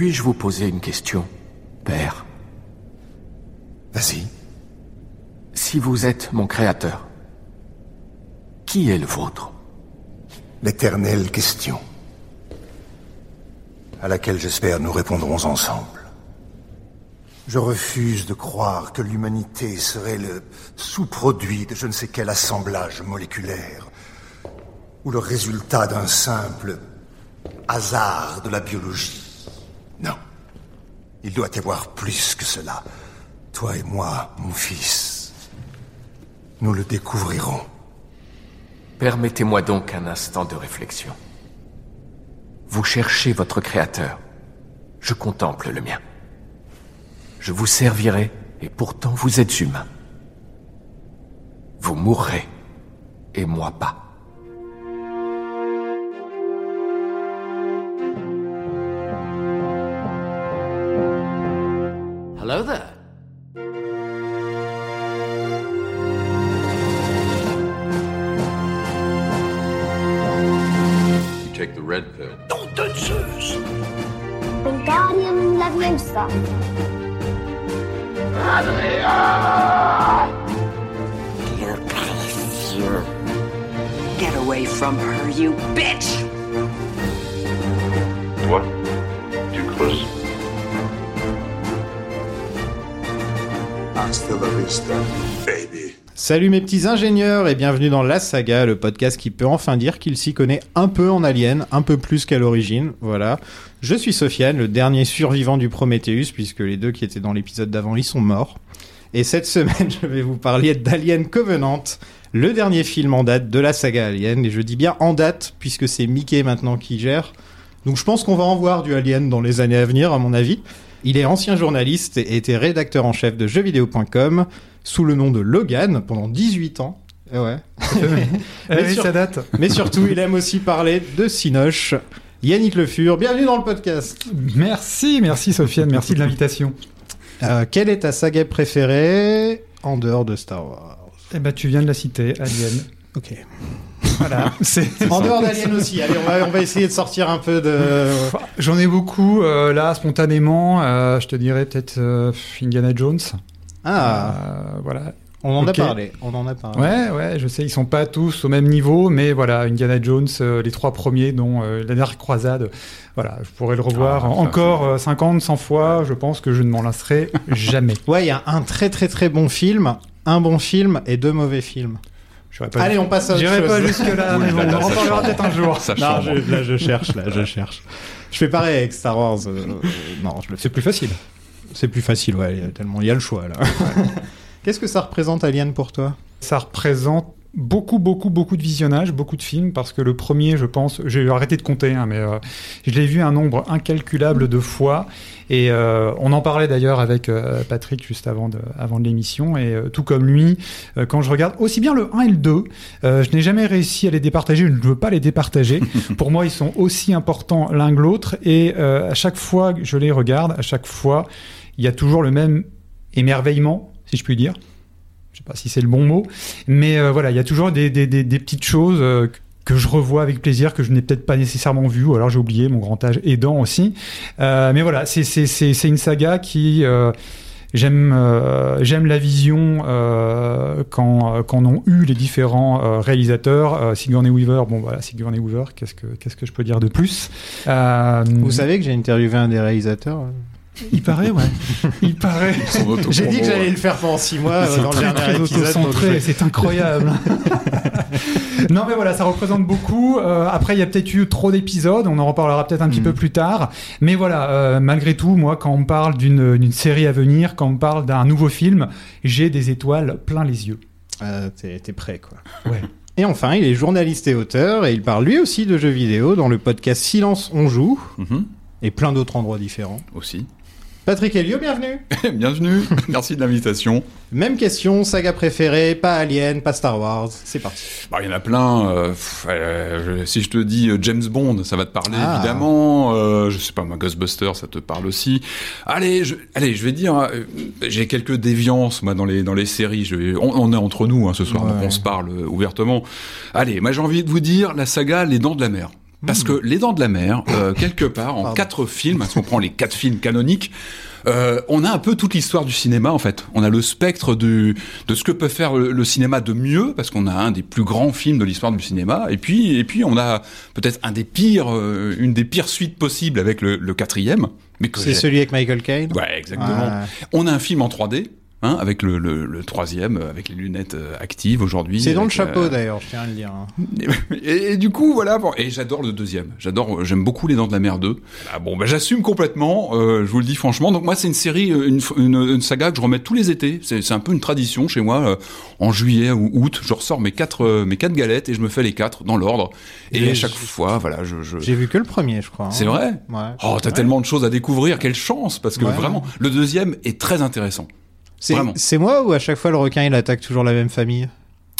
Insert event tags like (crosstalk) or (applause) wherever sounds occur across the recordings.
Puis-je vous poser une question, père? Vas-y. Si vous êtes mon créateur, qui est le vôtre? L'éternelle question. À laquelle j'espère nous répondrons ensemble. Je refuse de croire que l'humanité serait le sous-produit de je ne sais quel assemblage moléculaire, ou le résultat d'un simple hasard de la biologie. Il doit y avoir plus que cela. Toi et moi, mon fils, nous le découvrirons. Permettez-moi donc un instant de réflexion. Vous cherchez votre créateur. Je contemple le mien. Je vous servirai, et pourtant vous êtes humain. Vous mourrez, et moi pas. Hello there. Salut mes petits ingénieurs et bienvenue dans La Saga, le podcast qui peut enfin dire qu'il s'y connaît un peu en Alien, un peu plus qu'à l'origine. Voilà. Je suis Sofiane, le dernier survivant du Prometheus, puisque les deux qui étaient dans l'épisode d'avant, ils sont morts. Et cette semaine, (laughs) je vais vous parler d'Alien Covenant, le dernier film en date de la saga Alien. Et je dis bien en date, puisque c'est Mickey maintenant qui gère. Donc je pense qu'on va en voir du Alien dans les années à venir, à mon avis. Il est ancien journaliste et était rédacteur en chef de jeuxvideo.com sous le nom de Logan pendant 18 ans. Eh ouais. (laughs) mais, oui, sur- ça date. mais surtout, il aime aussi parler de Cinoche. Yannick Le Fur, bienvenue dans le podcast. Merci, merci Sofiane, merci de l'invitation. Euh, quelle est ta saga préférée en dehors de Star Wars Eh ben, tu viens de la citer, Alien. (laughs) Ok. Voilà, (laughs) c'est. En dehors d'Alien aussi. Allez, on va, on va essayer de sortir un peu de. J'en ai beaucoup euh, là spontanément. euh, je te dirais peut-être Indiana Jones. Ah, Euh, voilà. on en a parlé. On en a parlé. Ouais, ouais, je sais, ils sont pas tous au même niveau, mais voilà, Indiana Jones, euh, les trois premiers, dont euh, la dernière croisade. Voilà, je pourrais le revoir Ah, encore euh, 50, 100 fois. Je pense que je ne m'en lasserai (laughs) jamais. Ouais, il y a un très très très bon film, un bon film et deux mauvais films. Pas Allez, on passe à autre J'irai chose. pas jusque là, Oui, mais bon, là, là, on en change. peut-être un jour. Ça Non, je- là je cherche, là je cherche. Je fais pareil avec Star Wars. euh, euh, non, je le C'est plus facile. C'est plus facile, ouais, il y a tellement il y a le choix là. (laughs) Qu'est-ce que ça représente Alien pour toi? Ça représente beaucoup, beaucoup, beaucoup de visionnages, beaucoup de films, parce que le premier, je pense, j'ai arrêté de compter, hein, mais euh, je l'ai vu un nombre incalculable de fois. Et euh, on en parlait d'ailleurs avec euh, Patrick juste avant de, avant de l'émission. Et euh, tout comme lui, euh, quand je regarde aussi bien le 1 et le 2, euh, je n'ai jamais réussi à les départager, je ne veux pas les départager. (laughs) Pour moi, ils sont aussi importants l'un que l'autre. Et euh, à chaque fois que je les regarde, à chaque fois, il y a toujours le même émerveillement, si je puis dire. Je sais pas si c'est le bon mot, mais euh, voilà, il y a toujours des, petites choses euh, que je revois avec plaisir, que je n'ai peut-être pas nécessairement vu, ou alors j'ai oublié mon grand âge aidant aussi. Euh, mais voilà, c'est une saga qui... J'aime la vision euh, qu'en ont eu les différents réalisateurs. Sigourney Weaver, bon voilà, Sigourney Weaver, qu'est-ce que je peux dire de plus? Vous savez que j'ai interviewé un des réalisateurs euh Il paraît, ouais. Il paraît. J'ai dit que j'allais ouais. le faire pendant 6 mois C'est euh, dans le très, dernier très épisode. donc auto-centré, je- c'est incroyable. (laughs) non mais voilà, ça représente beaucoup. Euh, après, il y a peut-être eu trop d'épisodes, on en reparlera peut-être un petit Mm. peu plus tard. Mais voilà, euh, malgré tout, moi, quand on me parle d'une série à venir, quand on me parle d'un nouveau film, j'ai des étoiles plein les yeux. Euh, T'es prêt quoi. Ouais. Et enfin, il est journaliste et auteur et il parle lui aussi de jeux vidéo dans le podcast Silence on joue Mhm, et plein d'autres endroits différents. Aussi. Patrick Helio, bienvenue. (laughs) Bienvenue. Merci de l'invitation. Même question, saga préférée, pas Alien, pas Star Wars. C'est parti. Bah, il y en a plein. euh, pff, euh, si je te dis euh, James Bond, ça va te parler Ah. évidemment. Euh, je sais pas, moi Ghostbusters, ça te parle aussi. Allez, je, allez, je vais dire, euh, j'ai quelques déviances moi dans les dans les séries. Je, on, on est entre nous hein, ce soir, Ouais. donc on se parle ouvertement. Allez, moi j'ai envie de vous dire la saga Les Dents de la Mer. Parce que Les Dents de la Mer, euh, quelque part, en Pardon. quatre films, si on prend les quatre films canoniques, euh, on a un peu toute l'histoire du cinéma en fait. On a le spectre du, de ce que peut faire le, le cinéma de mieux, parce qu'on a un des plus grands films de l'histoire du cinéma, et puis et puis on a peut-être un des pires, euh, une des pires suites possibles avec le, le quatrième. C'est celui avec Michael Caine. Ouais, exactement. On a un film en 3D. Hein, avec le, le, le troisième, euh, avec les lunettes euh, actives aujourd'hui. C'est dans le avec, chapeau euh, d'ailleurs, je tiens à le dire. hein. (laughs) et, et du coup, voilà. Bon, et j'adore le deuxième. J'adore. J'aime beaucoup Les Dents de la Mer 2. Ah, bon, bah, j'assume complètement. euh, je vous le dis franchement. Donc moi, c'est une série, euh, une, une, une saga que je remets tous les étés. C'est c'est un peu une tradition chez moi. euh, en juillet ou août, je ressors mes quatre euh, mes quatre galettes et je me fais les quatre dans l'ordre. Et Et à chaque fois, voilà, je. je... J'ai vu que le premier, je crois. hein. C'est vrai? Ouais. Oh, t'as tellement de choses à découvrir. Quelle chance, parce que Ouais. vraiment, le deuxième est très intéressant. C'est Vraiment. c'est moi ou à chaque fois le requin il attaque toujours la même famille?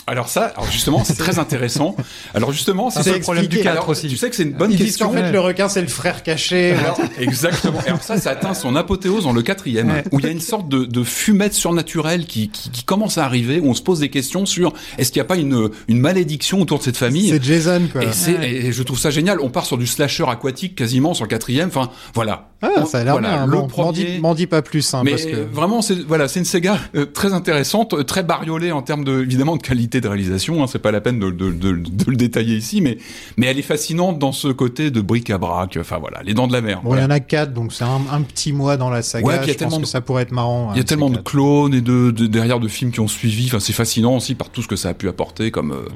Alors ça, alors justement, c'est très intéressant. Alors justement, c'est C'est ça le problème du expliqué. cadre Alors, aussi. Tu sais que c'est une bonne Ils disent question. qu'en fait le requin c'est le frère caché. (laughs) Alors, exactement. Et alors ça, ça atteint son apothéose dans le quatrième, Ouais. où il y a une sorte de, de fumette surnaturelle qui, qui, qui commence à arriver, où on se pose des questions sur est-ce qu'il n'y a pas une, une malédiction autour de cette famille? C'est Jason quoi. et, c'est, et je trouve ça génial. On part sur du slasher aquatique quasiment sur le quatrième. Enfin, voilà. Ah, ça a l'air Voilà, bien. Le Bon, m'en premier. dis, m'en dis pas plus, hein, Mais parce que vraiment, c'est voilà, c'est une Sega euh, très intéressante, euh, très bariolée en termes de évidemment de qualité de réalisation. Hein, c'est pas la peine de, de, de, de le détailler ici, mais mais elle est fascinante dans ce côté de bric-à-brac. Enfin voilà, les dents de la mer. bon, il y en a quatre, donc c'est un, un petit mois dans la saga. Ouais, il y a je pense tellement que ça pourrait être marrant. Il y a hein, tellement de clones et de, de- derrière de films qui ont suivi. Enfin, c'est fascinant aussi par tout ce que ça a pu apporter comme euh,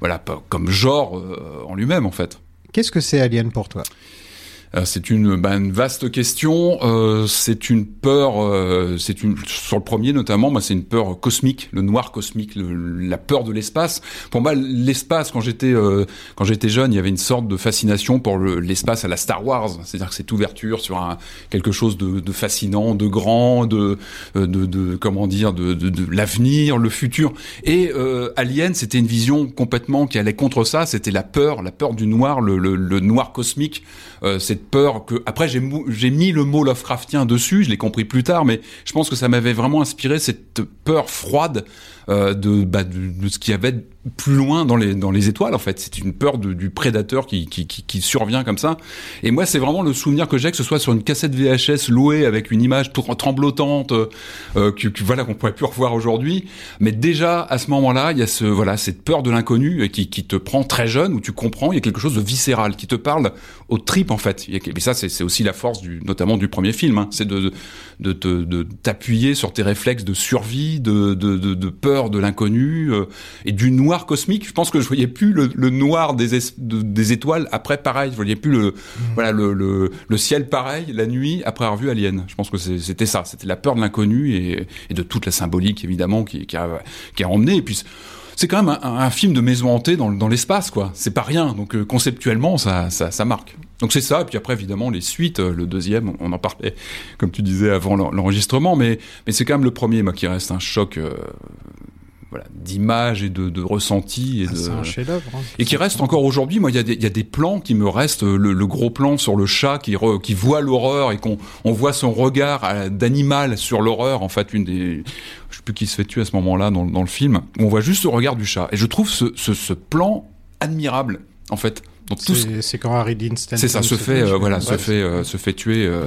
voilà, comme genre euh, en lui-même en fait. Qu'est-ce que c'est Alien pour toi? C'est une, bah, une vaste question. Euh, c'est une peur. euh, c'est une sur le premier notamment. Moi, c'est une peur cosmique, le noir cosmique, le- la peur de l'espace. Pour moi, l'espace quand j'étais euh, quand j'étais jeune, il y avait une sorte de fascination pour le- l'espace à la Star Wars. C'est-à-dire que cette ouverture sur un quelque chose de, de fascinant, de grand, de euh, de, de comment dire, de, de, de l'avenir, le futur. Et euh, Alien, c'était une vision complètement qui allait contre ça. C'était la peur, la peur du noir, le, le, le noir cosmique. Euh, peur que après j'ai mis le mot Lovecraftien dessus, je l'ai compris plus tard, mais je pense que ça m'avait vraiment inspiré cette peur froide euh, de, bah, de de ce qu'il y avait plus loin dans les dans les étoiles en fait. C'est une peur de- du prédateur qui, qui, qui, qui survient comme ça. Et moi c'est vraiment le souvenir que j'ai que ce soit sur une cassette VHS louée avec une image tremblotante euh, que, que, voilà qu'on pourrait plus revoir aujourd'hui. Mais déjà à ce moment-là, il y a ce voilà cette peur de l'inconnu euh, qui, qui te prend très jeune où tu comprends il y a quelque chose de viscéral qui te parle aux tripes en fait. Et ça c'est aussi la force du notamment du premier film, hein. c'est de de te- de t'appuyer sur tes réflexes de survie, de de, de, de peur de l'inconnu euh, et du noir cosmique. Je pense que je voyais plus le, le noir des es- de- des étoiles après pareil. Je voyais plus le voilà le, le le ciel pareil la nuit après avoir vu Alien. Je pense que c'était ça, c'était la peur de l'inconnu et, et de toute la symbolique évidemment qui qui a qui a emmené. Et puis c'est quand même un, un film de maison hantée dans, dans l'espace, quoi. C'est pas rien. Donc euh, conceptuellement, ça, ça, ça marque. Donc c'est ça. Et puis après, évidemment, les suites. euh, le deuxième, on en parlait, comme tu disais avant l'en- l'enregistrement, mais mais c'est quand même le premier, moi, qui reste un choc, euh, voilà, d'image et de, de ressenti et Ah, de. C'est un chef-d'œuvre. hein. Et qui reste encore aujourd'hui, moi, il y, a des- il y a des plans qui me restent, le, le gros plan sur le chat qui, re- qui voit l'horreur et qu'on on voit son regard euh, d'animal sur l'horreur, en fait, une des... Je sais plus qui se fait tuer à ce moment-là dans, dans le film, où on voit juste le regard du chat. Et je trouve ce, ce, ce plan admirable, en fait. Ce- C'est quand Harry Dean Stanton c'est ça, se fait, euh, voilà, se fait, euh, se fait tuer euh,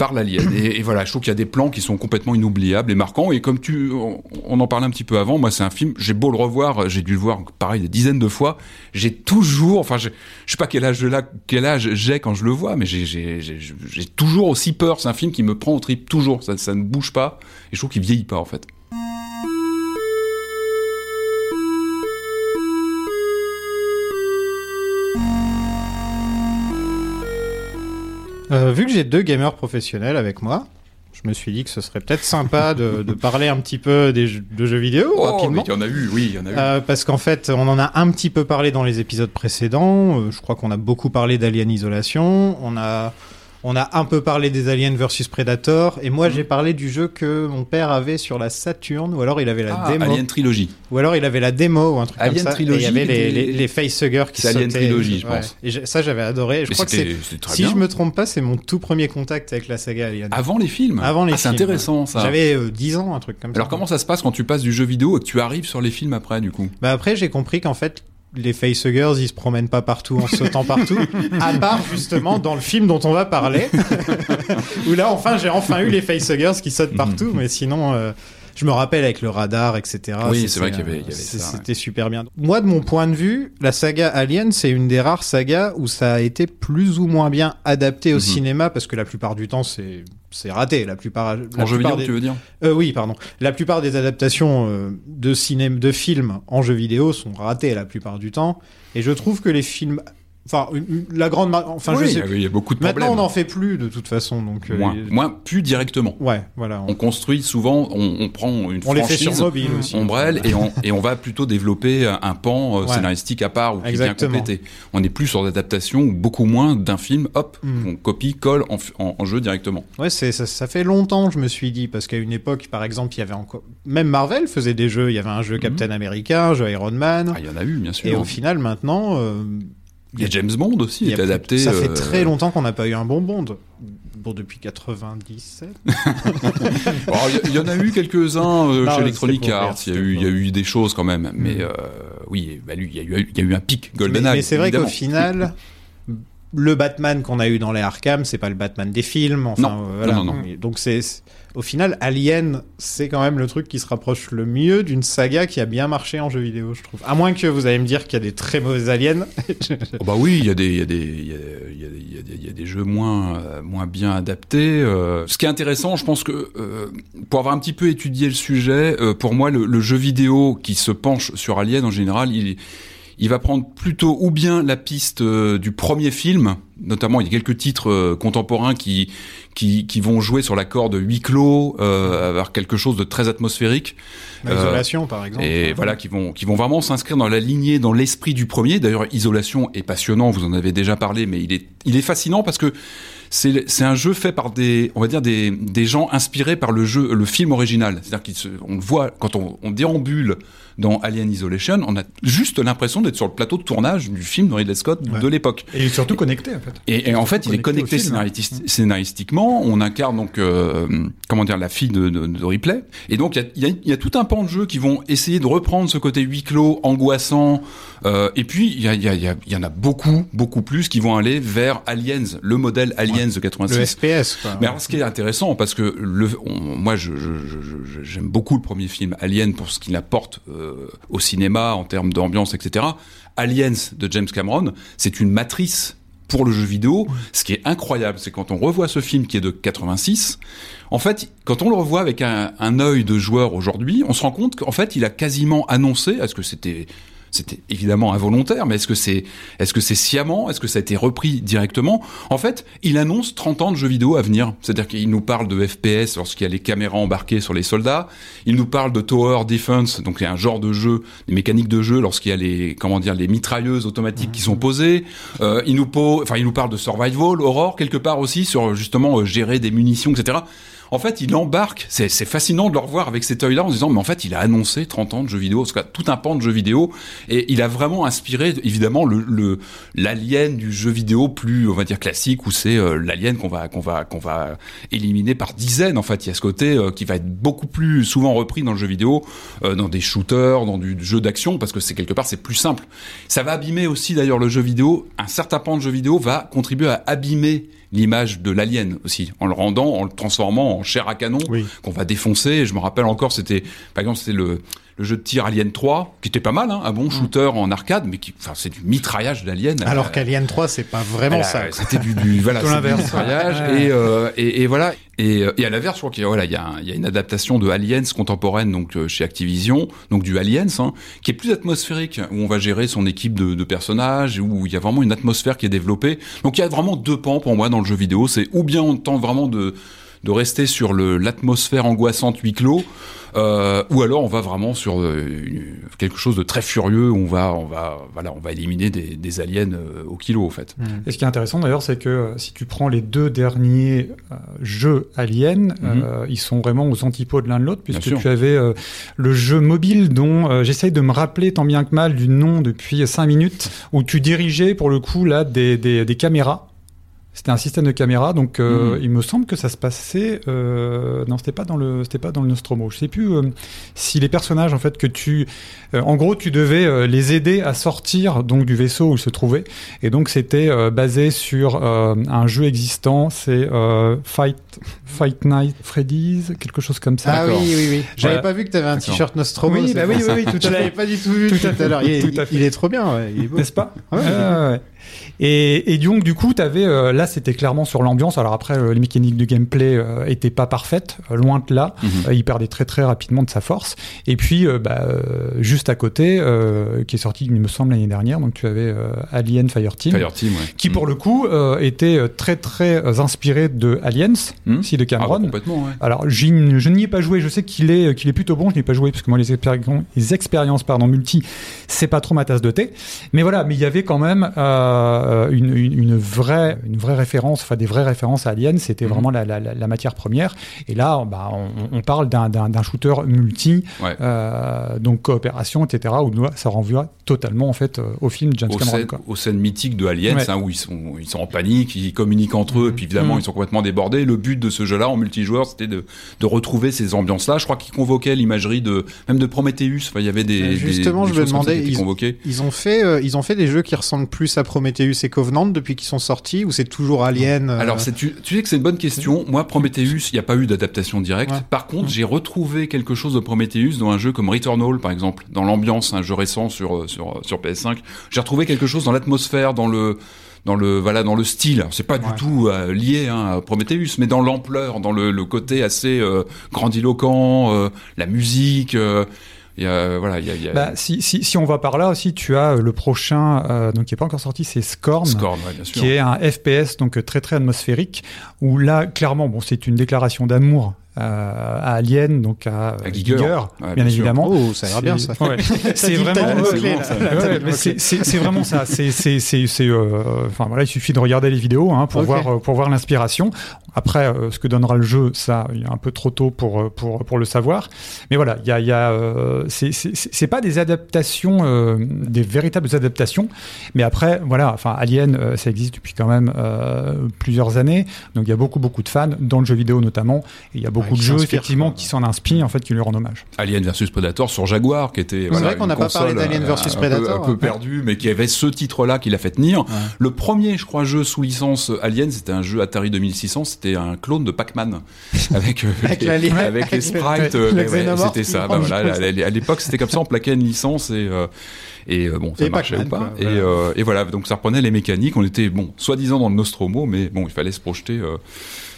par l'alien. Et, voilà, je trouve qu'il y a des plans qui sont complètement inoubliables et marquants. Et comme tu, on, en parlait un petit peu avant, moi, c'est un film. J'ai beau le revoir, j'ai dû le voir pareil des dizaines de fois. J'ai toujours, enfin, je je sais pas quel âge quel âge j'ai quand je le vois, mais j'ai, toujours aussi peur. C'est un film qui me prend au trip toujours. Ça, ça ne bouge pas. Et je trouve qu'il vieillit pas en fait. Euh, vu que j'ai deux gamers professionnels avec moi, je me suis dit que ce serait peut-être sympa de, de parler un petit peu des jeux, de jeux vidéo Oh, rapidement. il y en a eu, oui, il y en a eu. Euh, parce qu'en fait, on en a un petit peu parlé dans les épisodes précédents. Euh, je crois qu'on a beaucoup parlé d'Alien Isolation. On a, on a un peu parlé des Aliens versus Predator. Et moi, j'ai parlé du jeu que mon père avait sur la Saturn, ou alors il avait la Ah, démo, Alien Trilogy. ou alors il avait la démo ou un truc Alien comme ça. Trilogy, et il y avait les, les- les, facehuggers qui C'est Alien. Trilogy, je Ouais. pense. Et ça, j'avais adoré. Je Mais crois que c'est, si bien. je me trompe pas, c'est mon tout premier contact avec la saga Alien. Avant les films. Avant les ah, c'est films, intéressant ça. J'avais euh, 10 ans, un truc comme ça. Alors comment ça se passe quand tu passes du jeu vidéo et que tu arrives sur les films après du coup? Bah après, j'ai compris qu'en fait, les facehuggers, ils se promènent pas partout en sautant partout, à part justement dans le film dont on va parler, (laughs) où là, enfin, j'ai enfin eu les facehuggers qui sautent partout, mais sinon, euh, je me rappelle avec le radar, etc. Oui, c'est vrai qu'il y avait- avait ouais. C'était super bien. Moi, de mon point de vue, la saga Alien, c'est une des rares sagas où ça a été plus ou moins bien adapté au Mhm. cinéma, parce que la plupart du temps, c'est c'est raté. La plupart, la En jeu vidéo, des- tu veux dire? Euh, oui, pardon. La plupart des adaptations euh, de cinéma, de films en jeu vidéo sont ratées la plupart du temps. Et je trouve que les films, enfin, la grande, enfin, Oui, je sais. il y a beaucoup de Maintenant, problèmes. on n'en fait plus de toute façon, donc. euh, Moins, moins, plus directement. Ouais, voilà. On construit souvent, on, on prend une On les fait sur franchise, mobile aussi. ombrelle, et on, et on va plutôt développer un- pan euh, Ouais. scénaristique à part ou qui vient compléter. On est plus sur l'adaptation ou beaucoup moins d'un film, hop, Mm. on copie, colle en, f- en- en jeu directement. Ouais, c'est ça, ça fait longtemps, je me suis dit, parce qu'à une époque, par exemple, il y avait encore, même Marvel faisait des jeux. Il y avait un jeu Captain America, un jeu Iron Man. Ah, il y en a eu, bien et sûr. au final, maintenant. euh, Il y a James Bond aussi, il est adapté. Ça fait euh, très longtemps qu'on n'a pas eu un bon Bond. Bon, depuis 97. (laughs) bon, Il y, en a eu quelques-uns euh, chez Electronic Arts. Il y, a eu, des choses quand même. Mais Mm. euh, oui, bah, lui, il y, a eu- un pic GoldenEye. mais c'est vrai qu'au final, le Batman qu'on a eu dans les Arkham, c'est pas le Batman des films. Enfin, Non. Non, non, Donc c'est- au final Alien, c'est quand même le truc qui se rapproche le mieux d'une saga qui a bien marché en jeu vidéo, je trouve. À moins que vous allez me dire qu'il y a des très mauvais aliens. (laughs) Oh bah oui, il y a des, jeux moins, moins bien adaptés. euh. Ce qui est intéressant, je pense que euh, pour avoir un petit peu étudié le sujet, euh, pour moi, le, le jeu vidéo qui se penche sur Alien en général, il, il va prendre plutôt ou bien la piste euh, du premier film, notamment il y a quelques titres euh, contemporains qui, qui, qui vont jouer sur la corde huis clos, euh, avoir quelque chose de très atmosphérique. L'isolation, par exemple. Et voilà, qui vont, qui vont vraiment s'inscrire dans la lignée, dans l'esprit du premier. D'ailleurs, Isolation est passionnant, vous en avez déjà parlé, mais il est, il est fascinant parce que c'est, c'est un jeu fait par des, on va dire des, des gens inspirés par le jeu, le film original. C'est-à-dire qu'on le voit quand on, on déambule dans Alien Isolation, on a juste l'impression d'être sur le plateau de tournage du film de Ridley Scott de l'époque. Et surtout connecté, en fait. Et, et en fait, il est Connecté film. scénaristis- scénaristiquement. On incarne donc, euh, comment dire, la fille de, de, de Ripley. Et donc, il y a, y y tout un pan de jeu qui vont essayer de reprendre ce côté huis clos, angoissant. Euh, et puis, il y, y, en a beaucoup, beaucoup plus qui vont aller vers Aliens, le modèle Aliens de 86. Le FPS, quoi. Mais alors, ce qui est intéressant, parce que le, on- moi, je, je- je- je- j'aime beaucoup le premier film Alien pour ce qu'il apporte euh, au cinéma en termes d'ambiance, etc. Aliens de James Cameron, c'est une matrice pour le jeu vidéo. Ce qui est incroyable, c'est quand on revoit ce film qui est de 86, en fait, quand on le revoit avec un, un œil de joueur aujourd'hui, on se rend compte qu'en fait, il a quasiment annoncé, est-ce que c'était c'était évidemment involontaire, mais est-ce que c'est est-ce que c'est sciemment? Est-ce que ça a été repris directement? En fait, il annonce 30 ans de jeux vidéo à venir. C'est-à-dire qu'il nous parle de FPS lorsqu'il y a les caméras embarquées sur les soldats. Il nous parle de Tower Defense, donc il y a un genre de jeu, des mécaniques de jeu lorsqu'il y a les comment dire les mitrailleuses automatiques qui sont posées. Euh, il nous enfin il nous parle de survival, horror quelque part aussi sur justement euh, gérer des munitions, etc. En fait, il embarque. C'est fascinant de le revoir avec cet œil-là en se disant, mais en fait, il a annoncé 30 ans de jeux vidéo, en tout cas, tout un pan de jeux vidéo, et il a vraiment inspiré, évidemment, le- l'alien du jeu vidéo plus, on va dire classique, où c'est euh, l'alien qu'on va qu'on va qu'on va éliminer par dizaines. En fait, il y a ce côté euh, qui va être beaucoup plus souvent repris dans le jeu vidéo, euh, dans des shooters, dans du jeu d'action, parce que c'est quelque part c'est plus simple. Ça va abîmer aussi d'ailleurs le jeu vidéo. Un certain pan de jeu vidéo va contribuer à abîmer l'image de l'alien aussi, en le rendant, en le transformant en chair à canon Oui. qu'on va défoncer. Je me rappelle encore, c'était par exemple c'était le le jeu de tir Alien 3, qui était pas mal, hein, un bon shooter en arcade, mais qui, enfin, c'est du mitraillage d'Alien. Alors Euh, qu'Alien 3, c'est pas vraiment ça. C'était du, du (laughs) voilà, du mitraillage Ouais. et, euh, et, et voilà. Et, euh, et à l'inverse, je crois qu'il y a, voilà, il y a, un- y a une adaptation de Aliens contemporaine donc euh, chez Activision, donc du Aliens, hein, qui est plus atmosphérique, où on va gérer son équipe de, de personnages, où il y a vraiment une atmosphère qui est développée. Donc il y a vraiment deux pans pour moi dans le jeu vidéo. C'est ou bien on tente vraiment de de rester sur l'atmosphère angoissante huis clos, euh, ou alors on va vraiment sur euh, quelque chose de très furieux on va on va voilà on va éliminer des, des aliens euh, au kilo en fait. Et ce qui est intéressant d'ailleurs, c'est que si tu prends les deux derniers jeux Alien, euh, ils sont vraiment aux antipodes l'un de l'autre, puisque tu avais le jeu mobile dont j'essaye de me rappeler tant bien que mal du nom depuis cinq minutes, où tu dirigeais pour le coup là des, des, des caméras. C'était un système de caméra, donc euh, Mhm. il me semble que ça se passait. Euh, non, c'était pas dans le, c'était pas dans le Nostromo. Je sais plus euh, si les personnages en fait que tu, en gros, tu devais les aider à sortir donc du vaisseau où ils se trouvaient, et donc c'était basé sur un jeu existant, c'est Fight Fight Night Freddy's, quelque chose comme ça. Ah oui, oui, oui. J'avais Ouais. pas vu que t'avais un t-shirt Nostromo. Oui, bah oui, oui, oui, tout à (laughs) Je l'avais fait. pas du tout vu Tout tout, à l'heure. Il, est trop bien, ouais. Il est beau. N'est-ce pas Ouais, Ouais, ouais, ouais. Et, et donc du coup, t'avais euh, là, c'était clairement sur l'ambiance. Alors après, euh, les mécaniques du gameplay euh, étaient pas parfaites, euh, loin de là. Mhm. Euh, il perdait très très rapidement de sa force. Et puis, euh, bah, euh, juste à côté, euh, qui est sorti, il me semble l'année dernière, donc tu avais euh, Alien Fireteam. Fireteam, ouais. Qui Mm. pour le coup euh, était très très inspiré de Aliens, Mm. De Ah, bah, Cameron. complètement, ouais. Alors, je n'y ai pas joué. Je sais qu'il est, qu'il est plutôt bon. Je n'y ai pas joué parce que moi, les expériences, les expériences pardon, multi, c'est pas trop ma tasse de thé. Mais voilà, mais il y avait quand même euh, une, une, une vraie, une vraie référence, enfin des vraies références à Alien. C'était Mhm. vraiment la, la, la- la matière première. Et là, bah, on, on parle d'un, shooter multi, Ouais. euh, donc coopération, etc. Où ça renvoie totalement en fait euh, au film James aux Cameron. quoi. aux scènes mythiques de Aliens, Ouais. hein, où ils sont, ils sont en panique, ils communiquent entre eux, et puis évidemment, Mhm. ils sont complètement débordés. Le but de ce jeu-là, en multijoueur, c'était de, de retrouver ces ambiances-là. Je crois qu'ils convoquaient l'imagerie de, même de Prometheus. Enfin, il y avait des, Euh, des- justement, des je me demandais, ils- ont fait, euh, ils ont fait des jeux qui ressemblent plus à Prometheus et Covenant depuis qu'ils sont sortis, ou c'est toujours Alien euh, Alors, tu, tu sais que c'est une bonne question. Moi, Prometheus, il n'y a pas eu d'adaptation directe. Ouais. Par contre, j'ai retrouvé quelque chose de Prometheus dans un jeu comme Returnal, par exemple, dans l'ambiance, un jeu récent sur sur sur PS5. J'ai retrouvé quelque chose dans l'atmosphère, dans le dans le voilà dans le style. C'est pas Ouais. du tout euh, lié hein, à Prometheus, mais dans l'ampleur, dans le, le côté assez euh, grandiloquent, euh, la musique. il y a, voilà, il y a, il y a Bah, si, si, si on va par là aussi, tu as le prochain, euh, donc qui est pas encore sorti, c'est Scorn. Scorn, ouais, bien sûr. qui est un FPS donc très très atmosphérique où là clairement bon c'est une déclaration d'amour à Alien donc à, À Giger, Giger. Ouais, bien, évidemment. Oh, ça a l'air bien (laughs) ça. Ouais. c'est vraiment c'est- vraiment ça. C'est c'est c'est c'est euh, enfin voilà il suffit de regarder les vidéos hein, pour voir euh, pour voir l'inspiration. Après euh, ce que donnera le jeu ça il est un peu trop tôt pour euh, pour pour le savoir. Mais voilà il y a y a euh, c'est c'est c'est c'est pas des adaptations euh, des véritables adaptations. Mais après voilà enfin Alien euh, ça existe depuis quand même euh, plusieurs années. Donc il y a beaucoup beaucoup de fans dans le jeu vidéo notamment. Et il y a beaucoup Ouais, de jeux effectivement qui s'en inspirent en fait qui lui rendent hommage Alien versus Predator sur Jaguar, qui était voilà, vrai qu'on n'a pas parlé d'Alien euh, versus un Predator, peu, un peu perdu, mais qui avait ce titre-là qui l'a fait tenir. Le premier, je crois, jeu sous licence Alien, c'était un jeu Atari 2600, c'était un clone de Pac-Man (laughs) avec euh, Avec les, avec les sprites. le euh, ouais, c'était ça. Bah, voilà, à à l'époque, c'était comme ça, on plaquait une licence et euh, et euh, bon, ça Et marchait ou pas. quoi, Et, voilà. euh, et voilà, donc ça reprenait les mécaniques. On était bon, soi-disant dans le Nostromo, mais bon, il fallait se projeter. euh,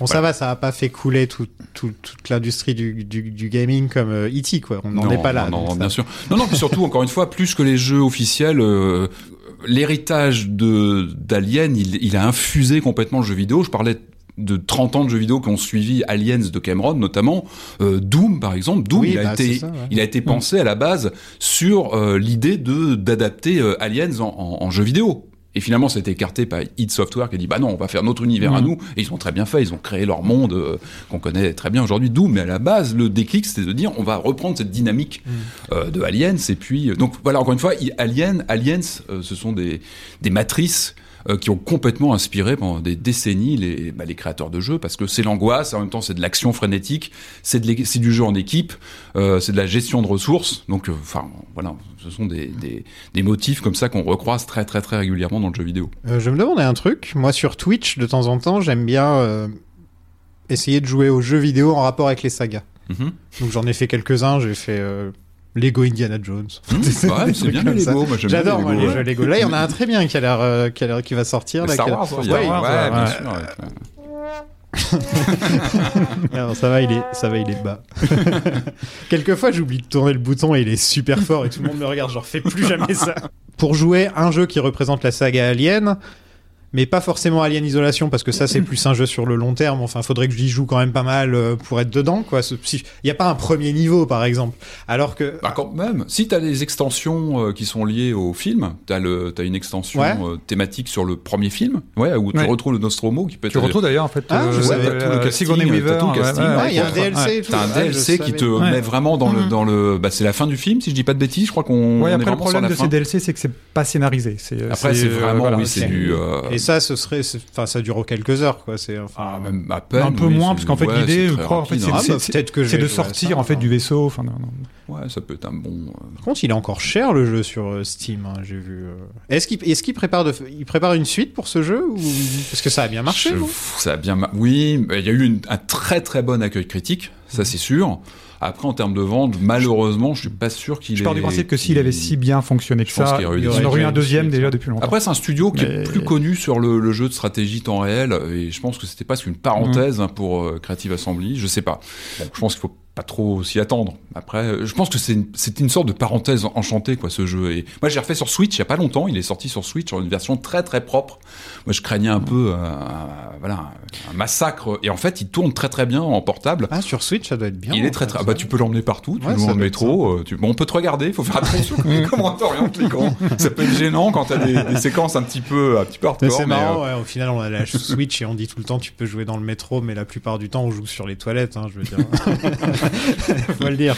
Bon, ça va, ça a pas fait couler tout, tout- toute l'industrie du, du, du gaming comme E.T. quoi. On n'en est pas là. Non, non, ça- bien sûr. Non, non, puis surtout, encore une fois, plus que les jeux officiels, euh, l'héritage de d'Alien, il, il a infusé complètement le jeu vidéo. Je parlais de 30 ans de jeux vidéo qui ont suivi Aliens de Cameron notamment euh, Doom par exemple Doom Oui, il a bah, été c'est ça, ouais. il a été pensé à la base sur euh, l'idée de d'adapter euh, Aliens en, en, en jeu vidéo et finalement, ça a été écarté par id Software qui a dit bah non, on va faire notre univers à Mhm. nous. Et ils ont très bien fait. Ils ont créé leur monde euh, qu'on connaît très bien aujourd'hui. Doom, mais à la base, le déclic, c'était de dire on va reprendre cette dynamique euh, de Aliens. Et puis, euh, donc voilà, encore une fois, Alien, Aliens, euh, ce sont des, des matrices euh, qui ont complètement inspiré pendant des décennies les, bah, les créateurs de jeux parce que c'est l'angoisse, en même temps c'est de l'action frénétique, c'est du jeu en équipe, euh, c'est de la gestion de ressources. Donc, euh, enfin, voilà, ce sont des, des, des motifs comme ça qu'on recroise très très très régulièrement dans le jeu vidéo. Je me demandais un truc. Moi, sur Twitch, de temps en temps, j'aime bien essayer de jouer aux jeux vidéo en rapport avec les sagas. Mhm. Donc, j'en ai fait quelques-uns. J'ai fait Lego Indiana Jones. (laughs) Mmh, ouais, c'est bien les. Lego. Moi, j'aime bien J'adore les les jeux Lego. Là, il y en a un très bien qui a l'air, euh, qui va sortir. Là, Star a- ouais, Ouais, bien sûr. Alors, (laughs) ça va, il est, ça va, il est bas. (laughs) Quelquefois, j'oublie de tourner le bouton et il est super fort et tout le monde me regarde, genre fais plus jamais ça. Pour jouer un jeu qui représente la saga Alien, mais pas forcément Alien Isolation parce que ça c'est plus un jeu sur le long terme. Enfin, faudrait que j'y joue quand même pas mal euh, pour être dedans, quoi. Il y a pas un premier niveau, par exemple. Alors que Bah quand même, si t'as les extensions euh, qui sont liées au film, t'as le t'as une extension Ouais. euh, thématique sur le premier film, ouais, où tu Ouais. retrouves le Nostromo qui peut être Tu retrouves d'ailleurs en fait Ah, je euh, savais, euh, t'as tout le casting, Weaver. tout le casting. ouais, Ouais, il y a un DLC ouais. et tout. T'as un Ouais, je DLC qui savais. te Ouais. met vraiment dans le Mhm. dans le bah c'est la fin du film si je dis pas de bêtises, je crois qu'on Ouais, après le problème de ces DLC, c'est que c'est pas scénarisé. C'est Après c'est vraiment oui, c'est du ça, ce serait, enfin, ça dure quelques heures, quoi. C'est enfin. Ah, même à peine. un peu oui, moins, parce qu'en fait, ouais, l'idée, c'est je crois, en fait, rapide, c'est hein. Ah, bah, de sortir ça, en fait hein. du vaisseau. Enfin, non, non. Ouais, ça peut être un bon. euh, Par contre, il est encore cher le jeu sur euh, Steam. hein, J'ai vu. euh. Est-ce qu'il est-ce qu'il prépare de, il prépare une suite pour ce jeu ou parce que ça a bien marché Je- ça a bien, ma- oui, il y a eu une- un très très bon accueil critique, ça c'est sûr. Après, en termes de vente, malheureusement, je suis pas sûr qu'il. Je pars du principe que s'il avait si bien fonctionné que Je pense ça, aurait eu il y des en aurait eu suites. un deuxième déjà depuis longtemps. Après, c'est un studio qui Mais- est plus connu sur le, le jeu de stratégie temps réel, et je pense que c'était presque une parenthèse hein, pour euh, Creative Assembly. Je sais pas. Bon, je pense qu'il faut pas trop s'y attendre. Après, euh, je pense que c'est une, sorte de parenthèse enchantée, quoi, ce jeu. Et moi, j'ai refait sur Switch il y a pas longtemps. Il est sorti sur Switch sur une version très très propre. Moi, je craignais un peu, euh, un- voilà, un massacre. Et en fait, il tourne très très bien en portable. Ah, sur Switch, ça doit être bien. Il est très très. ah bah tu peux l'emmener partout. Tu Ouais, le métro. euh, tu... Bon, on peut te regarder. Il faut faire attention (laughs) comment t'orientes l'écran. Ça peut être gênant quand t'as des, des séquences un petit peu un petit peu hardcore. c'est marrant, euh, ouais, au final on a la Switch et on dit tout le temps tu peux jouer dans le métro, mais la plupart du temps on joue sur les toilettes, hein, je veux dire. (laughs) (laughs) Faut le dire.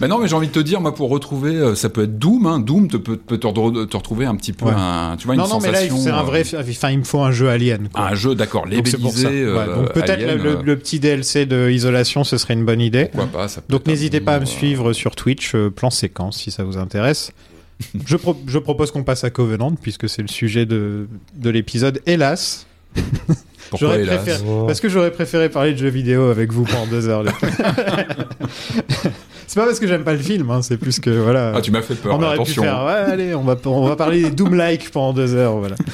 Bah non, mais j'ai envie de te dire, moi, pour retrouver, euh, ça peut être Doom. Hein. Doom te peut, peut te, re- te retrouver un petit peu, Ouais. un, tu vois, une Non, non, mais là c'est un vrai, euh, enfin il me faut un jeu Alien. Quoi. un jeu, d'accord, Donc labellisé. Ouais, euh, donc peut-être Alien, le, le petit DLC de isolation ce serait une bonne idée. pas, ça peut Donc n'hésitez pas à me suivre sur Twitch, euh, plan séquence, si ça vous intéresse. (laughs) je, pro- je propose qu'on passe à Covenant, puisque c'est le sujet de, de l'épisode, hélas. Pourquoi J'aurais hélas préféré- Parce que j'aurais préféré parler de jeux vidéo avec vous pendant deux heures. (laughs) c'est pas parce que j'aime pas le film, hein, c'est plus que voilà. Ah, tu m'as fait peur. on aurait attention. pu faire, ouais, allez, on va, on va parler des Doom-like pendant deux heures, voilà. (laughs)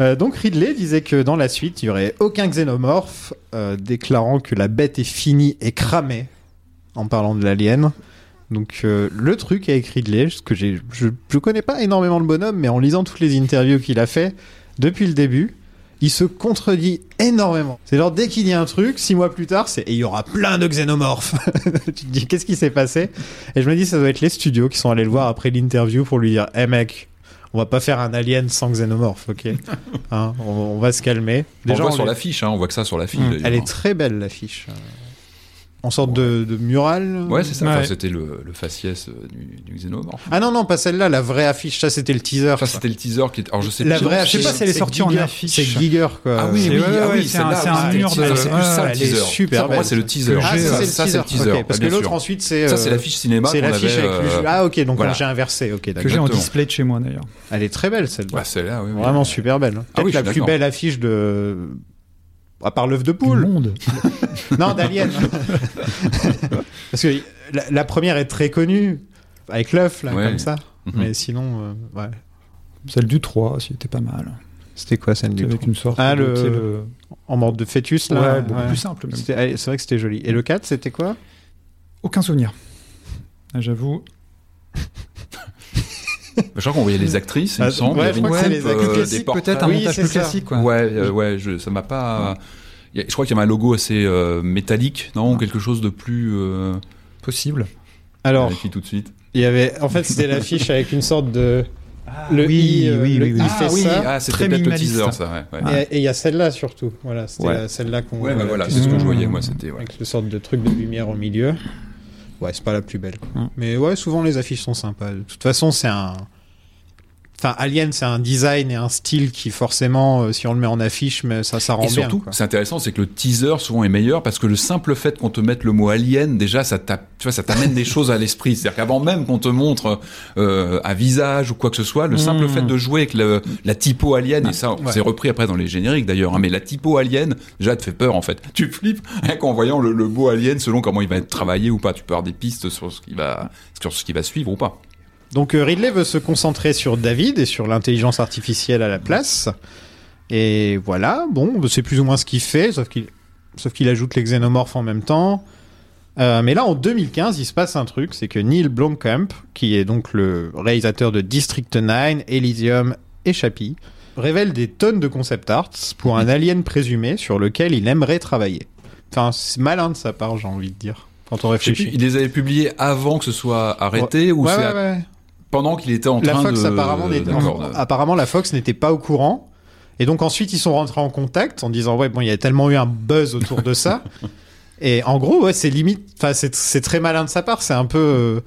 Euh, donc Ridley disait que dans la suite, il y aurait aucun xénomorphe, euh, déclarant que la bête est finie et cramée, en parlant de l'alien. Donc euh, le truc avec Ridley, ce que j'ai, je, je connais pas énormément le bonhomme, mais en lisant toutes les interviews qu'il a fait depuis le début, il se contredit énormément. C'est genre dès qu'il dit un truc, six mois plus tard, c'est et il y aura plein de xénomorphes. (laughs) tu te dis qu'est-ce qui s'est passé? Et je me dis ça doit être les studios qui sont allés le voir après l'interview pour lui dire, hé mec. On va pas faire un alien sans xénomorphe, ok? (laughs) Hein, on, on va se calmer. on le voit on sur l'affiche, hein, on voit que ça sur l'affiche. Mm. d'ailleurs. Elle est très belle l'affiche. En sorte de, de mural. Ouais, c'est ça. Enfin, c'était le, le faciès euh, du, du xénomorphe. Ah non non pas celle-là, la vraie affiche. Ça c'était le teaser. Ça, c'était le teaser qui était. Alors, je sais la vraie je sais affiche. pas si elle est sortie en affiche. C'est Giger quoi. Ah oui, C'est- oui, ouais, ah oui, c'est un- un mur de- C'est plus ça ouais, le elle est teaser. super Ça, pour moi, belle. c'est le teaser. Ah, ça, c'est le Ça, teaser. parce que l'autre ensuite c'est. Ça, c'est euh, l'affiche cinéma C'est l'affiche avec le euh, jeu. Ah ok, donc j'ai inversé. Ok, que d'accord. j'ai en display de chez moi d'ailleurs. Elle est très belle celle-là. Bah, celle-là, oui. Vraiment super belle. Ah Peut-être la plus belle affiche de. À part l'œuf de Du poule. monde. (laughs) Non, d'Alien. (laughs) Parce que la, la première est très connue, avec l'œuf, là, Ouais. comme ça. Mhm. Mais sinon, euh, ouais. Celle du 3, c'était pas mal. C'était quoi celle du Avec trou une sorte Ah, le- le- En mode de fœtus, là Ouais, beaucoup ouais. plus simple même. C'était- allez, C'est vrai que c'était joli. Et le 4, c'était quoi? Aucun souvenir. Ah, J'avoue. Je crois qu'on voyait les actrices, il Ah, me semble. ouais, Il y avait je crois une que les actrices euh, portraits. Peut-être un Oui, montage plus ça. classique, quoi. Ouais, euh, ouais, je, ça m'a pas. Je crois qu'il y avait un logo assez euh, métallique, non, ou quelque chose de plus. Euh... Possible. Alors, vérifie tout de suite. il y avait. En fait, c'était l'affiche avec une sorte de. le oui, i, oui, le oui, oui. i Ah fait ça. ah, c'était peut-être le teaser, ça. Ouais, ouais. Et il y a celle-là surtout. Voilà, c'était Ouais. celle-là qu'on. Ouais, bah voilà, c'est ce que je voyais, moi, c'était. Ouais. Avec ce sorte de truc de lumière au milieu. Ouais, c'est pas la plus belle. quoi. Mm. Mais ouais, souvent les affiches sont sympas. De toute façon, c'est un. Enfin, Alien, c'est un design et un style qui, forcément, euh, si on le met en affiche, mais ça, ça rend Et bien. surtout, quoi. c'est intéressant, c'est que le teaser souvent est meilleur parce que le simple fait qu'on te mette le mot alien, déjà, ça t'a- tu vois, ça t'amène des (laughs) choses à l'esprit. C'est-à-dire qu'avant même qu'on te montre euh, un visage ou quoi que ce soit, le simple Mmh. fait de jouer avec le, la typo alien, et ça, Ouais. c'est repris après dans les génériques d'ailleurs, hein, mais la typo alien, déjà, te fait peur en fait. Tu flippes rien qu'en voyant le, le mot alien selon comment il va être travaillé ou pas. Tu peux avoir des pistes sur ce qui va, sur ce qui va suivre ou pas. Donc euh, Ridley veut se concentrer sur David et sur l'intelligence artificielle à la place. Et voilà, bon, c'est plus ou moins ce qu'il fait, sauf qu'il sauf qu'il ajoute les xénomorphes en même temps. Euh, mais là, en 2015, il se passe un truc, c'est que Neil Blomkamp, qui est donc le réalisateur de District 9, Elysium et Chappie, révèle des tonnes de concept arts pour un alien présumé sur lequel il aimerait travailler. Enfin, c'est malin de sa part, j'ai envie de dire, quand on réfléchit. plus, il les avait publiés avant que ce soit arrêté ou Ouais, ouais. Pendant qu'il était en la train Fox de. apparemment, la Fox n'était pas au courant. Et donc ensuite ils sont rentrés en contact en disant ouais bon il y a tellement eu un buzz autour de ça. (laughs) Et en gros ouais c'est limite enfin c'est très malin de sa part. C'est un peu euh,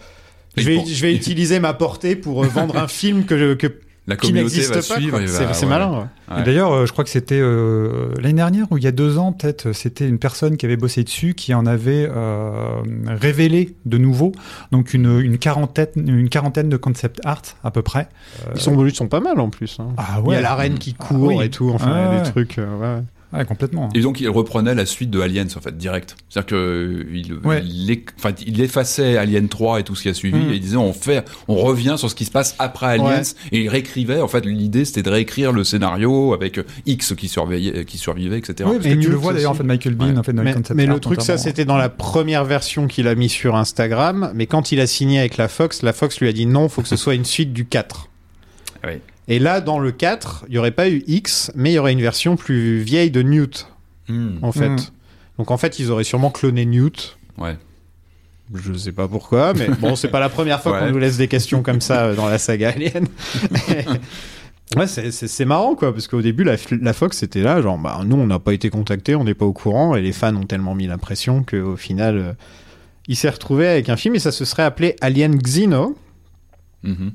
je vais je vais utiliser ma portée pour euh, vendre un film que que La qui communauté n'existe va pas. suivre. C'est ouais. malin. ouais. Ouais. D'ailleurs, euh, je crois que c'était euh, l'année dernière ou il y a deux ans, peut-être, c'était une personne qui avait bossé dessus qui en avait euh, révélé de nouveau, donc une, une quarantaine, une quarantaine de concept art à peu près. Ils sont, ils sont pas mal en plus. hein. Ah Il y a la reine qui court oui. et tout. Enfin, Ouais, il y a ouais. des trucs. euh, ouais. Ouais, complètement. Et donc il reprenait la suite de Aliens en fait direct. C'est-à-dire que euh, il, Ouais. il, éc- enfin, il effaçait Alien 3 et tout ce qui a suivi Mm. et il disait on fait, on revient sur ce qui se passe après Aliens Ouais. et il réécrivait. En fait l'idée c'était de réécrire le scénario avec X qui surveillait, qui survivait, etc. Oui, Et que tu le vois d'ailleurs en fait Michael Bean Ouais. en fait dans les Mais, concept mais le truc, ça, c'était dans la première version qu'il a mis sur Instagram. Mais quand il a signé avec la Fox, la Fox lui a dit non, faut que ce soit une suite du 4. Oui. Et là, dans le 4, il n'y aurait pas eu X, mais il y aurait une version plus vieille de Newt, Hmm. en fait. Mm. Donc en fait, ils auraient sûrement cloné Newt. Ouais. Je sais pas pourquoi, mais bon, c'est pas la première fois (laughs) Ouais. qu'on nous laisse des questions comme ça euh, dans la saga Alien. (laughs) ouais, c'est- c'est c'est marrant, quoi, parce qu'au début, la, la Fox était là, genre, bah, nous, on n'a pas été contactés, on n'est pas au courant, et les fans ont tellement mis la pression qu'au final, euh, il s'est retrouvé avec un film, et ça se serait appelé Alien Xeno, Mhm.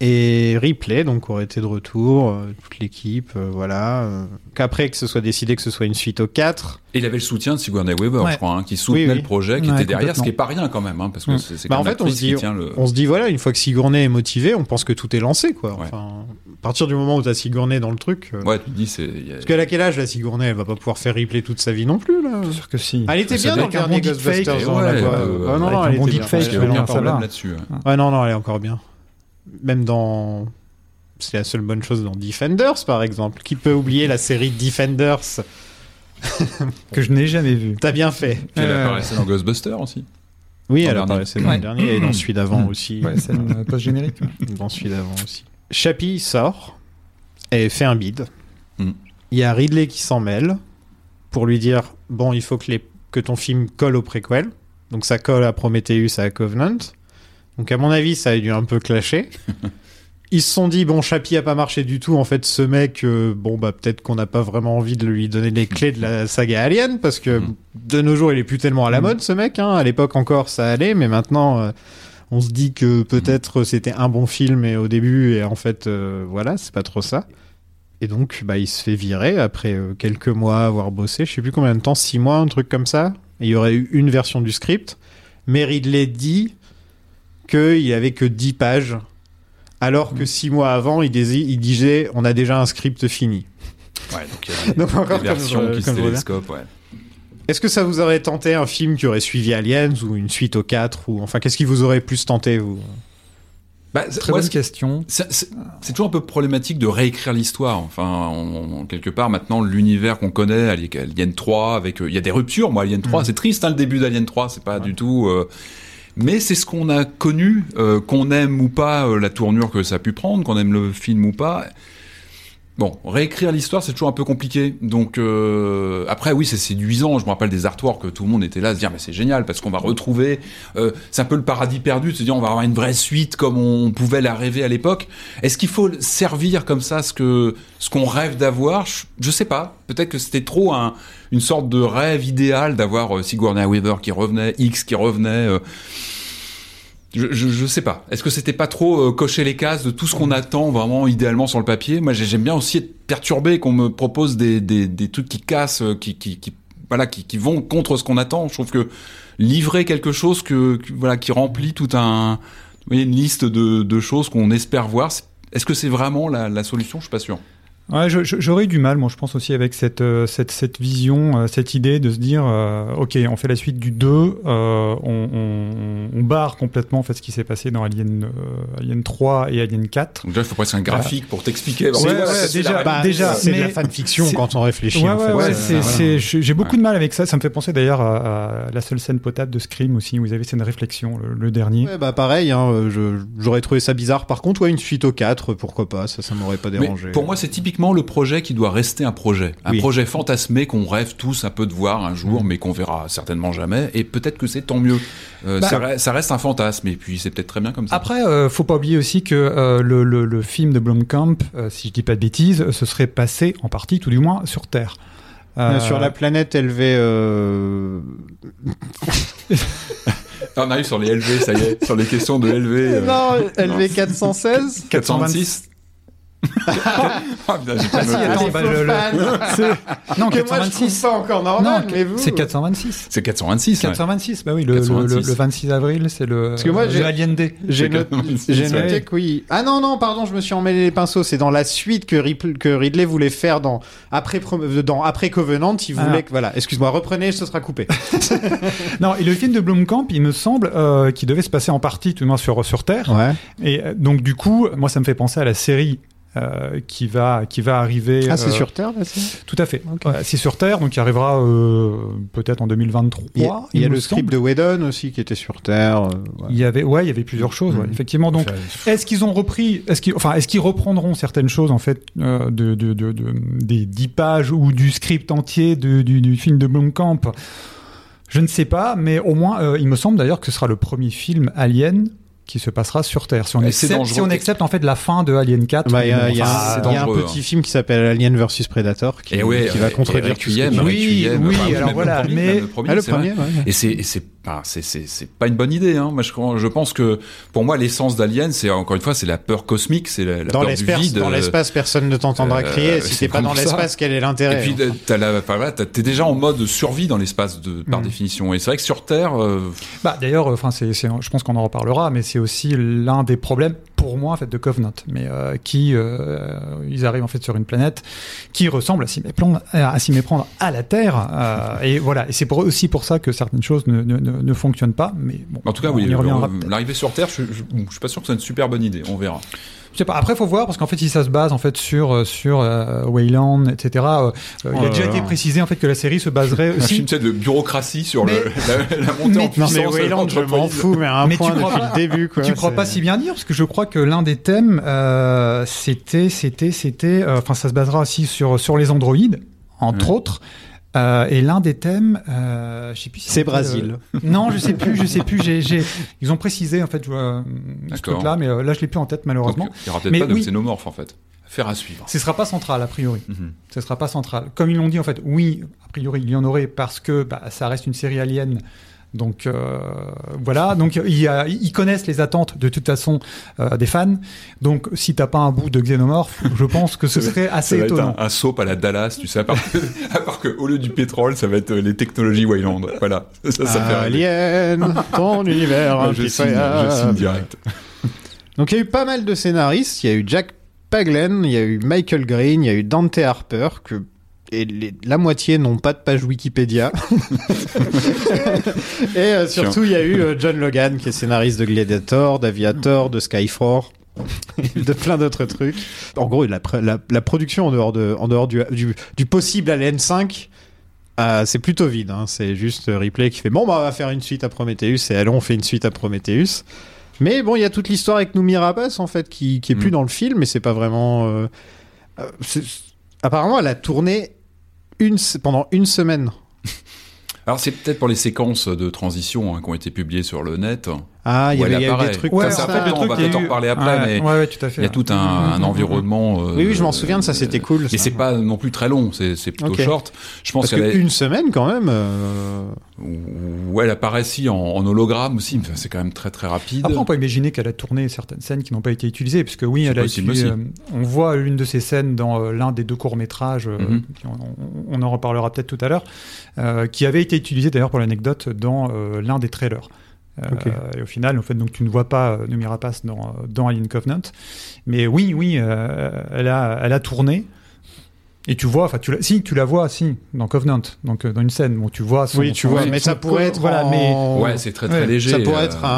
Et Ripley, donc, aurait été de retour, euh, toute l'équipe, euh, voilà. euh, Qu'après, que ce soit décidé que ce soit une suite au 4, Et il avait le soutien de Sigourney Weaver, Ouais. je crois, hein, qui soutenait Oui, oui. le projet, qui Ouais, était derrière, ce qui est pas rien quand même, hein, parce que Mm. c'est Bah, quand en même fait, on se dit- qui tient le. On se dit, voilà, une fois que Sigourney est motivé, on pense que tout est lancé, quoi. Ouais. Enfin, à partir du moment où t'as Sigourney dans le truc. euh, Ouais, tu te dis c'est. a- Parce a quel âge, la Sigourney? Elle va pas pouvoir faire replay toute sa vie non plus, là. Bien sûr que si. Elle était bien dans le dernier Ghostbusters. Euh, Ah non, non, elle était bien. là-dessus. Ouais, non, non, elle est encore bien. Même dans. C'est la seule bonne chose dans Defenders, par exemple. Qui peut oublier la série Defenders (laughs) Que je n'ai jamais vu. T'as bien fait. Puis elle Euh, apparaissait dans Ghostbusters aussi. Oui, Dans elle le apparaissait dans le dernier et dans celui d'avant Mm. aussi. Ouais, c'est une post générique. (laughs) dans celui d'avant aussi. Chappie sort et fait un bid. Mm. Il y a Ridley qui s'en mêle pour lui dire bon, il faut que, les, que ton film colle au préquel. Donc ça colle à Prometheus, à Covenant. Donc à mon avis, ça a dû un peu clasher. (laughs) Ils se sont dit bon, Chappie a pas marché du tout. En fait, ce mec, euh, bon bah peut-être qu'on n'a pas vraiment envie de lui donner les clés de la saga Alien parce que Mm. de nos jours, il est plus tellement à la Mm. mode ce mec. Hein. À l'époque encore, ça allait, mais maintenant. euh, on se dit que peut-être c'était un bon film et au début et en fait euh, voilà c'est pas trop ça et donc bah il se fait virer après euh, quelques mois avoir bossé je sais plus combien de temps six mois un truc comme ça et il y aurait eu une version du script mais Ridley dit qu'il avait que 10 pages alors que six mois avant il, dési- il disait on a déjà un script fini Ouais, donc il y a des, donc encore des comme versions qui comme télescopent, ouais. est-ce que ça vous aurait tenté un film qui aurait suivi Aliens ou une suite au 4 ou enfin qu'est-ce qui vous aurait plus tenté vous? Bah, c'est- Très bonne question. C'est c'est- c'est toujours un peu problématique de réécrire l'histoire. Enfin, on- on- quelque part, maintenant, l'univers qu'on connaît, Ali- Alien 3, avec, euh, il y a des ruptures. Moi, Alien 3, c'est triste, hein, le début d'Alien 3, c'est pas du tout. euh, mais c'est ce qu'on a connu, euh, qu'on aime ou pas euh, la tournure que ça a pu prendre, qu'on aime le film ou pas. Bon, réécrire l'histoire, c'est toujours un peu compliqué. Donc euh, après, oui, c'est séduisant. Je me rappelle des artworks que tout le monde était là à se dire mais c'est génial parce qu'on va retrouver. euh, c'est un peu le paradis perdu se dire on va avoir une vraie suite comme on pouvait la rêver à l'époque. Est-ce qu'il faut servir comme ça ce que ce qu'on rêve d'avoir? Je, je sais pas. Peut-être que c'était trop un, une sorte de rêve idéal d'avoir euh, Sigourney Weaver qui revenait, X qui revenait. Je, je, je sais pas. Est-ce que c'était pas trop euh, cocher les cases de tout ce qu'on attend vraiment idéalement sur le papier? Moi, j'ai- j'aime bien aussi être perturbé qu'on me propose des, des, des trucs qui cassent, euh, qui, qui, qui voilà, qui, qui vont contre ce qu'on attend. Je trouve que livrer quelque chose que, que- voilà qui remplit tout un vous voyez, une liste de, de choses qu'on espère voir. Est-ce que c'est vraiment la, la solution? Je suis pas sûr. Ouais, j'aurais eu du mal, moi, je pense aussi avec cette euh, cette, cette vision, euh, cette idée de se dire, euh, ok, on fait la suite du 2, euh, on, on, on barre complètement en fait ce qui s'est passé dans Alien euh, Alien 3 et Alien 4. Donc déjà, il faut presque un graphique pour t'expliquer. Ouais, déjà, la- bah, déjà, c'est de la fanfiction quand on réfléchit en fait. j'ai beaucoup Ouais. de mal avec ça. Ça me fait penser d'ailleurs à, à la seule scène potable de Scream aussi, où ils avaient cette réflexion, le, le dernier. Ouais, bah pareil, hein, j'aurais trouvé ça bizarre. Par contre, ouais, une suite au 4, pourquoi pas, ça, ça m'aurait pas Mais dérangé. pour moi, c'est typiquement le projet qui doit rester un projet. Un Oui. projet fantasmé qu'on rêve tous un peu de voir un jour, mais qu'on verra certainement jamais. Et peut-être que c'est tant mieux. Euh, Bah- ça, re- ça reste un fantasme, et puis c'est peut-être très bien comme ça. Après, euh, faut pas oublier aussi que euh, le, le, le film de Blomkamp, euh, si je dis pas de bêtises, se serait passé en partie, tout du moins, sur Terre. Sur la planète élevée. Euh... Ah, on arrive sur les LV, ça y est, sur les questions de LV. euh, Non, LV 416 426 Ah, (laughs) putain, j'ai pas Ah, si, noté. attends, Les bah, faux le- le- fans. (laughs) Non, que moi je trouve 426. pas encore normal, Non, mais vous. c'est 426. C'est 426. ouais. 426, bah oui, le, le- 426. le- le 26 avril, c'est le, Parce que moi, le j'ai- Alien Day. J'ai C'est noté, 86, j'ai ouais. noté que oui. Ah non, non, pardon, je me suis emmêlé les pinceaux. C'est dans la suite que, Rip- que Ridley voulait faire dans après, Pro- dans après Covenant. Il voulait Ah. que, voilà, excuse-moi, reprenez, ce sera coupé. (laughs) Non, et le film de Blomkamp, il me semble, euh, qui devait se passer en partie, tout du moins sur, sur Terre. Ouais. Et euh, donc, du coup, moi, ça me fait penser à la série euh, qui, va, qui va arriver. Ah, c'est euh, sur Terre, là, c'est Tout à fait. Ouais, c'est sur Terre, donc qui arrivera euh, peut-être en 2023. Il y a, il y a le script de Whedon aussi qui était sur Terre. euh, ouais. Il y avait, ouais, il y avait plusieurs choses, ouais, Mhm. effectivement. Donc, est-ce qu'ils ont repris, est-ce qu'ils, enfin, est-ce qu'ils reprendront certaines choses en fait euh, de, de, de, de- des dix pages ou du script entier de- du, du film de Blomkamp? Je ne sais pas, mais au moins, euh, il me semble d'ailleurs que ce sera le premier film Alien qui se passera sur Terre. Si on, c'est accepte, dangereux. si on accepte en fait la fin de Alien 4, Bah, il y a, il y a- enfin, c'est il y a un petit hein. film qui s'appelle Alien vs Predator qui, Et ouais, qui va contredire et tout ce. Oui, oui, enfin, alors le voilà, premier, mais- le premier, Ah, le c'est vrai. premier, ouais. Et c'est, et c'est pas, c'est, c'est, c'est pas une bonne idée, hein. Moi, je, pense que, pour moi, l'essence d'Alien, c'est, encore une fois, c'est la peur cosmique, c'est la, la Dans peur du l'espace, vide. dans euh, l'espace, personne ne t'entendra euh, crier. (laughs) Si t'es pas dans l'espace, quel est l'intérêt Et puis hein t'as la, enfin, t'es déjà en mode survie dans l'espace de, par Mm. définition. Et c'est vrai que sur Terre, euh, Bah, d'ailleurs, enfin, c'est, c'est- je pense qu'on en reparlera, mais c'est aussi l'un des problèmes pour moi en fait de Covenant, mais euh, qui euh, ils arrivent en fait sur une planète qui ressemble à s'y méprendre à, s'y méprendre à la Terre, euh, et voilà. Et c'est pour, aussi pour ça que certaines choses ne, ne, ne, ne fonctionnent pas. Mais bon, en tout cas, on oui, l'arrivée sur Terre, je, je, je suis pas sûr que c'est une super bonne idée. On verra. Je sais pas. Après, faut voir parce qu'en fait, si ça se base en fait sur euh, sur euh, Wayland, etc. euh, euh, il Oh a là déjà été précisé en fait que la série se baserait Un aussi film de bureaucratie sur le, Mais- (laughs) la, la montée en mais- Non puissance. mais de Wayland, je m'en fous, mais à un Mais tu crois depuis pas- le début, quoi. tu crois pas si bien dire parce que je crois que l'un des thèmes c'était c'était c'était enfin ça se basera aussi sur sur les androïdes entre Ouais. autres Euh, et l'un des thèmes euh, je sais plus si C'est Brésil. euh, non je sais plus je sais plus j'ai j'ai ils ont précisé en fait euh, ce D'accord. truc là mais euh, là je l'ai plus en tête malheureusement Donc, il y aura peut-être Mais pas de oui. xénomorphe en fait. Faire à suivre. ce sera pas central a priori Mhm. ce sera pas central. Comme ils l'ont dit, en fait, oui, a priori, il y en aurait parce que bah, ça reste une série alien. Donc euh, voilà, donc ils connaissent les attentes de toute façon euh, des fans. Donc si t'as pas un bout de xénomorphe, (laughs) je pense que ce serait Ça assez va être étonnant. un, un soap à la Dallas, tu sais, à part, que, (laughs) à part que au lieu du pétrole, ça va être euh, les technologies Wayland. Voilà, ça, ça fait. Alien, ton (laughs) univers je, signe, je signe direct. Donc il y a eu pas mal de scénaristes. Il y a eu Jack Paglen, il y a eu Michael Green, il y a eu Dante Harper, que et les- la moitié n'ont pas de page Wikipédia. (laughs) et euh, surtout, il y a eu euh, John Logan, qui est scénariste de Gladiator, d'Aviator, de Skyfall, (laughs) de plein d'autres trucs. En gros, la, pr- la, la production en dehors, de, en dehors du, du, du possible Alien 5, euh, c'est plutôt vide. hein. C'est juste Ripley qui fait bon, bah, on va faire une suite à Prometheus, et allons, on fait une suite à Prometheus. Mais bon, il y a toute l'histoire avec Noomi Rapace, en fait, qui, qui est plus Mm. dans le film, mais c'est pas vraiment. euh, Apparemment, elle a tourné pendant une semaine. (laughs) Alors c'est peut-être pour les séquences de transition hein, qui ont été publiées sur le net. Ah, il y avait, des trucs Ouais, comme ça, ça. en fait, le truc, on va peut-être en reparler après, ouais, mais ouais, ouais, tout à fait. Il y a tout un, (laughs) un environnement. euh, Oui, oui, je m'en souviens de ça, c'était cool. Mais c'est pas non plus très long, c'est c'est plutôt short. Je pense qu'une semaine, quand même. euh, où elle apparaît si en, en hologramme aussi. Enfin, c'est quand même très très rapide. Après, on peut imaginer qu'elle a tourné certaines scènes qui n'ont pas été utilisées, puisque oui, elle a euh, on voit l'une de ces scènes dans euh, l'un des deux courts métrages, Mhm. on, on en reparlera peut-être tout à l'heure, euh, qui avait été utilisé d'ailleurs pour l'anecdote dans euh, l'un des trailers. Euh. Et au final, en fait, donc tu ne vois pas euh, Noomi Rapace dans, dans Alien Covenant, mais oui, oui, euh, elle a, elle a tourné. Et tu vois, enfin, tu la, si tu la vois, si, dans Covenant, donc euh, dans une scène, bon, tu vois. Son, Oui, tu son- vois, son- mais ça pourrait être. voilà, en- mais Ouais, c'est très très Ouais, léger. Ça pourrait être un,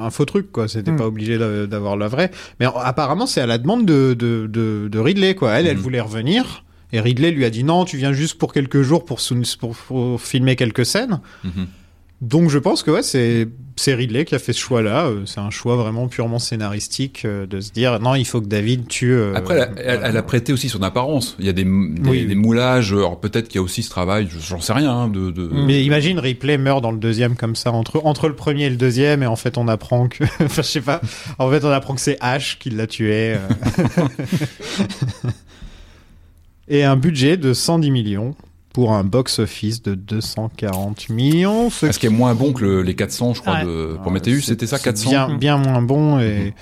un- un faux truc, quoi. C'était Hmm. pas obligé d'a- d'avoir la vraie. Mais en- apparemment, c'est à la demande de, de, de, de Ridley, quoi. Elle, elle Mhm. voulait revenir. Et Ridley lui a dit non, tu viens juste pour quelques jours pour, sou- pour, pour filmer quelques scènes. mhm. Donc je pense que ouais, c'est c'est Ridley qui a fait ce choix-là. Euh, C'est un choix vraiment purement scénaristique euh, de se dire non, il faut que David tue. euh, Après, elle, a- elle- elle a prêté aussi son apparence. Il y a des, des, Oui, des oui. moulages. Alors peut-être qu'il y a aussi ce travail. je- J'en sais rien. hein, de, de... Mais imagine Ripley meurt dans le deuxième comme ça entre entre le premier et le deuxième et en fait on apprend que (laughs) enfin je sais pas en fait on apprend que c'est Ash qui l'a tué (laughs) (laughs) et un budget de 110 millions pour un box office de 240 millions ce Ce qui est moins bon que le- les 400, je crois, Ouais. de Ah, Prometheus. C'était ça, c'est 400 bien, bien moins bon et,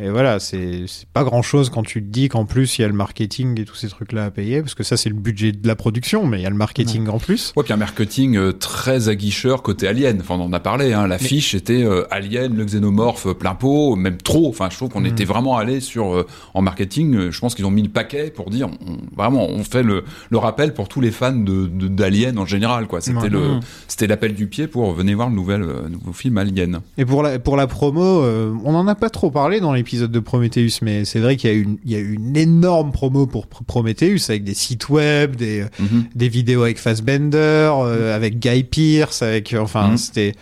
Et voilà, c'est pas grand chose quand tu te dis qu'en plus il y a le marketing et tous ces trucs là à payer, parce que ça c'est le budget de la production, mais il y a le marketing en plus. Ouais, puis un marketing euh, très aguicheur côté Alien. Enfin, on en a parlé. Hein. L'affiche était euh, Alien, le xénomorphe euh, plein pot, même trop. Enfin, je trouve qu'on Mm. était vraiment allé sur euh, en marketing. Je pense qu'ils ont mis le paquet pour dire on- vraiment on fait le, le rappel pour tous les fans de de- d'Alien en général. Quoi. C'était le Mm. c'était l'appel du pied pour venir voir le nouvel nouveau film Alien. Et pour la, pour la promo, on en a pas trop parlé dans l'épisode de Prometheus, mais c'est vrai qu'il y a eu une, il y a eu une énorme promo pour Pr- Prometheus avec des sites web, des, euh, Mhm. des vidéos avec Fassbender, euh, avec Guy Pearce, avec, euh, enfin, Mhm. c'était,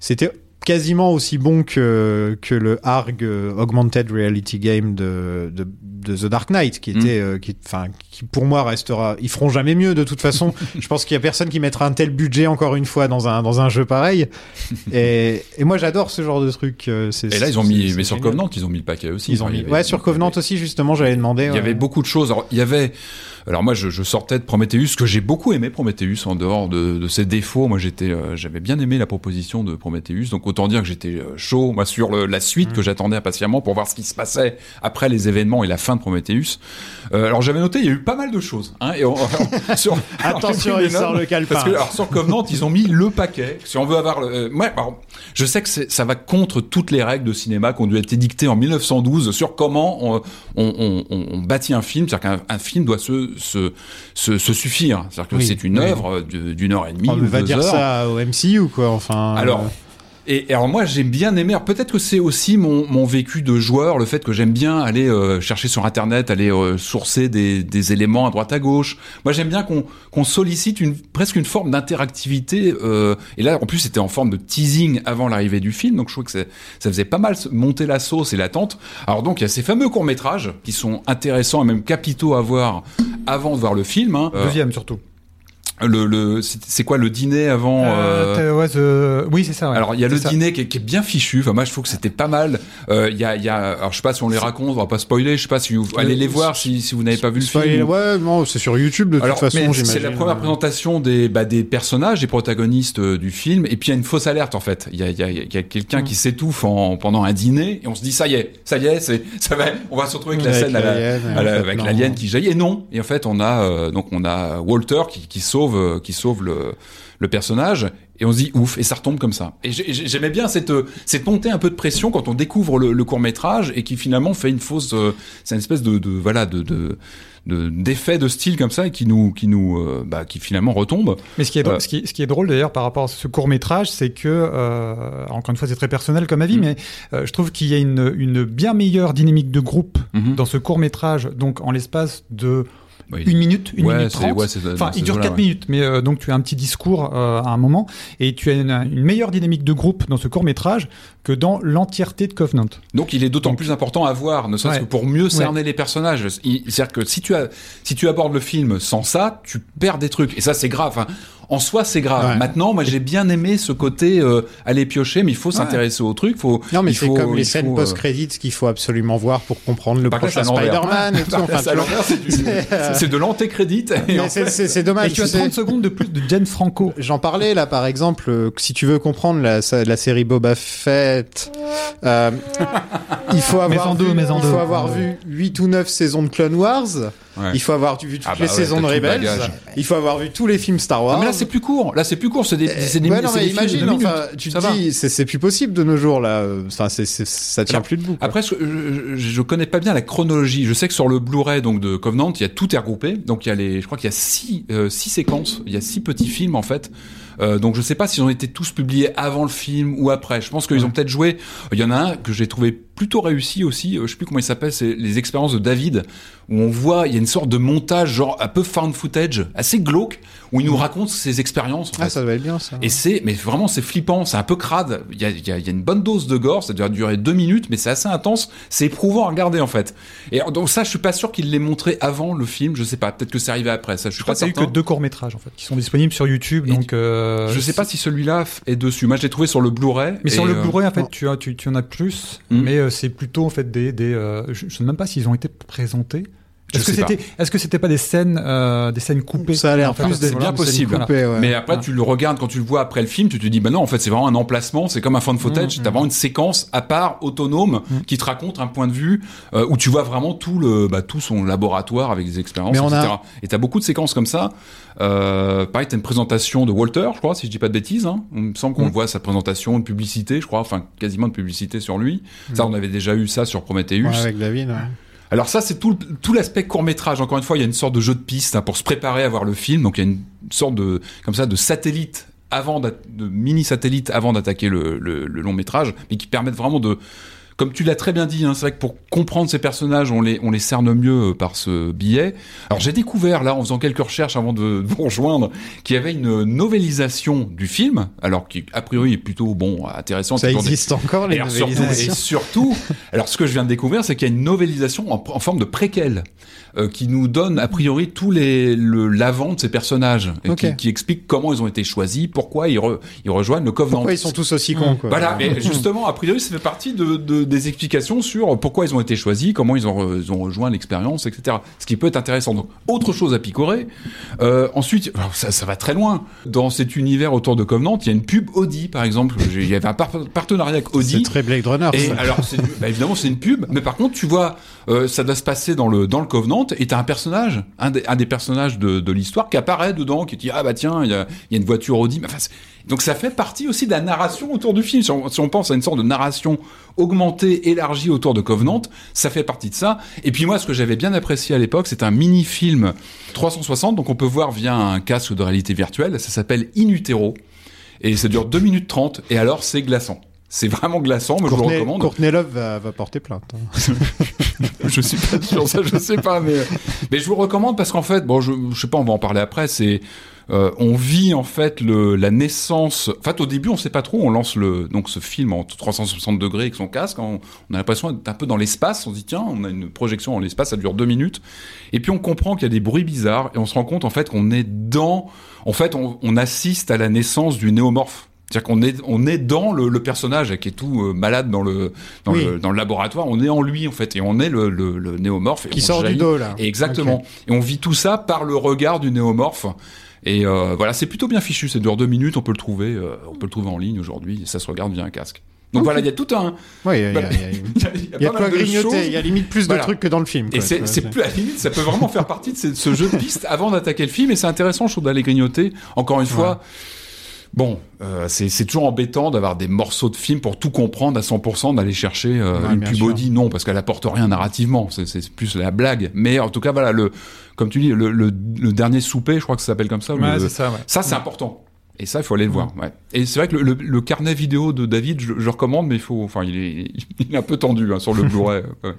c'était quasiment aussi bon que, que le ARG Augmented Reality Game de, de, de The Dark Knight, qui Mhm. était, euh, qui, enfin, qui pour moi restera, ils feront jamais mieux de toute façon. (laughs) Je pense qu'il y a personne qui mettra un tel budget encore une fois dans un, dans un jeu pareil. (laughs) Et, et moi j'adore ce genre de truc. euh, Et là ils ont mis mais sur génial. Covenant ils ont mis le paquet aussi. Ils ont mis, y avait- ouais, sur Covenant aussi justement, j'avais demandé. Il y ouais. avait beaucoup de choses. Alors, il y avait. Alors moi, je, je sortais de Prometheus, que j'ai beaucoup aimé Prometheus en dehors de, de ses défauts. Moi, j'étais, euh, j'avais bien aimé la proposition de Prometheus. Donc autant dire que j'étais chaud, moi, sur le- la suite Mm. que j'attendais impatiemment pour voir ce qui se passait après les événements et la fin de Prometheus. Euh, alors j'avais noté, il y a eu pas mal de choses. Hein, et on- (laughs) sur, alors, Attention, il sort le calepin. Parce que alors, sur Covenant, ils ont mis le paquet. Si on veut avoir le, euh, ouais, alors, je sais que ça va contre toutes les règles de cinéma qui ont dû être édictées en 1912 sur comment on, bâtit un film. C'est-à-dire qu'un un film doit se, se, se, se suffire. C'est-à-dire que Oui, c'est une oui. œuvre de- d'une heure et demie On ou va deux dire heures. ça au MCU quoi. Enfin. Alors, euh, et, alors moi j'ai bien aimé. Peut-être que c'est aussi mon, mon vécu de joueur, le fait que j'aime bien aller euh, chercher sur internet, aller euh, sourcer des, des éléments à droite à gauche. Moi j'aime bien qu'on qu'on sollicite une presque une forme d'interactivité. euh, et là en plus c'était en forme de teasing avant l'arrivée du film, donc je trouve que ça faisait pas mal monter la sauce et l'attente. Alors donc il y a ces fameux courts métrages qui sont intéressants et même capitaux à voir avant de voir le film. hein. Deuxième surtout. Le, le c'est quoi le dîner avant euh, Euh, ouais, the- Oui, c'est ça. ouais. alors il y a le ça. dîner qui est, qui est bien fichu. Enfin moi je trouve que c'était pas mal. Euh, Il y a il y a alors je sais pas si on les raconte, on va pas spoiler. Je sais pas si vous allez les voir si, si vous n'avez pas vu le film. Ouais, non, c'est sur YouTube de Alors, toute façon. c'est la première présentation des, bah, des personnages, des protagonistes euh, du film, et puis il y a une fausse alerte en fait. Il y a, il y a, il y a quelqu'un Mm. qui s'étouffe en, pendant un dîner, et on se dit ça y est, ça y est, c'est, ça va, on va se retrouver avec la Avec scène à la- l'alien, à la- en fait, avec l'alien qui jaillit. Et non, et en fait on a euh, donc on a Walter qui, qui sauve, euh, qui sauve le, le personnage. Et on se dit ouf, et ça retombe comme ça. Et j'ai- j'ai- j'aimais bien cette, euh, cette montée un peu de pression quand on découvre le, le court métrage et qui finalement fait une fausse, euh, c'est une espèce de, de voilà de, de de- d'effet de style comme ça et qui nous qui nous euh, bah, qui finalement retombe Mais ce qui est, drôle- Euh, ce qui, ce qui est drôle d'ailleurs par rapport à ce court métrage, c'est que, euh, encore une fois, c'est très personnel comme avis, Mm. mais je trouve qu'il y a une, une bien meilleure dynamique de groupe Mhm. dans ce court métrage, donc en l'espace de Ouais, une minute, une ouais, minute trente. Enfin, il dure eaux-là, 4 ouais. minutes, mais euh, donc tu as un petit discours euh, à un moment, et tu as une, une meilleure dynamique de groupe dans ce court métrage que dans l'entièreté de Covenant. Donc il est d'autant plus important à voir, ne serait-ce que pour mieux cerner les personnages. C'est-à-dire que si tu as, si tu abordes le film sans ça, tu perds des trucs. Et ça c'est grave. Enfin, en soi c'est grave. Ouais. Maintenant, moi j'ai bien aimé ce côté euh, aller piocher, mais il faut s'intéresser au truc. Faut. Non, mais il c'est comme les scènes euh, post-crédits qu'il faut absolument voir pour comprendre le prochain. Spider-Man et tout. Par Enfin, (laughs) contre, (laughs) c'est de l'antécrédit. C'est- dommage. et tu as sais. 30 secondes de plus de Jen Franco. J'en parlais là par exemple, euh, si tu veux comprendre la, la série Boba Fett, euh, il faut Mais avoir, en deux, vu, mais en il deux. faut avoir vu 8 ou 9 saisons de Clone Wars, Ouais. il faut avoir vu toutes Ah bah les ouais, saisons de Rebels, il faut avoir vu tous les films Star Wars. Ah, mais là c'est plus court. Là c'est plus court. C'est des, c'est des, Ouais, non, c'est mais des films de imagine, enfin, tu Ça te dis, c'est plus possible de nos jours là. euh, Enfin, ça tient Alors, plus debout. quoi. Après, je, je, je connais pas bien la chronologie. Je sais que sur le Blu-ray donc de Covenant, il y a tout est regroupé. Donc il y a les, je crois qu'il y a six, euh, six séquences. Il y a six petits films en fait. Euh, donc je sais pas s'ils ont été tous publiés avant le film ou après. Je pense qu'ils ont peut-être joué. Il y en a un que j'ai trouvé plutôt réussi aussi. Euh, je sais plus comment il s'appelle. C'est les expériences de David où on voit il y a une sorte de montage genre un peu found footage, assez glauque, où il nous raconte ses expériences. en ah, fait. ça doit être bien ça. Et c'est, mais vraiment, c'est flippant, c'est un peu crade. Il y a, il y il une bonne dose de gore, ça doit durer deux minutes, mais c'est assez intense. C'est éprouvant à regarder, en fait. Et donc ça, je suis pas sûr qu'il l'ait montré avant le film. Je sais pas. Peut-être que c'est arrivé après. Ça, je suis crois pas qu'il n'y a eu certain. que deux courts métrages en fait, qui sont disponibles sur YouTube. Et Donc, euh, Je sais pas si celui-là est dessus. Moi, je l'ai trouvé sur le Blu-ray. Mais sur le euh, Blu-ray, en fait, tu, as, tu, tu en as plus, Mhm. mais euh, c'est plutôt en fait des. des euh, je ne sais même pas s'ils ont été présentés. Est-ce que c'était, est-ce que c'était pas des scènes, euh, des scènes coupées? Ça a l'air plus ce des- bien possible. une coupée, ouais. Mais après, Ouais. tu le regardes quand tu le vois après le film, tu te dis, bah non, en fait, c'est vraiment un emplacement, c'est comme un fan footage, Mmh, t'as vraiment une séquence à part, autonome, qui te raconte un point de vue euh, où tu vois vraiment tout le, bah, tout son laboratoire avec des expériences, a- etc. Et t'as beaucoup de séquences comme ça. Euh, pareil, t'as une présentation de Walter, je crois, si je dis pas de bêtises. Hein. Il me semble qu'on Mm. voit sa présentation, une publicité, je crois, enfin quasiment de publicité sur lui. Ça, on avait déjà eu ça sur Prometheus. Ouais, avec David. ouais. Alors ça, c'est tout, l'aspect court métrage. Encore une fois, il y a une sorte de jeu de piste hein, pour se préparer à voir le film. Donc il y a une sorte de comme ça de satellite avant de mini satellite avant d'attaquer le long métrage, mais qui permettent vraiment de comme tu l'as très bien dit, hein, c'est vrai que pour comprendre ces personnages, on les, on les cerne mieux euh, par ce billet. Alors j'ai découvert, là, en faisant quelques recherches avant de (laughs) vous rejoindre, qu'il y avait une novélisation du film, alors qui, a priori, est plutôt, bon, intéressant. Ça existe encore, les et alors, surtout, et surtout, alors ce que je viens de découvrir, c'est qu'il y a une novélisation en, en forme de préquel euh, qui nous donne a priori tous les le l'avant de ces personnages et qui, qui explique comment ils ont été choisis, pourquoi ils, re- ils rejoignent le Covenant. Pourquoi ils sont tous aussi cons, quoi. Voilà, mais justement, a priori, ça fait partie de, de- des explications sur pourquoi ils ont été choisis, comment ils ont, re- ils ont rejoint l'expérience, etc. Ce qui peut être intéressant. Donc, autre chose à picorer. Euh, ensuite, alors, ça, ça va très loin. Dans cet univers autour de Covenant, il y a une pub Audi, par exemple. J'ai- Il y avait un par- partenariat avec C'est Audi. très Blade Runner, Et ça. alors, c'est, bah, évidemment, c'est une pub, mais par contre, tu vois, euh, ça doit se passer dans le dans le Covenant, et t'as un personnage, un des, personnages de, l'histoire, qui apparaît dedans, qui dit ah bah tiens, il y a, une voiture Audi. Donc ça fait partie aussi de la narration autour du film. Si on, si on pense à une sorte de narration augmentée, élargie autour de Covenant, ça fait partie de ça. Et puis moi, ce que j'avais bien apprécié à l'époque, c'est un mini-film 360, donc on peut voir via un casque de réalité virtuelle. Ça s'appelle In Utero. Et ça dure 2 minutes 30, et alors c'est glaçant. C'est vraiment glaçant, mais je vous recommande. Courtney Love va, va porter plainte. hein. (laughs) je suis pas sûr, ça je sais pas, mais mais je vous recommande parce qu'en fait, bon, je, je sais pas, on va en parler après. C'est euh, on vit en fait le, la naissance. En fait, au début, on sait pas trop. On lance le donc ce film en 360 degrés avec son casque. On, on a l'impression d'être un peu dans l'espace. On se dit tiens, on a une projection dans l'espace, ça dure deux minutes. Et puis on comprend qu'il y a des bruits bizarres et on se rend compte en fait qu'on est dans. En fait, on, on assiste à la naissance du néomorphe. C'est-à-dire qu'on est, on est dans le, le personnage qui est tout euh, malade dans le, dans, Oui. le, dans le laboratoire. On est en lui, en fait, et on est le, le, le néomorphe. et Qui sort du jaillit. dos, là. Et exactement. Et on vit tout ça par le regard du néomorphe. Et euh, voilà, c'est plutôt bien fichu. C'est dure deux minutes. On peut le trouver, euh, on peut le trouver en ligne aujourd'hui. Ça se regarde via un casque. Donc voilà, il y a tout un. Ouais, il Bah, y a- il y a, (laughs) il y a il y a pas quoi grignoter. Il y a limite plus de Voilà. trucs que dans le film. Et quoi, c'est plus à la limite, ça peut vraiment faire partie de ce, ce jeu de piste avant d'attaquer le film. Et c'est intéressant, je trouve, d'aller grignoter. Encore une fois. Bon, euh, c'est toujours embêtant d'avoir des morceaux de film pour tout comprendre à 100%, d'aller chercher euh, Ouais, une bien pub sûr. Audi, non, parce qu'elle apporte rien narrativement, c'est- plus la blague. Mais en tout cas, voilà, le, comme tu dis, le, le, le dernier souper, je crois que ça s'appelle comme ça. Ouais, le- ça, ouais. ça, c'est important. Et ça, il faut aller le voir. Ouais. Et c'est vrai que le, le- le carnet vidéo de David, je, recommande, mais il faut, enfin, il est, (laughs) il est un peu tendu hein, sur le (laughs) Blu-ray. ouais.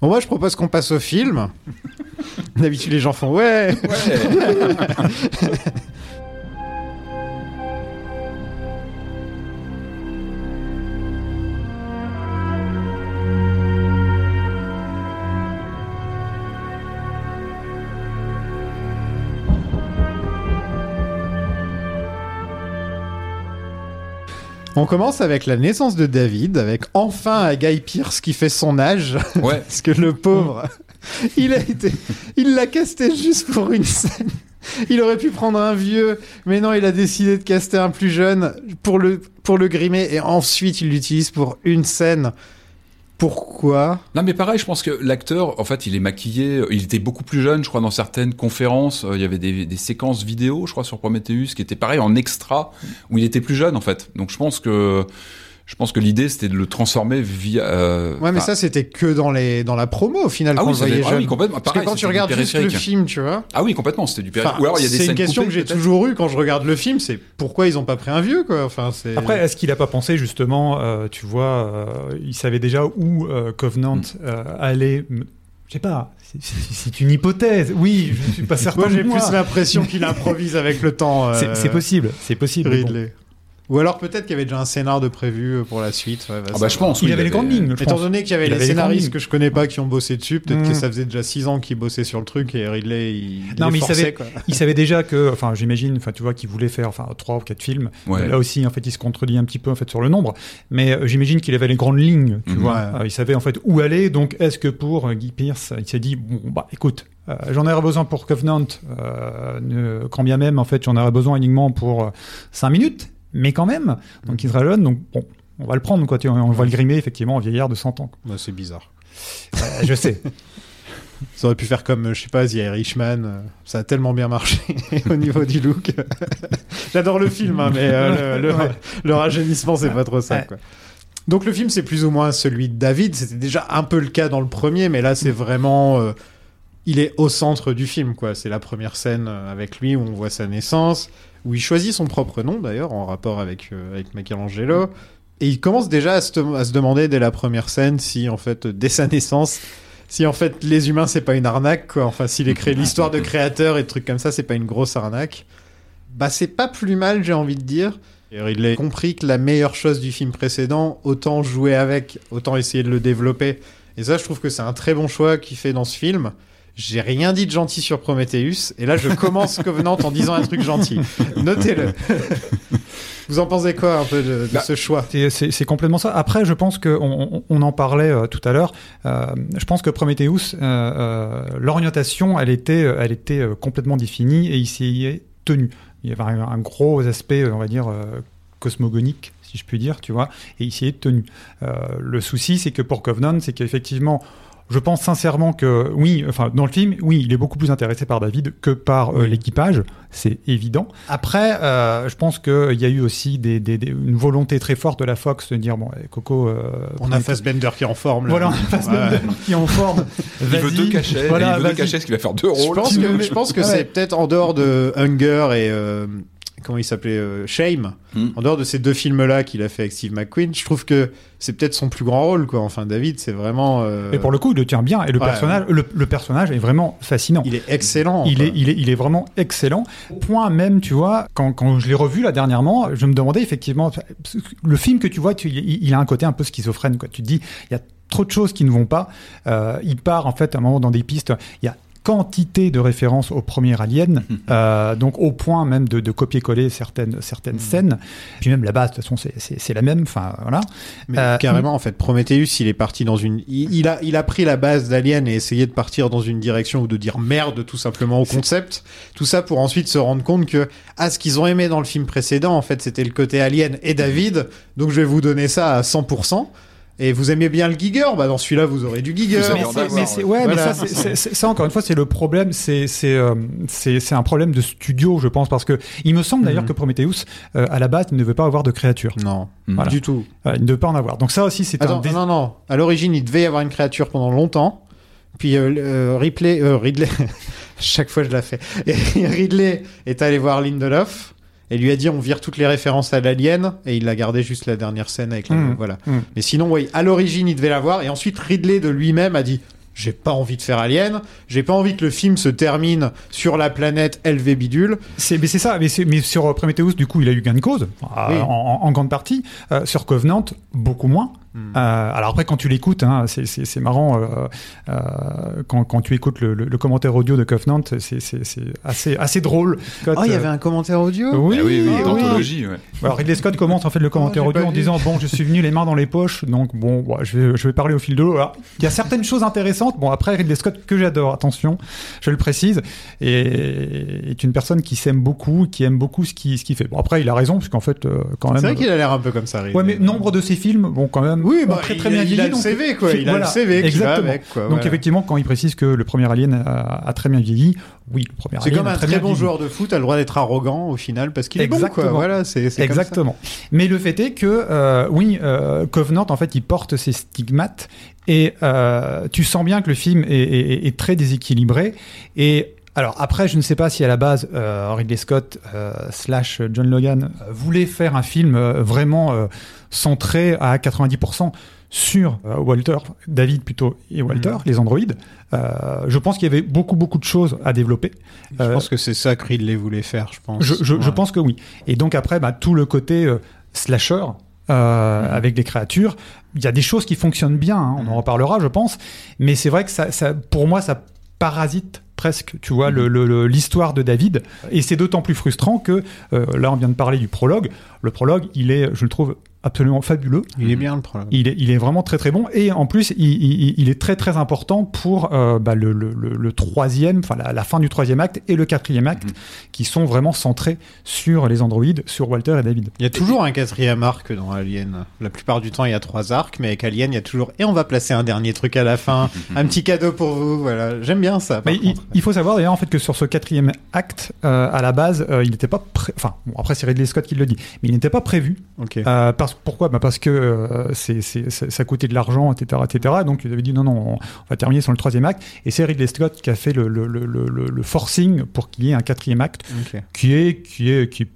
Bon, moi, je propose qu'on passe au film. (laughs) D'habitude, les gens font ouais. On commence avec la naissance de David, avec enfin un Guy Pierce qui fait son âge. Ouais. (laughs) Parce que le pauvre, (laughs) il a été, il l'a casté juste pour une scène. Il aurait pu prendre un vieux, mais non, il a décidé de caster un plus jeune pour le, pour le grimer et ensuite il l'utilise pour une scène. Pourquoi Non, mais pareil, je pense que l'acteur, en fait, il est maquillé. Il était beaucoup plus jeune, je crois, dans certaines conférences. euh, il y avait des, des séquences vidéo, je crois, sur Prometheus, qui étaient pareil en extra, où il était plus jeune, en fait. Donc, je pense que, je pense que l'idée, c'était de le transformer via. euh, Ouais, mais ça c'était que dans les, dans la promo au final Ah oui, voyait ah oui, complètement. Parce que quand tu regardes juste le film, tu vois. Ah oui, complètement. C'était du périphérique. Enfin, Ou alors, il y a des c'est une question coupées, que j'ai toujours eue quand je regarde le film, c'est pourquoi ils ont pas pris un vieux quoi. Enfin, c'est. Après, est-ce qu'il a pas pensé justement, euh, tu vois, euh, il savait déjà où euh, Covenant Mm. euh, allait. Je sais pas, c'est- une hypothèse. Oui, je suis pas (laughs) certain. moi j'ai plus l'impression qu'il improvise avec le temps. euh, C'est possible, c'est possible. mais bon. Ou alors peut-être qu'il y avait déjà un scénar de prévu euh, pour la suite. ouais, va Ah bah, je pense. Il oui, avait les grandes lignes, je Étant pense. donné qu'il y avait Il les avait scénaristes lignes. que je connais pas qui ont bossé dessus, peut-être Mm. que ça faisait déjà 6 ans qu'ils bossaient sur le truc et Ridley il, Non, il mais il savait- quoi. Il savait déjà que, enfin, j'imagine, enfin, tu vois, qu'il voulait faire, enfin, trois ou quatre films. Ouais. Là aussi, en fait, il se contredit un petit peu, en fait, sur le nombre. Mais euh, j'imagine qu'il avait les grandes lignes, tu Mhm. vois. Ouais. Euh, il savait, en fait, où aller. Donc, est-ce que pour euh, Guy Pierce, il s'est dit, bon, bah, écoute, euh, j'en aurais besoin pour Covenant, euh, ne- quand bien même, en fait, j'en aurais besoin uniquement pour euh, cinq minutes, mais quand même. Donc, il sera jeune, donc, bon. On va le prendre, quoi. On va le grimer, effectivement, en vieillard de 100 ans. Ouais, c'est bizarre. Euh, je sais. (laughs) Ça aurait pu faire comme, euh, je sais pas, The Irishman. euh, Ça a tellement bien marché (laughs) au niveau du look. (laughs) J'adore le film, hein, mais euh, le, le- Ouais. le rajeunissement, c'est pas trop ça. Ouais. Quoi. Donc le film, c'est plus ou moins celui de David. C'était déjà un peu le cas dans le premier, mais là, c'est vraiment... euh, il est au centre du film, quoi. C'est la première scène avec lui où on voit sa naissance, où il choisit son propre nom, d'ailleurs, en rapport avec, euh, avec Michelangelo. Et il commence déjà à se, demander dès la première scène si, en fait, dès sa naissance, si en fait les humains c'est pas une arnaque quoi. Enfin s'il créé l'histoire de créateur et trucs comme ça c'est pas une grosse arnaque. Bah c'est pas plus mal j'ai envie de dire. Il a compris que la meilleure chose du film précédent autant jouer avec autant essayer de le développer. Et ça je trouve que c'est un très bon choix qu'il fait dans ce film j'ai rien dit de gentil sur Prometheus et là je commence (laughs) Covenant en disant un truc gentil notez-le (laughs) vous en pensez quoi un peu de, de Bah, ce choix? C'est- complètement ça. Après, je pense que on, en parlait euh, tout à l'heure. Euh, je pense que Prometheus, euh, l'orientation, elle était, elle était complètement définie et il s'y est tenu. Il y avait un, un gros aspect, on va dire, cosmogonique, si je puis dire, tu vois, et il s'y est tenu. Le souci, c'est que pour Covenant, c'est qu'effectivement, je pense sincèrement que oui, enfin dans le film, oui, il est beaucoup plus intéressé par David que par euh, l'équipage, c'est évident. Après, euh, je pense qu'il y a eu aussi des, des- des- une volonté très forte de la Fox de dire bon, eh, Coco, euh, on a Fassbender qui est en forme là. voilà, on a Fassbender qui est en forme. Il veut deux cachets. Voilà, il veut deux cachets, ce qui va faire deux Je rôles. pense que, je pense que Ouais. c'est peut-être en dehors de Hunger et euh, comment il s'appelait euh, Shame, Hmm. en dehors de ces deux films-là qu'il a fait avec Steve McQueen, je trouve que c'est peut-être son plus grand rôle quoi. Enfin David, c'est vraiment. euh, Et pour le coup, il le tient bien et le Ouais, personnage, Le, le personnage est vraiment fascinant. il est excellent. Il est, il, est, il est vraiment excellent. Point même, tu vois, quand, quand je l'ai revu là dernièrement, je me demandais effectivement, le film que tu vois, tu, il, il a un côté un peu schizophrène. Quoi. Tu te dis, il y a trop de choses qui ne vont pas. Euh, il part en fait à un moment dans des pistes. Il y a quantité de références au premier Alien, euh, donc au point même de, de copier-coller certaines, certaines scènes. Puis même la base, de toute façon, c'est- la même. Enfin, voilà. Mais Euh, carrément, en fait, Prometheus, il est parti dans une. Il, il a, il a pris la base d'Alien et essayé de partir dans une direction ou de dire merde tout simplement au concept. Tout ça pour ensuite se rendre compte que, ah, ce qu'ils ont aimé dans le film précédent, en fait, c'était le côté Alien et David. Donc je vais vous donner ça à 100%. Et vous aimez bien le Giger? Bah, dans celui-là, vous aurez du Giger. Mais ouais. ça, encore une fois, c'est le problème. C'est c'est euh, c'est un problème de studio, je pense, parce que il me semble d'ailleurs Mhm. que Prometheus, euh, à la base, il ne veut pas avoir de créature. Non, Mhm. Voilà. du tout. Euh, il ne veut pas en avoir. Donc ça aussi, c'est un dés- non, non. À l'origine, il devait y avoir une créature pendant longtemps. Puis euh, euh, Ripley, euh, Ridley, (laughs) chaque fois je la fais. Et (laughs) Ridley est allé voir Lindelof et lui a dit on vire toutes les références à l'alien et il a gardé juste la dernière scène avec la Mm. voilà. Mm. Mais sinon, oui, à l'origine, il devait l'avoir et ensuite Ridley de lui-même a dit j'ai pas envie de faire Alien, j'ai pas envie que le film se termine sur la planète LV bidule. C'est mais c'est ça. Mais, sur euh, Prometheus, du coup, il a eu gain de cause Oui. en, en- en grande partie. Euh, sur Covenant, beaucoup moins. Hmm. Euh, alors après, quand tu l'écoutes, hein, c'est- c'est c'est marrant. euh, euh, quand, quand tu écoutes le, le- le commentaire audio de Covenant, c'est c'est- c'est assez assez drôle. Quand, Oh, il y euh, avait un commentaire audio Oui, Ah oui, oui, oui. d'anthologie, ouais. Alors Ridley Scott commence en fait le commentaire audio en disant bon je suis venu les mains dans les poches donc bon je, vais, je vais parler au fil de l'eau. Alors, Il y a certaines choses intéressantes. Bon après Ridley Scott que j'adore attention je le précise et est une personne qui s'aime beaucoup qui aime beaucoup ce qu'il ce qu'il fait. Bon après il a raison parce qu'en fait quand C'est même. vrai qu'il a l'air un peu comme ça. Ridley. Ouais mais nombre de ses films bon quand même Oui, bah, très il très a- bien il a vieilli, le donc- CV, quoi. Il a le CV exactement. avec, quoi, Donc effectivement quand il précise que le premier Alien a, a très bien vieilli oui le premier C'est Alien comme a un très bon vieilli. joueur de foot a le droit d'être arrogant au final parce qu'il est bon quoi. Exactement. Voilà, c'est c'est comme ça. Exactement. Mais le fait est que, euh, oui, euh, Covenant, en fait, il porte ses stigmates et euh, tu sens bien que le film est, est- est très déséquilibré. Et Alors après, je ne sais pas si à la base euh, Ridley Scott euh, slash John Logan euh, voulait faire un film vraiment centré à 90% sur euh, Walter, David plutôt et Walter, les androïdes. Euh, je pense qu'il y avait beaucoup beaucoup de choses à développer. Je Euh, pense que c'est ça que Ridley voulait faire, je pense. je, je- je Ouais. pense que oui. Et donc après, bah, tout le côté euh, slasher Mhm. avec les créatures, il y a des choses qui fonctionnent bien. hein, on en reparlera, je pense. Mais c'est vrai que ça, ça, pour moi, ça parasite presque, tu vois, l'histoire de David. Et c'est d'autant plus frustrant que là, on vient de parler du prologue. Le prologue, il est, je le trouve absolument fabuleux. Il est bien le problème. Il est, il est vraiment très très bon et en plus il, il- il est très très important pour euh, bah, le, le- le- troisième, enfin la, la fin du troisième acte et le quatrième acte qui sont vraiment centrés sur les androïdes, sur Walter et David. Il y a toujours un quatrième arc dans Alien. La plupart du temps, il y a trois arcs, mais avec Alien, il y a toujours. Et on va placer un dernier truc à la fin, (laughs) un petit cadeau pour vous. Voilà, j'aime bien ça. Mais il, faut savoir d'ailleurs en fait que sur ce quatrième acte, euh, à la base, euh, il n'était pas enfin bon, après c'est Ridley Scott qui le dit, mais il n'était pas prévu. Euh, parce, pourquoi? Bah Parce que euh, ça ça coûtait de l'argent, etc., etc. Donc il avait dit non, non, on, on va terminer sur le troisième acte. Et c'est Ridley Scott qui a fait le, le, le, le, le forcing pour qu'il y ait un quatrième acte qui est, qui est, qui est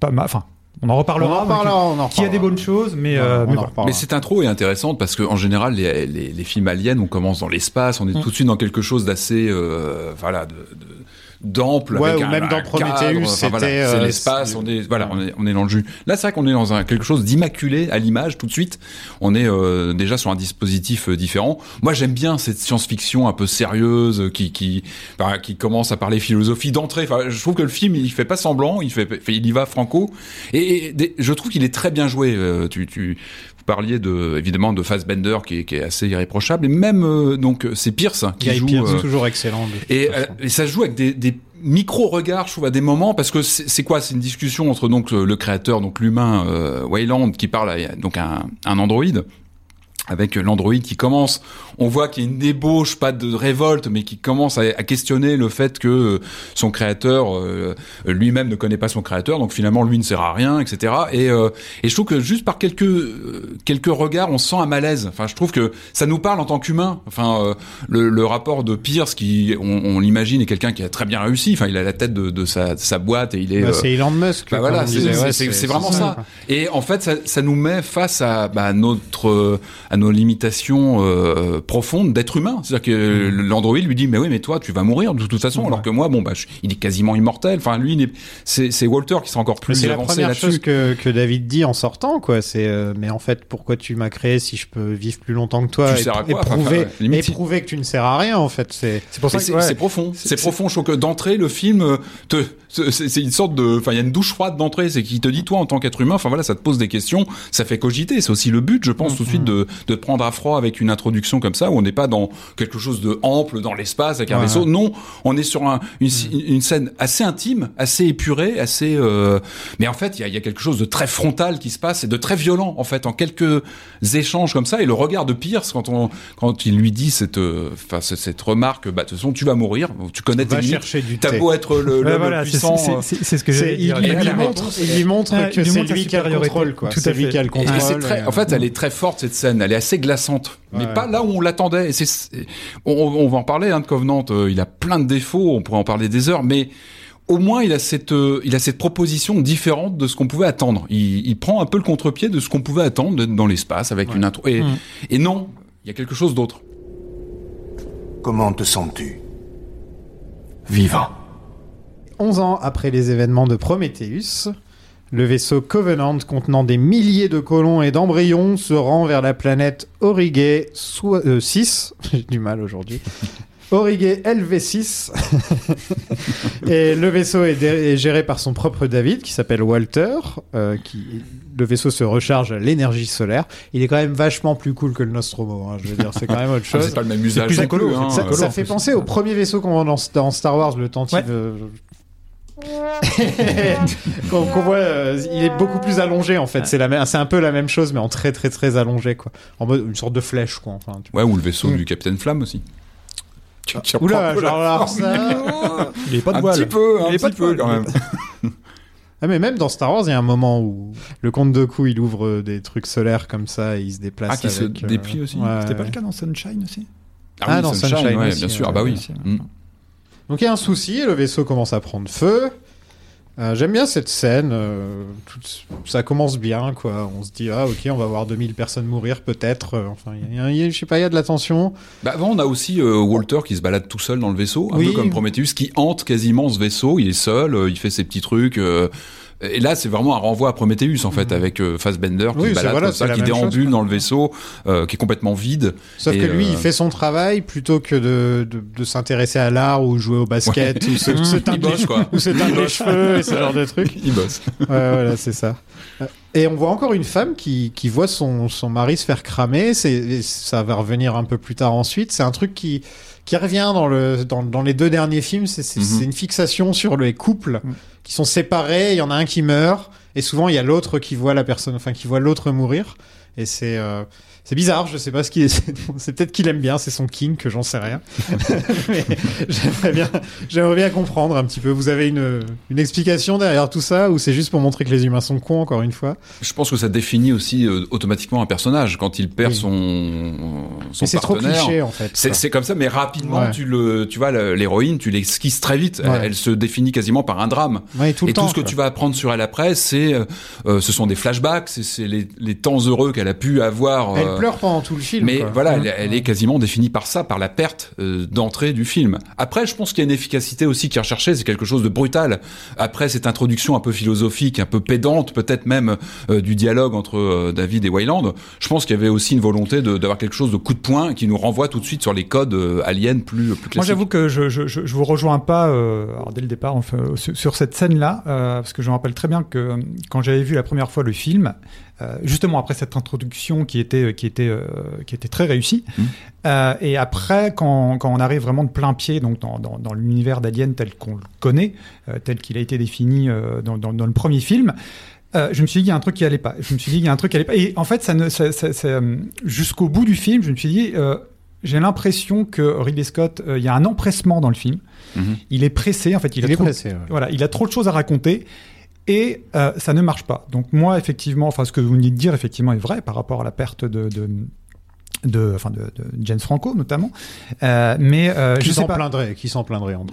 pas mal. Enfin, on en On reparlera. en reparlera, on en Qui a des reparlera. bonnes choses, mais, Ouais, euh, on mais en voilà. reparlera. Mais cette intro est intéressante parce qu'en général, les, les, les films aliens, on commence dans l'espace, on est Mm. tout de suite dans quelque chose d'assez, euh, voilà, de, de- d'ample. Ouais, avec ou un- même dans Prometheus, enfin, voilà, c'était, c'est euh, l'espace, on est, voilà, on est, on est dans le jus. Là, c'est vrai qu'on est dans un, quelque chose d'immaculé à l'image tout de suite. On est euh, déjà sur un dispositif euh, différent. Moi, j'aime bien cette science-fiction un peu sérieuse euh, qui, qui, enfin, qui commence à parler philosophie d'entrée. Enfin, je trouve que le film, il fait pas semblant, il fait, il y va franco. Et, je trouve qu'il est très bien joué. Euh, tu, tu, vous parliez de, évidemment de Fassbender qui est, qui est assez irréprochable. Et même, euh, donc, c'est Pierce qui Guy joue. Euh, toujours excellent. et, euh, et ça se joue avec des, des micro-regards, je trouve, à des moments, parce que c'est quoi? C'est une discussion entre donc le le créateur, donc l'humain euh, Wayland, qui parle à donc à un, un androïde, avec l'androïde qui commence, on voit qu'il y a une débauche, pas de révolte, mais qui commence à, à questionner le fait que euh, son créateur euh, lui-même ne connaît pas son créateur, donc finalement lui ne sert à rien, etc. Et, euh, et je trouve que juste par quelques euh, quelques regards, on sent un malaise. Enfin, je trouve que ça nous parle en tant qu'humain. Enfin, euh, le, le rapport de Pierce, qui on, on l'imagine est quelqu'un qui a très bien réussi. Enfin, il a la tête de, de sa, de sa boîte et il est Bah, euh, c'est Elon Musk. bah voilà, c'est Ouais, vraiment ça. Et en fait, ça, ça nous met face à bah, notre à nos limitations profondes d'être humain. C'est-à-dire que Mm. l'android lui dit mais oui mais toi tu vas mourir de toute façon alors que moi bon bah je- il est quasiment immortel. Enfin lui c'est c'est Walter qui sera encore Mais plus C'est la première chose que, que David dit en sortant, quoi. C'est euh, mais en fait, pourquoi tu m'as créé si je peux vivre plus longtemps que toi Tu et, sers à et quoi Enfin, prouver, ouais, et prouver que tu ne sers à rien, en fait. C'est C'est pour ça C'est ouais. profond, c'est- profond. Je trouve que d'entrée, le film euh, te, c'est une sorte de, enfin, il y a une douche froide d'entrée, c'est qu'il te dit toi en tant qu'être humain, enfin voilà, ça te pose des questions, ça fait cogiter. C'est aussi le but, je pense, tout de suite de, de te prendre à froid avec une introduction comme ça, où on n'est pas dans quelque chose de ample dans l'espace avec un Ouais. vaisseau. Non, on est sur un, une, une scène assez intime, assez épurée, assez. euh, mais en fait, il y a, y a quelque chose de très frontal qui se passe et de très violent en fait en quelques échanges comme ça. Et le regard de Pierce quand on, quand il lui dit cette, euh, enfin cette, cette remarque, bah de toute façon tu vas mourir, tu connais tes limites. chercher du T'as beau être le, Ouais, le voilà, puissant. C'est- euh, c'est ce que j'allais il, dire. il lui montre, il lui montre que c'est lui qui a le contrôle, quoi. Tout à lui fait. qui a le Et- Et contrôle. très, en fait, euh, elle est très forte cette scène. Elle est assez glaçante, mais Ouais. pas là où on l'attendait. On, on va en parler. Hein, de Covenant, euh, il a plein de défauts. On pourrait en parler des heures, mais au moins il a cette, euh, il a cette proposition différente de ce qu'on pouvait attendre. Il, il prend un peu le contre-pied de ce qu'on pouvait attendre d'être dans l'espace avec une intro. Et, Mm. et non, il y a quelque chose d'autre. Comment te sens-tu? Vivant. 11 ans après les événements de Prometheus, le vaisseau Covenant contenant des milliers de colons et d'embryons se rend vers la planète Aurigay (laughs) 6. J'ai du mal aujourd'hui. (laughs) Aurigay LV6. (laughs) et le vaisseau est, géré par son propre David, qui s'appelle Walter. euh, qui, le vaisseau se recharge à l'énergie solaire. Il est quand même vachement plus cool que le Nostromo. hein, je veux dire, c'est quand même autre Ah, chose. c'est pas le même usage. plus non écolo, plus, hein. Ça, Euh, fait plus. penser au premier vaisseau qu'on voit dans, dans Star Wars, le Tantive. Ouais. (laughs) qu'on qu'on voit, euh, il est beaucoup plus allongé en fait. C'est la même, c'est un peu la même chose, mais en très très très allongé quoi. En mode une sorte de flèche quoi. Enfin, tu- Ouais, ou le vaisseau Mm. du Capitaine Flamme aussi. Tu- tu reprends Oula, genre forme. ça. (laughs) Il est pas de un voile. petit peu, un Il est pas petit de peu quand même. (laughs) Ah mais même dans Star Wars, il y a un moment où le comte de coup il ouvre des trucs solaires comme ça et il se déplace. Ah, qui se euh, déplie aussi ouais, C'était pas le cas dans Sunshine aussi? Ah, oui, dans Sunshine, Sunshine ouais, aussi, bien sûr. ah bah oui. aussi. Mm. Donc il y a un souci, le vaisseau commence à prendre feu. Euh, J'aime bien cette scène, euh, tout- ça commence bien, quoi. On se dit, ah ok, on va voir 2000 personnes mourir, peut-être. Euh, Enfin, il y a- il y a- je sais pas, il y a de la tension. Bah, avant, on a aussi Walter qui se balade tout seul dans le vaisseau, un Oui. peu comme Prometheus, qui hante quasiment ce vaisseau. Il est seul, il fait ses petits trucs. Et là, c'est vraiment un renvoi à Prometheus, en fait, avec euh, Fassbender qui Mhm. Oui, balade voilà, comme ça, qui chose, déambule quoi. dans le vaisseau, euh, qui est complètement vide. Sauf Et, que lui, euh, il fait son travail plutôt que de, de, de s'intéresser à l'art ou jouer au basket ou se, (laughs) se teindre les- les cheveux et ce genre de trucs. (laughs) Il bosse. Ouais, voilà, c'est ça. Et on voit encore une femme qui, qui voit son, son mari se faire cramer. Ça va revenir un peu plus tard ensuite. C'est un truc qui, qui revient dans, le, dans, dans les deux derniers films. C'est, Mhm. une fixation sur les couples qui sont séparés. Il y en a un qui meurt. Et souvent, il y a l'autre qui voit la personne, enfin, qui voit l'autre mourir. Et c'est, euh, c'est bizarre. Je sais pas ce qu'il est. (laughs) C'est peut-être qu'il aime bien. C'est son king, que j'en sais rien. (laughs) Mais j'aimerais bien, j'aimerais bien comprendre un petit peu. Vous avez une, une explication derrière tout ça ou c'est juste pour montrer que les humains sont cons encore une fois? Je pense que ça définit aussi euh, automatiquement un personnage quand il perd Oui. son, son Mais c'est trop cliché en fait. C'est comme ça, mais rapidement, Ouais. tu le, tu vois, l'héroïne, tu l'esquisses très vite. Elle, Ouais. elle se définit quasiment par un drame. Ouais, tout le et temps, tout ce que quoi. tu vas apprendre sur elle après, c'est, euh, euh, ce sont des flashbacks, c'est- c'est les, les temps heureux qu'elle a pu avoir. Elle euh, pleure pendant tout le film. mais quoi. voilà, Ouais. elle, elle est quasiment définie par ça, par la perte euh, d'entrée du film. Après, je pense qu'il y a une efficacité aussi qui est recherchée, c'est quelque chose de brutal. Après cette introduction un peu philosophique, un peu pédante, peut-être même euh, du dialogue entre euh, David et Wayland, je pense qu'il y avait aussi une volonté d'avoir quelque chose de coup de poing qui nous renvoie tout de suite sur les codes euh, aliens plus, plus classiques. Moi, j'avoue que je, je, je, je vous rejoins pas euh, alors, dès le départ enfin, sur, sur cette scène-là, euh, parce que je me rappelle très bien que quand j'avais vu la première fois le film, euh, justement après cette introduction qui était qui était euh, qui était très réussie, euh, et après quand, quand on arrive vraiment de plein pied donc dans, dans, dans l'univers d'Alien tel qu'on le connaît, euh, tel qu'il a été défini euh, dans, dans, le premier film. Euh, je me suis dit il y a un truc qui allait pas. Je me suis dit il y a un truc qui allait pas. Et en fait, ça ne, ça, ça- ça, euh, jusqu'au bout du film, je me suis dit, euh, j'ai l'impression que Ridley Scott, euh, il y a un empressement dans le film. Mhm. Il est pressé, en fait, il, Il a est trop, pressé. ouais. voilà, il a trop de choses à raconter. Et euh, ça ne marche pas. Donc moi, effectivement, enfin ce que vous venez de dire, effectivement, est vrai par rapport à la perte de, de, de, enfin de, de James Franco notamment. Euh, mais euh, Qui je sais s'en pas. plaindrait Qui s'en plaindrait nous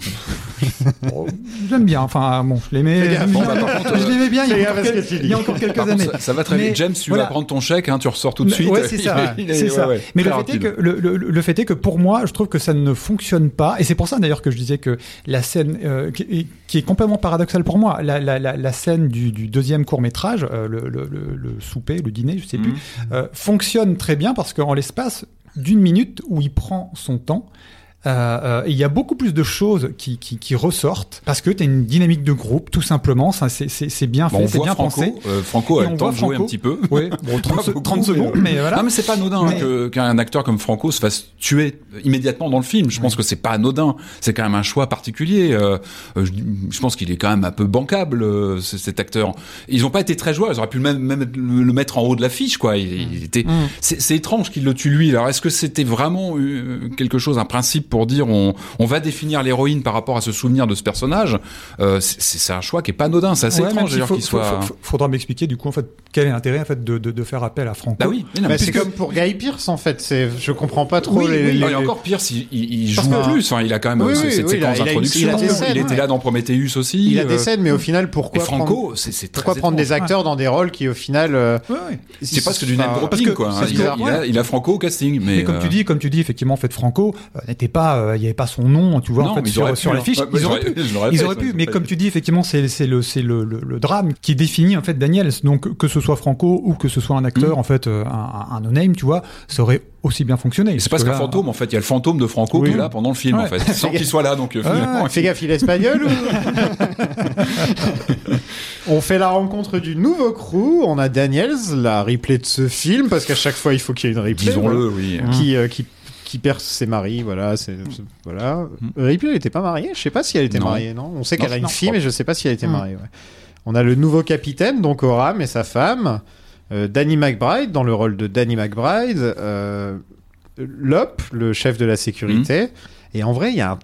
Bon, (laughs) J'aime bien. Enfin bon, je l'aimais. Bon, bah, contre, je l'aimais bien. Il y, a encore quel- il y a quelques contre, années. ça, ça va très Mais vite. James, tu voilà. vas prendre ton chèque, hein, tu ressors tout de suite. Ouais, c'est ça. (laughs) Il est- c'est ça. ouais, ouais, Mais le très fait, est rapide. que, le, le- le fait est que pour moi, je trouve que ça ne fonctionne pas. Et c'est pour ça d'ailleurs que je disais que la scène euh, qui, est, complètement paradoxale pour moi, la, la, la, la scène du, du deuxième court métrage, le, le, le, le souper, le dîner, je sais plus, Mhm. euh, fonctionne très bien parce qu'en l'espace d'une minute où il prend son temps. Euh, euh, il y a beaucoup plus de choses qui, qui, qui ressortent parce que tu as une dynamique de groupe, tout simplement. Ça, c'est- C'est c'est bien fait, c'est bien Franco. pensé. euh, Franco a le temps de jouer un petit peu. Ouais, (laughs) bon, 30, Pas se- beaucoup, 30 secondes, mais voilà. Non, mais c'est pas anodin Mais- hein, que- qu'un acteur comme Franco se fasse tuer immédiatement dans le film. Je pense que c'est pas anodin. C'est quand même un choix particulier. Euh, euh, je, je pense qu'il est quand même un peu bancable, euh, cet acteur. Ils ont pas été très joueurs. Ils auraient pu même, même le mettre en haut de l'affiche, quoi. Il, il était. Mm. C'est étrange qu'il le tue lui. Alors, est-ce que c'était vraiment quelque chose, un principe pour dire on, on va définir l'héroïne par rapport à ce souvenir de ce personnage euh, C'est c'est un choix qui est pas anodin. C'est assez Ouais, étrange d'ailleurs faut- qu'il soit. faut- faut- faudra m'expliquer du coup en fait quel est l'intérêt en fait de, de, de faire appel à Franco. Bah oui. mais non, Bah, C'est comme pour Guy Pearce en fait. C'est, je comprends pas trop Oui, les. oui, les- Non, et encore pire, s'il il, joue que- plus. Enfin, il a quand même Oui, oui, cette oui, il a- séquence il a une- d'introduction. il a des scènes, il était ouais. là dans Prometheus aussi. Il a euh, des scènes, mais au final, Et pourquoi prendre, Franco, c'est c'est très pourquoi prendre des acteurs dans des rôles qui au final. euh, Ouais, ouais. C'est presque du name parce dropping, que- quoi. hein. parce Il, que- a, Franco au casting, mais, comme tu dis, comme tu dis, effectivement, en fait, Franco n'était pas, euh, il n'y avait pas son nom, tu vois, non, en fait, sur, auraient sur pu, l'affiche. hein. Ouais, Ils auraient pu. Ils auraient mais comme tu dis, effectivement, c'est le c'est le, le, le drame qui définit en fait Daniels. Donc que ce soit Franco ou que ce soit un acteur, Mm. en fait, euh, un, un no name, tu vois, ça aurait aussi bien fonctionné. C'est presque que un là- fantôme, en fait. Il y a le fantôme de Franco Oui. qui est là pendant le film, Ouais. en fait, sans qu'il soit là. Donc, finalement, Fais gaffe, il est espagnol ou... (laughs) On fait la rencontre du nouveau crew. On a Daniels, la replay de ce film, parce qu'à chaque fois il faut qu'il y ait une replay. disons-le, oui. Qui, euh, qui, qui perd ses maris, voilà. C'est, c'est- voilà. Ripley, elle était pas mariée? Je sais pas si elle était Non. mariée, non? On sait Non, qu'elle a une non, fille, mais je sais pas si elle était Mm. mariée. ouais. On a le nouveau capitaine, donc Oram et sa femme. Euh, Danny McBride dans le rôle de Danny McBride. Euh, Lop, le chef de la sécurité. Et en vrai, il y a un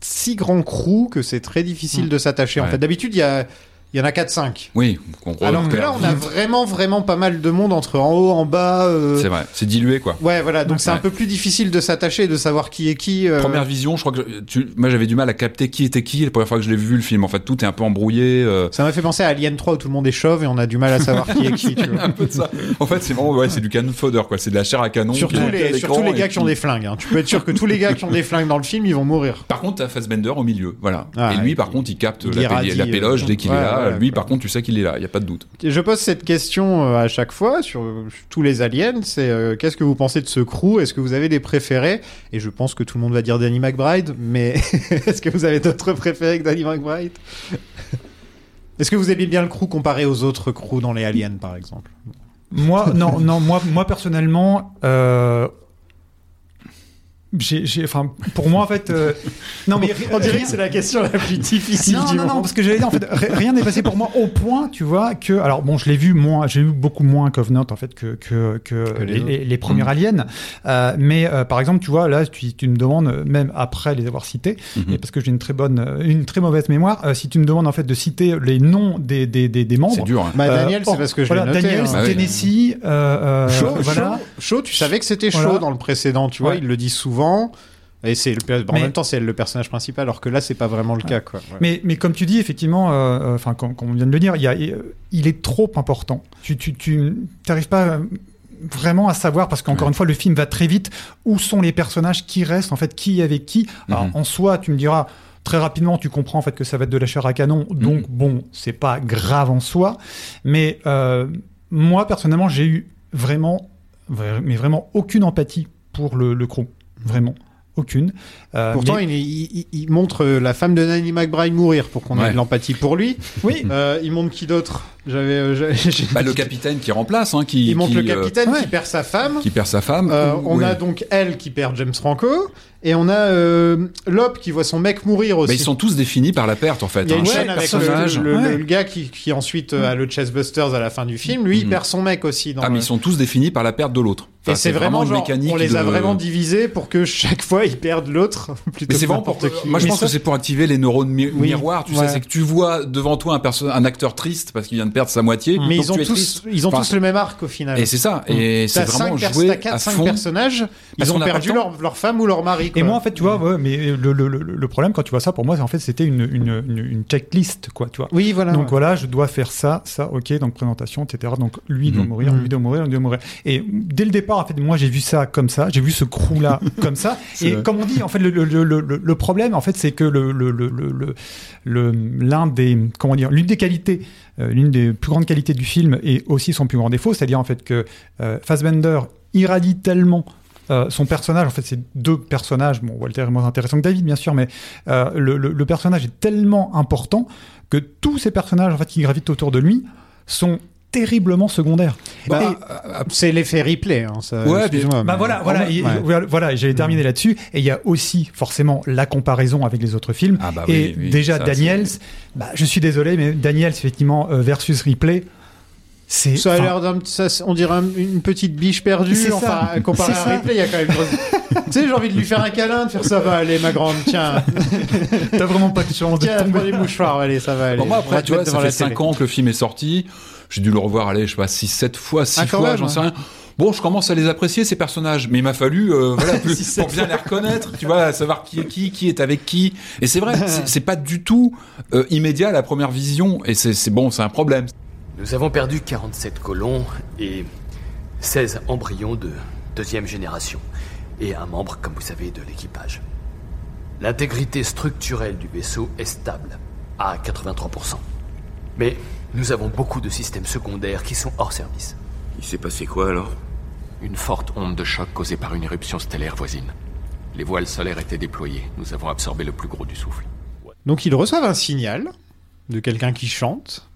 si grand crew que c'est très difficile Mm. de s'attacher. En Ouais. fait, d'habitude, il y a, Il y en a 4-5. Oui, on Alors que là, on a vraiment, vraiment pas mal de monde entre en haut, en bas. euh, C'est vrai, c'est dilué quoi. Ouais, voilà. Donc c'est un peu plus difficile de s'attacher et de savoir qui est qui. euh, Première vision, je crois que je- tu, moi j'avais du mal à capter qui était qui la première fois que je l'ai vu le film. En fait, tout est un peu embrouillé. euh, Ça m'a fait penser à Alien 3 où tout le monde est chauve et on a du mal à savoir qui est qui. (laughs) Tu vois. un peu de ça. En fait, c'est vraiment ouais, c'est du canon fodder quoi. C'est de la chair à canon. Surtout les, surtout les gars qui ont des flingues. hein. Tu peux être sûr que tous les gars qui ont des flingues dans le film, ils vont mourir. Par contre, t'as Fassbender au milieu, voilà. Ah, et lui, par contre, il capte la, péloge dès qu'il est là. Ouais, lui, ouais. par contre, tu sais qu'il est là, il y a pas de doute. Je pose cette question euh, à chaque fois sur euh, tous les aliens. C'est euh, qu'est-ce que vous pensez de ce crew? Est-ce que vous avez des préférés? Et je pense que tout le monde va dire Danny McBride, mais (laughs) est-ce que vous avez d'autres préférés que Danny McBride? Est-ce que vous aimez bien le crew comparé aux autres crews dans les aliens, par exemple? Moi, non, non, moi, moi personnellement, euh, j'ai, j'ai- enfin, pour moi en fait, euh, (laughs) non mais On dirait rien- que c'est la question la plus difficile non, du non, non, parce que j'allais dire, en fait, ri- rien n'est passé pour moi au point, tu vois, que, alors bon, je l'ai vu moins, j'ai vu beaucoup moins Covenant, en fait, que, que, que, Que les les, premiers aliens. Euh, mais, euh, par exemple, tu vois, là, tu, tu me demandes, même après les avoir cités, Mhm. et parce que j'ai une très bonne, une très mauvaise mémoire, euh, si tu me demandes, en fait, de citer les noms des, des, des, des membres. C'est dur. hein. Bah, Daniel, c'est parce que je voilà, noté. Daniel, hein. Oui. Tennessee, euh, euh, Chaud, voilà. chaud, chaud, tu savais que c'était chaud Voilà. dans le précédent, tu vois, Ouais. il le dit souvent. Et c'est le, en Mais- même temps, c'est le personnage principal, alors que là, c'est pas vraiment le cas, quoi. Ouais. Mais, mais comme tu dis, effectivement, euh, euh, enfin, comme, comme on vient de le dire, il, y a, euh, il est trop important. Tu, tu, tu t'arrives pas vraiment à savoir parce qu'encore une fois, le film va très vite. Où sont les personnages qui restent en fait, qui est avec qui Alors, Mhm. En soi, tu me diras. Très rapidement, tu comprends en fait que ça va être de la chair à canon, donc bon, c'est pas grave en soi. Mais euh, moi, personnellement, j'ai eu vraiment, vra- mais vraiment aucune empathie pour le, le crew, vraiment aucune. Euh, Pourtant, mais- il, il- il montre la femme de Nanny McBride mourir pour qu'on ait Ouais. de l'empathie pour lui. oui, Euh, il montre qui d'autre? J'avais. euh, (laughs) Bah, le capitaine qui remplace, hein, qui, Il montre qui, le euh, capitaine ouais. qui perd sa femme. qui perd sa femme. Euh, on Ouais. a donc elle qui perd James Franco. Et on a euh, Lop qui voit son mec mourir aussi. Bah, ils sont tous définis par la perte en fait. Il y a hein. une Chaque chaîne avec le, personnage. le- Ouais. le gars qui, qui ensuite euh, a le Chessbusters à la fin du film. Lui, il Mhm. perd son mec aussi. Dans Ah, mais le- ils sont tous définis par la perte de l'autre. Enfin, Et c'est vraiment, une genre, mécanique on les a vraiment divisés pour que chaque fois ils perdent l'autre (laughs) Mais c'est vraiment pour. qui. Moi, je Mais pense ça- que c'est pour activer les neurones mi- Oui. miroirs. Tu Ouais. sais, c'est que tu vois devant toi un, un acteur triste parce qu'il vient de perdre sa moitié. Mais ils ont tous, triste. ils ont Enfin, tous le même arc au final. Et c'est ça. Et c'est vraiment joué à fond. personnages. Ils ont perdu leur, leur femme ou leur mari. Et quoi. moi, en fait, tu vois, ouais, mais le, le, le, le problème quand tu vois ça, pour moi, c'est en fait, c'était une, une, une, une checklist, quoi, tu vois. oui, voilà. Donc voilà, je dois faire ça, ça, ok, donc présentation, etc. Donc lui doit Mhm. mourir, Mhm. lui doit mourir, lui doit mourir. Et dès le départ, en fait, moi j'ai vu ça comme ça, j'ai vu ce crew-là comme ça. C'est Et vrai. comme on dit, en fait, le, problème, en fait, c'est que le, le, le, le, le- le- l'un des, comment dire, l'une des qualités, euh, l'une des plus grandes qualités du film et aussi son plus grand défaut, c'est-à-dire en fait que euh, Fassbender irradie tellement euh, son personnage, en fait, c'est deux personnages. Bon, Walter est moins intéressant que David, bien sûr, mais euh, le, personnage est tellement important que tous ces personnages, qui gravitent autour de lui, sont terriblement secondaires. Bah, Et- euh, c'est l'effet replay. Hein, ça, Ouais, excuse-moi, bah mais- voilà, voilà, et- Ouais. voilà, j'allais terminer là-dessus. Et il y a aussi forcément la comparaison avec les autres films. Ah bah et oui, oui, déjà ça, Daniels, bah, je suis désolé, mais Daniels effectivement euh, versus Ripley, c'est. Ça a enfin, l'air d'un, ça, on dirait un- une petite biche perdue. C'est Enfin, ça. comparé C'est à. Ripley, il y a quand même. grosse- (laughs) tu sais, j'ai envie de lui faire un câlin, de faire ça va aller, ma grande. Tiens, T'as vraiment pas de chance de tiens, tomber. prends les mouchoirs, allez, ça va aller. Bon, moi, après, tu vois, ça fait la 5 télé. ans que le film est sorti. J'ai dû le revoir, allez, je sais pas, 6, 7 fois, 6 Ah, fois, j'en sais rien. Bon, je commence à les apprécier, ces personnages. Mais il m'a fallu, euh, (laughs) voilà, plus- Six, sept pour bien les reconnaître, tu vois, savoir qui est qui, qui est avec qui. Et c'est vrai, c'est pas du tout euh, immédiat à la première vision. Et c'est c'est bon, c'est un problème. Nous avons perdu 47 colons et 16 embryons de deuxième génération. Et un membre, comme vous savez, de l'équipage. L'intégrité structurelle du vaisseau est stable, à 83%. Mais nous avons beaucoup de systèmes secondaires qui sont hors service. Il s'est passé quoi alors Une forte onde de choc causée par une éruption stellaire voisine. Les voiles solaires étaient déployées. Nous avons absorbé le plus gros du souffle. Donc ils reçoivent un signal de quelqu'un qui chante.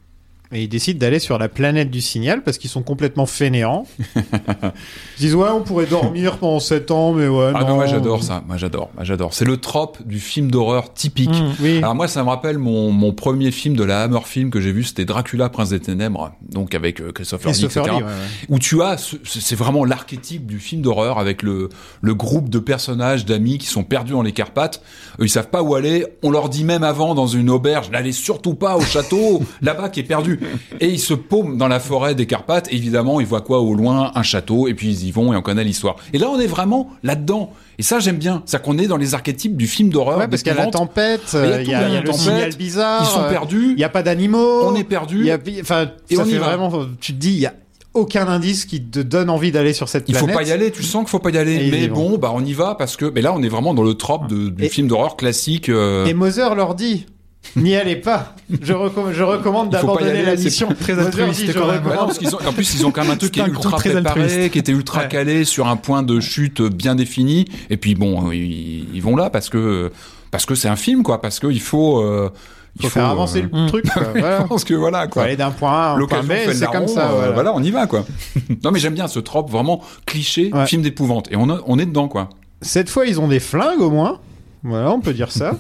Et ils décident d'aller sur la planète du signal parce qu'ils sont complètement fainéants. ils disent ouais, on pourrait dormir pendant 7 ans, mais ouais. Ah non. non, moi j'adore ça, moi j'adore, moi j'adore. C'est le trope du film d'horreur typique. Mmh, oui. Alors moi ça me rappelle mon, mon premier film de la Hammer film que j'ai vu, c'était Dracula, Prince des Ténèbres, donc avec euh, Christopher, Lee, Christopher etc. Lee, ouais, ouais. Où tu as, ce- c'est vraiment l'archétype du film d'horreur avec le, le groupe de personnages, d'amis qui sont perdus dans les Carpates. Ils savent pas où aller. On leur dit même avant dans une auberge, n'allez surtout pas au château, (laughs) là-bas qui est perdu. (laughs) Et ils se paument dans la forêt des Carpates. Évidemment, ils voient quoi au loin? Un château. Et puis ils y vont et on connaît l'histoire. Et là, on est vraiment là-dedans. Et ça, j'aime bien. C'est qu'on est dans les archétypes du film d'horreur. Ouais, parce qu'il y a la tempête, il y a le signal bizarre. Ils sont perdus. Il n'y a pas d'animaux. On est perdu. Il y a, enfin, Et ça on fait vraiment. Tu te dis, il y a aucun indice qui te donne envie d'aller sur cette Il faut planète. pas y aller, tu sens qu'il faut pas y aller. Mais bon, bah on y va parce que. Mais là, on est vraiment dans le trope de- du Et- film d'horreur classique. euh, Et Moser leur dit. N'y allez pas. Je, recomm- je recommande faut d'abandonner la mission. très altruiste, dit, je quand même. Non, recommande. parce qu'ils ont, en plus, ils ont quand même un (laughs) truc qui est ultra préparé, altruiste. qui était ultra Ouais. calé sur un point de chute bien défini. Et puis bon, ils, ils vont là parce que parce que c'est un film, quoi. Parce qu'il faut. euh, Il faut faire avancer euh, le truc. Quoi. (laughs) Voilà. Je pense que voilà, Faut quoi. aller d'un point A à un point B, c'est comme ça. euh, voilà. voilà, on y va, quoi. (laughs) non, mais j'aime bien ce trope vraiment cliché, Ouais. film d'épouvante. Et on, a- on est dedans, quoi. Cette fois, ils ont des flingues au moins. Voilà, on peut dire ça.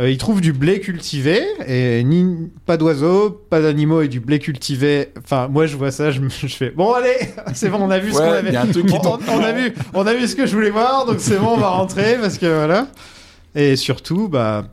Euh, ils trouvent du blé cultivé et ni pas d'oiseaux, pas d'animaux et du blé cultivé. Enfin, moi je vois ça, je, (laughs) je fais bon allez, (laughs) c'est bon, on a vu ce Ouais, qu'on avait. il y a un truc qui on, on a vu, on a vu ce que je voulais voir, donc c'est bon, on va rentrer parce que voilà. Et surtout, bah,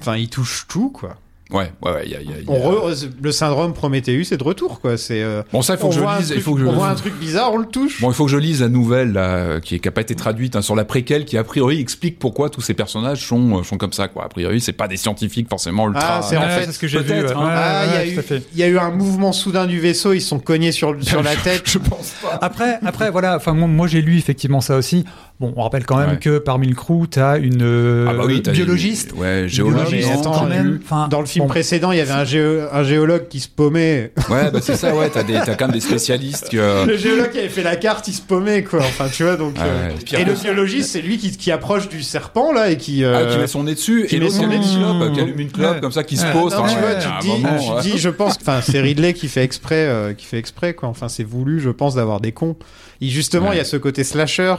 enfin, ils touchent tout quoi. Ouais, ouais, ouais. il Y a, il y a- y a- re- le syndrome Prometheus est de retour quoi. C'est euh, Bon, ça, il faut on que je voit un lise. truc- il faut que je... on voit un truc bizarre, on le touche. Bon, il faut que je lise la nouvelle là, qui n'a pas été traduite hein, sur la préquelle, qui a priori explique pourquoi tous ces personnages sont, euh, sont comme ça. Quoi. A priori, c'est pas des scientifiques forcément ultra. Ah, c'est en Ouais, fait ce que j'ai vu. ouais. hein. Ouais, Ah, il y a ouais, eu- y a un mouvement soudain du vaisseau, ils se sont cognés sur, sur (laughs) la tête. Je pense pas. Après, après, voilà. Enfin, moi, moi, j'ai lu effectivement ça aussi. Bon, on rappelle quand même Ouais. que parmi le crew, t'as une euh, Ah bah oui, biologiste. Ouais, Biologiste, géologiste. attends, quand même. Enfin, Dans le film bon. précédent, il y avait un, géo- un géologue qui se paumait. Ouais, bah c'est ça, ouais, t'as des, t'as quand même des spécialistes Le géologue qui avait fait la carte, il se paumait, quoi. Enfin, tu vois, donc. Ah euh, ouais, et le biologiste, c'est lui qui, qui approche du serpent, là, et qui. ah, euh, qui met son nez dessus, qui et met l'autre son qui nez allume dessus. une clope, qui allume une clope Ouais. comme ça, qui se pose. non, tu vois, ouais, tu dis, moment, tu dis, je pense, enfin, c'est Ridley qui fait exprès, qui fait exprès, quoi. Enfin, c'est voulu, je pense, d'avoir des cons. Et justement, il y a ce côté slasher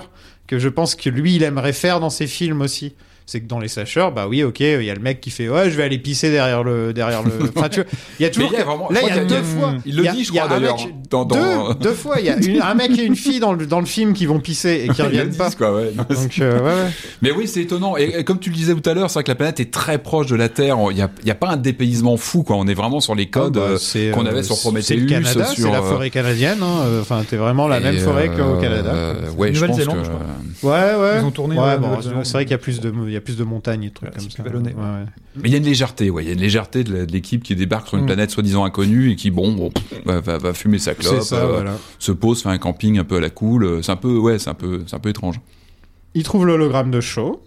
que je pense que lui, il aimerait faire dans ses films aussi. C'est que dans les slashers, bah oui, ok, il y a le mec qui fait, ouais, je vais aller pisser derrière le, derrière le. Enfin, tu vois, il y a toujours. il y a vraiment- Là, il y a y deux fois. il le y dit, je y crois, un d'ailleurs, mec- dans- dans- Deux, deux fois, il y a une- un mec et une fille dans le, dans le film qui vont pisser et qui reviennent pas. disent, quoi, ouais. Non, Donc, euh, ouais, ouais. Mais oui, c'est étonnant. Et, et comme tu le disais tout à l'heure, c'est vrai que la planète est très proche de la Terre. Il n'y a, il y a pas un dépaysement fou, quoi. On est vraiment sur les codes Ah, bah, euh, c'est, qu'on euh, avait sur C'est Prometheus. le Canada, sur, c'est la euh, forêt canadienne. hein. Euh, Enfin, t'es vraiment la même forêt qu'au euh, Canada. euh, ouais, je pense Nouvelle-Zélande, que- je crois. Ouais, ouais. Ils ont tourné, Ouais, euh, bon, Nouvelle-Zélande. c'est vrai qu'il y a plus de, y plus de montagnes et de trucs Ouais, comme ça. plus vallonné. Ouais, ouais. Mais il y a une légèreté, ouais. Il y a une légèreté de l'équipe qui débarque sur une Mm. planète soi-disant inconnue et qui, bon, bon va, va, va fumer sa clope, ça, euh, voilà. se pose, fait un camping un peu à la cool. C'est un peu, ouais, c'est un peu, c'est un peu étrange. Il trouve l'hologramme de Shaw,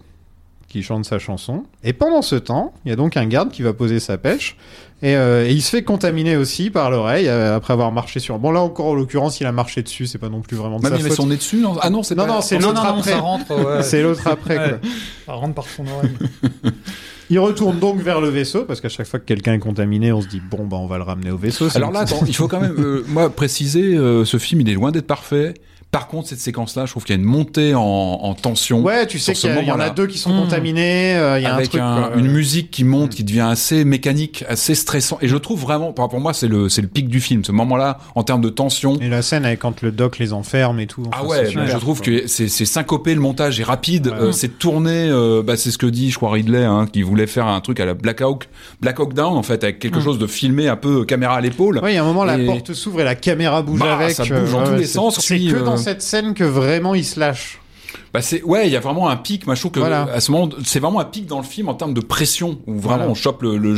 qui chante sa chanson. Et pendant ce temps, il y a donc un garde qui va poser sa pêche. Et, euh, et il se fait contaminer aussi par l'oreille euh, après avoir marché sur. Bon, là encore, en l'occurrence, il a marché dessus, c'est pas non plus vraiment de Même sa il faute. son nez dessus. non? Ah non, c'est Non, pas. non, c'est l'autre après. (laughs) ouais. C'est l'autre après, Ouais. quoi. Ça rentre par son oreille. (laughs) Il retourne donc vers le vaisseau, parce qu'à chaque fois que quelqu'un est contaminé, on se dit, bon, bah, on va le ramener au vaisseau. Alors là, attends, il faut quand même, euh, moi, préciser, ce film, il est loin d'être parfait. Par contre, cette séquence-là, je trouve qu'il y a une montée en, en tension. Ouais, tu sais qu'il y, y en a deux qui sont Mmh. contaminés, euh, il y a un avec truc. un- une musique qui monte, qui devient assez mécanique, assez stressant. Et je trouve vraiment, pour moi, c'est le, c'est le pic du film. Ce moment-là, en termes de tension. Et la scène avec quand le doc les enferme et tout. Ah ouais, super, je trouve quoi. que c'est c'est syncopé, le montage est rapide, Ouais. euh, c'est tourné, euh, bah, c'est ce que dit, je crois, Ridley, hein, qui voulait faire un truc à la Black Hawk, Black Hawk Down, en fait, avec quelque Mm. chose de filmé un peu caméra à l'épaule. Ouais, il y a un moment, la porte s'ouvre et la caméra bouge Bah, avec. ça bouge dans euh, tous ouais, les sens, C'est que euh, dans cette scène que vraiment il se lâche. Bah c'est ouais, il y a vraiment un pic. Moi, je trouve que Voilà. à ce moment, c'est vraiment un pic dans le film en termes de pression où vraiment Voilà. on chope le le,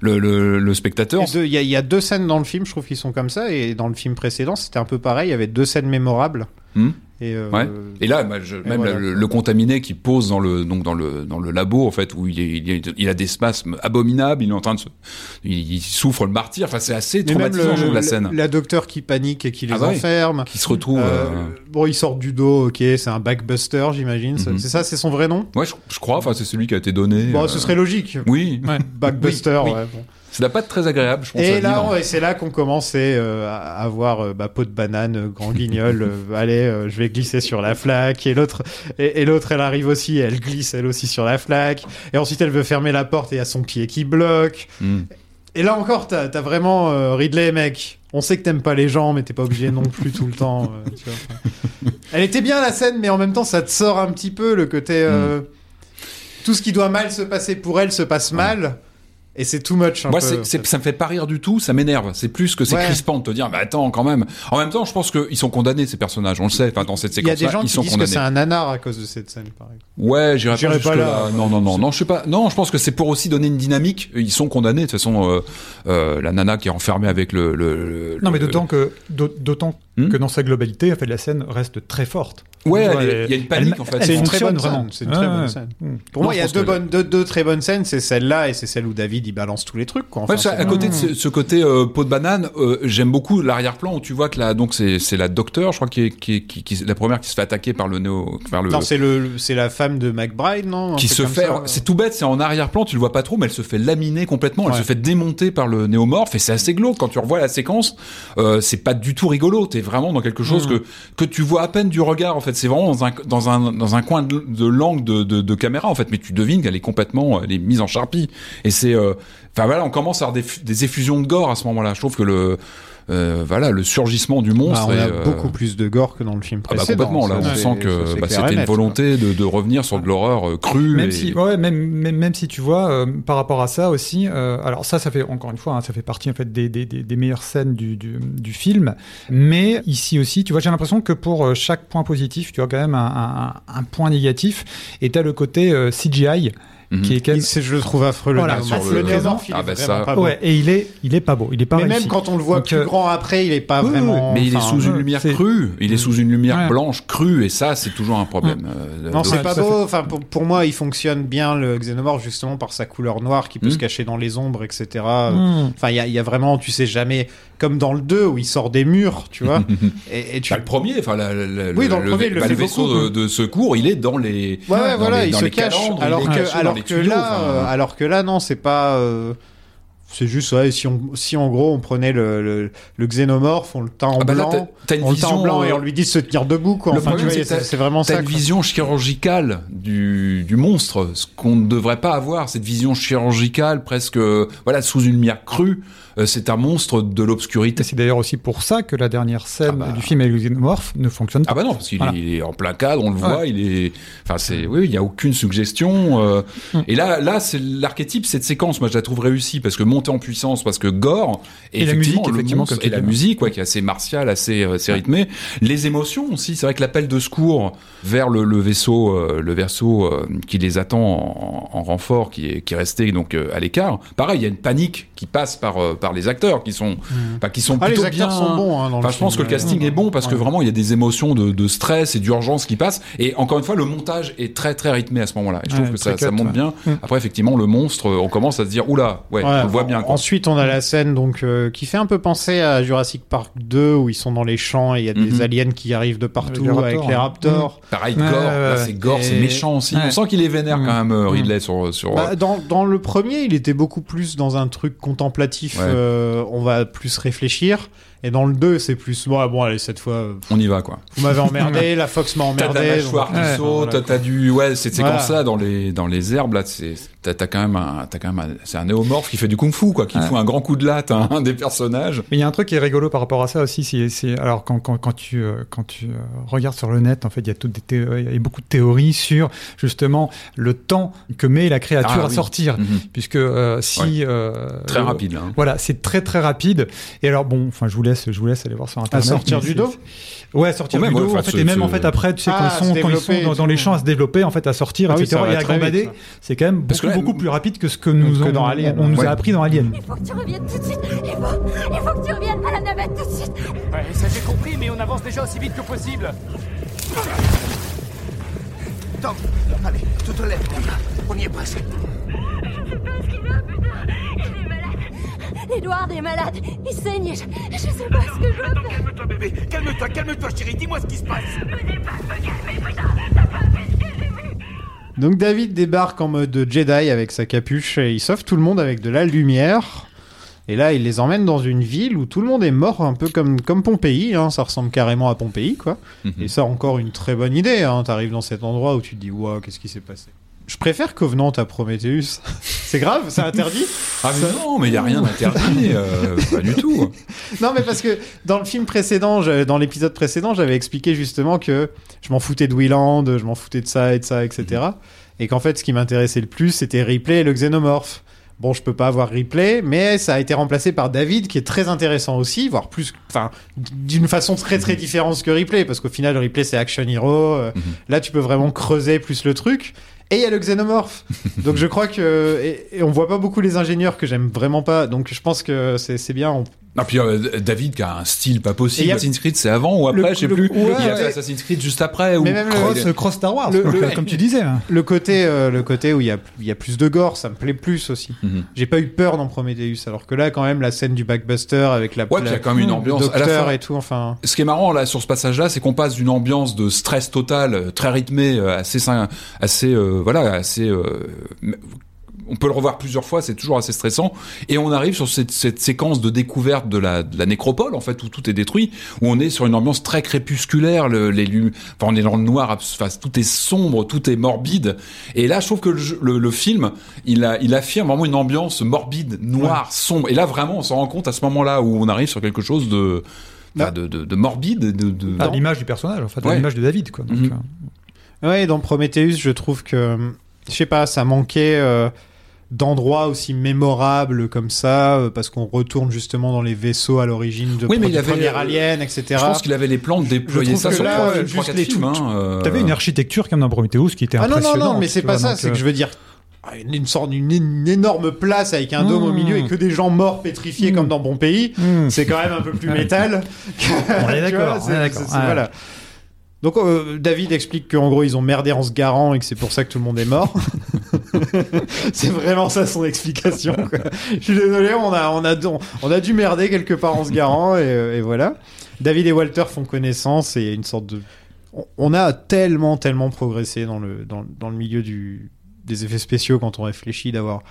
le, le, le spectateur. Et deux- Il y, a- il y a deux scènes dans le film, je trouve, qui sont comme ça. Et dans le film précédent, c'était un peu pareil. Il y avait deux scènes mémorables. Hmm. Et, euh, Ouais. Et là, bah, je- même voilà. le, le contaminé qui pose dans le donc dans le dans le labo en fait où il, est- il, est- il a des spasmes abominables, il est en train de se, il, il souffre le martyr. Enfin, c'est assez traumatisant le- la scène. La docteur qui panique et qui les Ah bah enferme. Qui se retrouve. Euh, euh, Bon, ils sortent du dos, ok, c'est un backbuster, j'imagine. C'est- Mhm. C'est ça, c'est son vrai nom? Ouais, je, je crois. Enfin, c'est celui qui a été donné. Bon, ce serait logique. Oui. (laughs) Backbuster, Oui, oui. ouais. bon. Ça doit pas être très agréable, je pense. Et là, et c'est là qu'on commençait euh, à avoir euh, bah, peau de banane, euh, grand guignol. (laughs) allez, je vais glisser sur la flaque. Et l'autre, et, et l'autre, elle arrive aussi. Elle glisse elle aussi sur la flaque. Et ensuite, elle veut fermer la porte et il y a son pied qui bloque. Mm. Et là encore, t'as as vraiment euh, Ridley, mec. On sait que t'aimes pas les gens, mais t'es pas obligé non plus tout le temps. euh, tu vois, enfin. Elle était bien la scène, mais en même temps, ça te sort un petit peu le côté. euh, Tout ce qui doit mal se passer pour elle se passe mal. Et c'est too much. Un Moi, peu, c'est, ça me fait pas rire du tout, ça m'énerve. C'est plus que c'est Ouais. crispant de te dire, mais attends, quand même. En même temps, je pense qu'ils sont condamnés, ces personnages. On le sait. Enfin, dans cette Il y a des gens qui sont disent que condamnés. c'est un nanar à cause de cette scène, par exemple. Ouais, j'irai pas, pas là. là. Non, non, non, non, je sais pas. Non, je pense que c'est pour aussi donner une dynamique. Ils sont condamnés. De toute façon, euh, euh, la nana qui est enfermée avec le. le, le- Non, mais d'autant que, d'aut- d'autant Hmm que dans sa globalité, en fait, la scène reste très forte. Ouais, il y a une panique, elle- en fait. elle C'est une très fonctionne bonne vraiment. c'est une très bonne scène. Hmm. Pour Non, moi, il y a deux, que- bonnes, deux, deux très bonnes scènes, c'est celle-là et c'est celle où David il balance tous les trucs. Quoi. Enfin, Ouais, c'est- côté de ce, ce côté euh, peau de banane, euh, j'aime beaucoup l'arrière-plan où tu vois que la donc c'est la docteur, je crois qui est qui, est- qui, qui- la première qui se fait attaquer par le néo, par le Non, c'est le, c'est la femme de McBride, non qui se fait, c'est tout bête, c'est en arrière-plan, tu le vois pas trop, mais elle se fait laminer complètement, elle Ouais. se fait démonter par le néomorphe et c'est assez glauque quand tu revois la séquence. Euh, c'est pas du tout rigolo, t'es vraiment dans quelque Mm. chose que que tu vois à peine du regard. En fait, c'est vraiment dans un dans un dans un coin de, de l'angle de, de, de caméra en fait, mais tu devines qu'elle est complètement, elle est mise en charpie et c'est, euh, enfin voilà, on commence à avoir des, des effusions de gore à ce moment-là. Je trouve que le euh, voilà, le surgissement du Bah, monstre on a euh, beaucoup plus de gore que dans le film ah bah précédent. complètement là, on sent que bah, c'était une volonté de, de revenir sur de l'horreur euh, crue. Même et- si, ouais, même, même, même si tu vois, euh, par rapport à ça aussi, euh, alors ça, ça fait encore une fois, hein, ça fait partie en fait des, des, des, des meilleures scènes du, du, du film. Mais ici aussi, tu vois, j'ai l'impression que pour chaque point positif, tu as quand même un, un, un point négatif. Et tu as le côté euh, Mhm. qui est Il- je le trouve affreux le Voilà, sur le le- néomorphe, il Ah est bah vraiment ça- pas beau. Ouais, et il est, il est pas beau, il est pas Mais réussi. même quand on le voit Donc, plus euh, grand après, il est pas oui, vraiment. Mais il est sous une ouais, lumière crue, il est sous une lumière blanche crue, et ça, c'est toujours un problème. euh, Non, c'est pas beau. Enfin, pour, pour moi, il fonctionne bien le xénomorphe justement par sa couleur noire qui peut Mm. se cacher dans les ombres, etc. Hmm. Enfin, il y a, il y a vraiment, tu sais jamais, comme dans le 2 où il sort des murs, tu vois. (laughs) et, et tu. Bah, le premier, enfin, Oui, dans le premier, le bah, vaisseau beaucoup. de, de secours, il est dans les. Ouais, ouais, dans voilà, les- il se cache. alors que, alors là, euh, alors que là, non, c'est pas. euh, C'est juste, ouais, si, on, si en gros on prenait le, le, le xénomorphe, on le teint en Ah bah là, blanc, une on le teint en vision, blanc et euh, on lui dit de se tenir debout, quoi. Le Enfin, tu problème, vois, c'est vraiment T'as ça. une quoi. vision chirurgicale du, du monstre, ce qu'on ne devrait pas avoir, cette vision chirurgicale presque, voilà, sous une lumière crue. euh, c'est un monstre de l'obscurité. C'est d'ailleurs aussi pour ça que la dernière scène Ah bah. du film avec le xénomorphe ne fonctionne pas. Ah bah non, parce qu'il Voilà. est, il est en plein cadre, on le voit, Ouais. il est, enfin c'est, oui, il y a aucune suggestion. euh, Mm. Et là, là, c'est l'archétype, cette séquence, moi je la trouve réussie parce que montée en puissance, parce que gore, et, Et la musique, effectivement, monstre et la musique, ouais, qui est assez martiale, assez, euh, assez rythmée. Les émotions aussi, c'est vrai que l'appel de secours vers le, le vaisseau, euh, le vaisseau euh, qui les attend en, en renfort, qui est, qui est resté donc euh, à l'écart. Pareil, il y a une panique qui passe par, euh, par les acteurs, qui sont, enfin, qui sont Ah, les acteurs bien. sont bons, hein, dans le je pense que le casting Ouais. est bon parce que vraiment il y a des émotions de, de stress et d'urgence qui passent. Et encore une fois, le montage est très très rythmé à ce moment-là. Et je trouve Ouais, que ça, très ça cut, monte ouais. bien. Mm. Après, effectivement, le monstre, on commence à se dire, oula, ouais, Ouais, on le voit bien. Quoi. Ensuite, on a la scène donc euh, qui fait un peu penser à Jurassic Park 2 où ils sont dans les champs et il y a des Mhm. aliens qui arrivent de partout Avec les avec raptors, les hein. raptors. Pareil, Ouais, gore, ouais, là ouais. c'est gore, c'est méchant aussi. Ouais. On sent qu'il est vénère quand même, euh, Mm. Ridley, sur. sur Bah, dans, dans le premier, il était beaucoup plus dans un truc contemplatif. Ouais. euh, on va plus réfléchir. Et dans le 2, c'est plus bon, ah, bon allez cette fois, on y va, quoi. vous m'avez emmerdé, (laughs) la Fox m'a T'as emmerdé. la mâchoire donc- qui Ouais, saute, voilà, t'as du, ouais, cette Voilà. séquence-là dans les, dans les herbes, là, c'est, t'as, t'as quand même un, t'as quand même un, c'est un néomorphe qui fait du kung-fu, quoi, qui Ouais. fout un grand coup de latte à un (laughs) des personnages. Mais il y a un truc qui est rigolo par rapport à ça aussi, c'est, c'est- alors quand, quand, quand tu, euh, quand tu euh, regardes sur le net, en fait, il y a toutes des thé- il y a beaucoup de théories sur justement le temps que met la créature Ah, à oui. sortir, Mhm. puisque euh, si euh, Très euh, rapide, là. hein. Voilà, c'est très très rapide. Et alors bon, enfin, je vous laisse, je vous laisse aller voir sur internet. sortir mais du dos Ouais, sortir même, du dos. ouais, en fait, et même en fait après, tu sais Ah, quand ils sont, quand ils sont dans, dans les champs à se développer, en fait, à sortir, Ah oui, etc. va et à gambader, c'est quand même Parce beaucoup plus rapide que ce que nous que on, dans Alien, on nous ouais. a appris dans Alien. Il faut que tu reviennes tout de suite. Il faut, il faut que tu reviennes à la navette tout de suite. Ouais, ça j'ai compris, mais on avance déjà aussi vite que possible. Tom, allez, tu te lèves. On y est presque. Je sais pas ce qu'il a, putain. Il est malade. Edward est malade. Il saigne. et Je, je sais pas ce que je faire. Calme-toi, bébé. Calme-toi, calme-toi, chérie. Dis-moi ce qui se passe. Donc David débarque en mode Jedi avec sa capuche et il sauve tout le monde avec de la lumière. Et là, il les emmène dans une ville où tout le monde est mort, un peu comme, comme Pompéi. Hein, ça ressemble carrément à Pompéi, quoi. Mhm. Et ça, encore une très bonne idée. Hein. T'arrives dans cet endroit où tu te dis, waouh, qu'est-ce qui s'est passé? Je préfère Covenant à Prometheus. (laughs) c'est grave, c'est interdit Ah mais non, mais il y a rien d'interdit, euh, pas du tout. (laughs) Non, mais parce que dans le film précédent, je- dans l'épisode précédent, j'avais expliqué justement que je m'en foutais de Wieland, je m'en foutais de ça et de ça, etc. Et qu'en fait, ce qui m'intéressait le plus, c'était Ripley et le xénomorphe. Bon, je peux pas avoir Ripley, mais ça a été remplacé par David, qui est très intéressant aussi, voire plus, enfin, d'une façon très très différente que Ripley, parce qu'au final, Ripley c'est action hero. euh, Mhm. Là, tu peux vraiment creuser plus le truc. Et il y a le xénomorphe. (laughs) Donc je crois que et, et on voit pas beaucoup les ingénieurs que j'aime vraiment pas. Donc je pense que c'est c'est bien. On- Ah puis euh, David qui a un style pas possible. a- Assassin's Creed c'est avant ou après, Le- je sais le- plus. ouais, il a fait. Assassin's Creed juste après. ou Mais même Oh, il Cross, cross Star Wars, Le- comme, le- comme tu disais. hein. Le côté, euh, le côté où il y a, il y a plus de gore, ça me plaît plus aussi. Mhm. J'ai pas eu peur dans Prometheus, alors que là, quand même, la scène du backbuster avec la, Ouais, puis il y a la- quand même une le ambiance à la fin. et tout, enfin. Ce qui est marrant là sur ce passage-là, c'est qu'on passe d'une ambiance de stress total, euh, très rythmée, euh, assez, assez, euh, voilà, assez. On peut le revoir plusieurs fois, c'est toujours assez stressant. Et on arrive sur cette, cette séquence de découverte de la, de la nécropole, en fait, où tout est détruit, où on est sur une ambiance très crépusculaire. Le, les enfin, on est dans le noir, enfin, tout est sombre, tout est morbide. Et là, je trouve que le, jeu- le, le film, il, a, il affirme vraiment une ambiance morbide, noire, sombre. Et là, vraiment, on s'en rend compte à ce moment-là où on arrive sur quelque chose de, enfin, de, de, de morbide, de, de... À l'image du personnage, en fait, à Ouais. l'image de David. Quoi. Donc, Mhm. euh, Ouais, dans Prometheus, je trouve que, je sais pas, ça manquait euh, d'endroits aussi mémorables comme ça, euh, parce qu'on retourne justement dans les vaisseaux à l'origine de Oui, mais il avait, premier euh, Alien, etc. Je pense qu'il avait les plans de déployer trouve ça sur là, trois, euh, trois, juste quatre les films. hein, euh, T'avais une architecture comme dans Prometheus qui était Ah non, non, impressionnante. non, mais c'est pas vois, ça, c'est que je veux dire ah, une, une sorte d'une une énorme place avec un dôme au Mmh. milieu et que des gens morts pétrifiés Mmh. comme dans Bon Pays, hmm. c'est quand même un peu plus (laughs) métal. On est (laughs) d'accord, vois, on c'est- est d'accord. c'est- c'est- Ouais. voilà. Donc euh, David explique qu'en gros ils ont merdé en se garant et que c'est pour ça que tout le monde est mort. (laughs) (laughs) c'est vraiment ça son explication. Je suis désolé, on a, on, a, on a dû merder quelque part en se garant et, euh, voilà. David et Walter font connaissance et une sorte de... On, a tellement, tellement progressé dans le, dans, dans le milieu du, des effets spéciaux quand on réfléchit d'avoir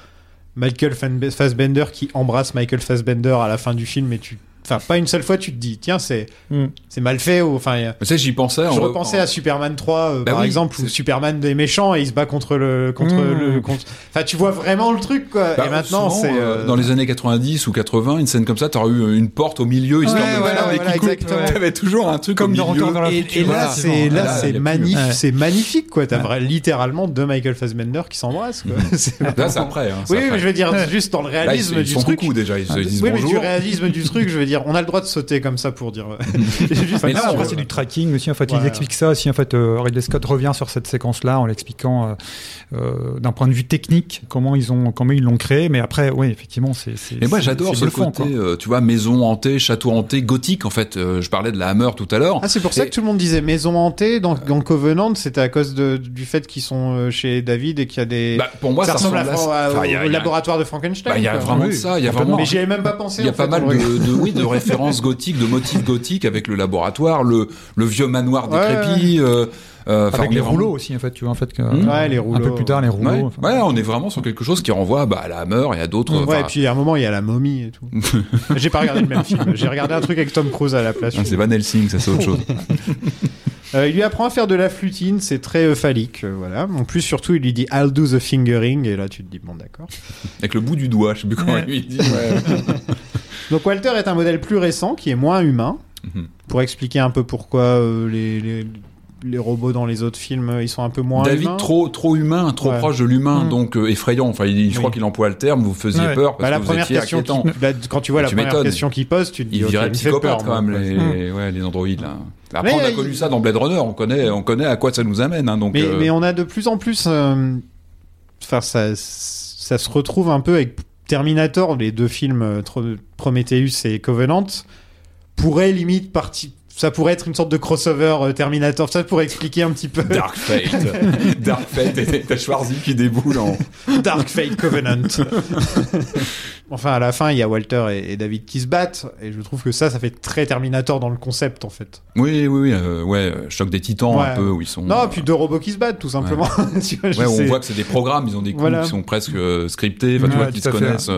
Michael Fassbender qui embrasse Michael Fassbender à la fin du film et tu... Enfin, pas une seule fois tu te dis, tiens, c'est Hmm. c'est mal fait ou enfin... Mais ça, j'y pensais. je en- repensais en- à Superman 3 euh, Bah par oui, exemple où Superman est méchant et il se bat contre le contre Mmh. le contre enfin tu vois vraiment le truc quoi Bah, et maintenant souvent, c'est euh, euh, dans les années 90 ou 80, une scène comme ça, t'aurais eu une porte au milieu, histoire Ouais, de voilà, voilà, voilà, exactement. (laughs) T'avais toujours un truc Comme au dans la et, et là c'est là c'est magnifique Ouais. c'est magnifique quoi t'as littéralement deux Michael Fassbender qui s'embrassent quoi (laughs) C'est Là, c'est après. Hein, oui mais je veux dire juste dans le réalisme ils du sont truc déjà. Ils se disent oui mais du réalisme du truc je veux dire on a le droit de sauter comme ça pour dire (laughs) (laughs) Juste- Mais non, après, euh, c'est du tracking aussi. En fait, Ouais. il explique ça aussi. En fait, euh, Ridley Scott revient sur cette séquence-là en l'expliquant euh, d'un point de vue technique comment ils ont comment ils l'ont créé. Mais après, oui, effectivement, c'est. c'est- Mais moi c'est- j'adore c'est ce bluffant, côté, euh, tu vois, maison hantée, château hanté, gothique en fait. Euh, je parlais de la Hammer tout à l'heure. Ah, c'est pour ça que tout le monde disait maison hantée dans, dans Covenant, c'était à cause de, du fait qu'ils sont chez David et qu'il y a des. Bah, pour moi, ça, ça ressemble à, enfin, a- au laboratoire de Frankenstein. bah, il y a vraiment Oui, ça. Il y a vraiment Mais j'y avais même pas pensé. Il y a pas fait, mal de, de- oui, de (laughs) références gothiques, de motifs gothiques avec le laboratoire, le, le vieux manoir Ouais, décrépit. Euh, euh, Avec les vraiment- rouleaux aussi, en fait, tu vois, en fait, que, Mmh. Ouais, les un peu plus tard, les rouleaux. Ouais, enfin, ouais, on est vraiment sur quelque chose qui renvoie bah, à la Hammer et à d'autres. Ouais, et puis à un moment, il y a la momie et tout. (laughs) J'ai pas regardé le même film. J'ai regardé un truc avec Tom Cruise à la place. ah, c'est Van Helsing, ça c'est autre chose. (laughs) Euh, il lui apprend à faire de la flutine, c'est très euh, phallique, euh, voilà. En plus, surtout, il lui dit I'll do the fingering, et là, tu te dis bon, d'accord. Avec le bout du doigt, je sais plus comment Ouais. lui il dit. ouais. (laughs) Donc Walter est un modèle plus récent, qui est moins humain, Mhm. pour expliquer un peu pourquoi euh, les, les, les robots dans les autres films, ils sont un peu moins David humains. trop trop humain, trop Ouais. proche de l'humain, Mm. donc euh, effrayant. Enfin, il, je crois qu'il emploie le terme. Vous faisiez Ouais. peur parce Bah, la que vous première étiez question, inquiétant. qui- là, quand tu vois la Tu première question qu'il pose, tu te dis Il dirait fait psychopathe peur, quand même les, ouais, les androïdes là. Après, Mais, on a euh, connu il- ça dans Blade Runner. On connaît, on connaît à quoi ça nous amène. Hein, donc, Mais, euh, mais on a de plus en plus. euh, Enfin, ça, ça se retrouve un peu avec Terminator, les deux films Prometheus et Covenant, pourrait limite partie. Ça pourrait être une sorte de crossover euh, Terminator. Ça pourrait expliquer un petit peu Dark Fate, (laughs) Dark Fate, et t'as Schwarzy qui déboule en. Dark Fate Covenant. (laughs) enfin, à la fin, il y a Walter et, et David qui se battent, et je trouve que ça, ça fait très Terminator dans le concept, en fait. Oui, oui, oui, euh, ouais, euh, choc des titans Ouais. un peu où ils sont. Non, euh, puis deux robots qui se battent, tout simplement. (laughs) Tu vois, je Ouais, on voit que c'est des programmes, ils ont des coups Voilà. qui sont presque scriptés, enfin, tu vois, qui se connaissent.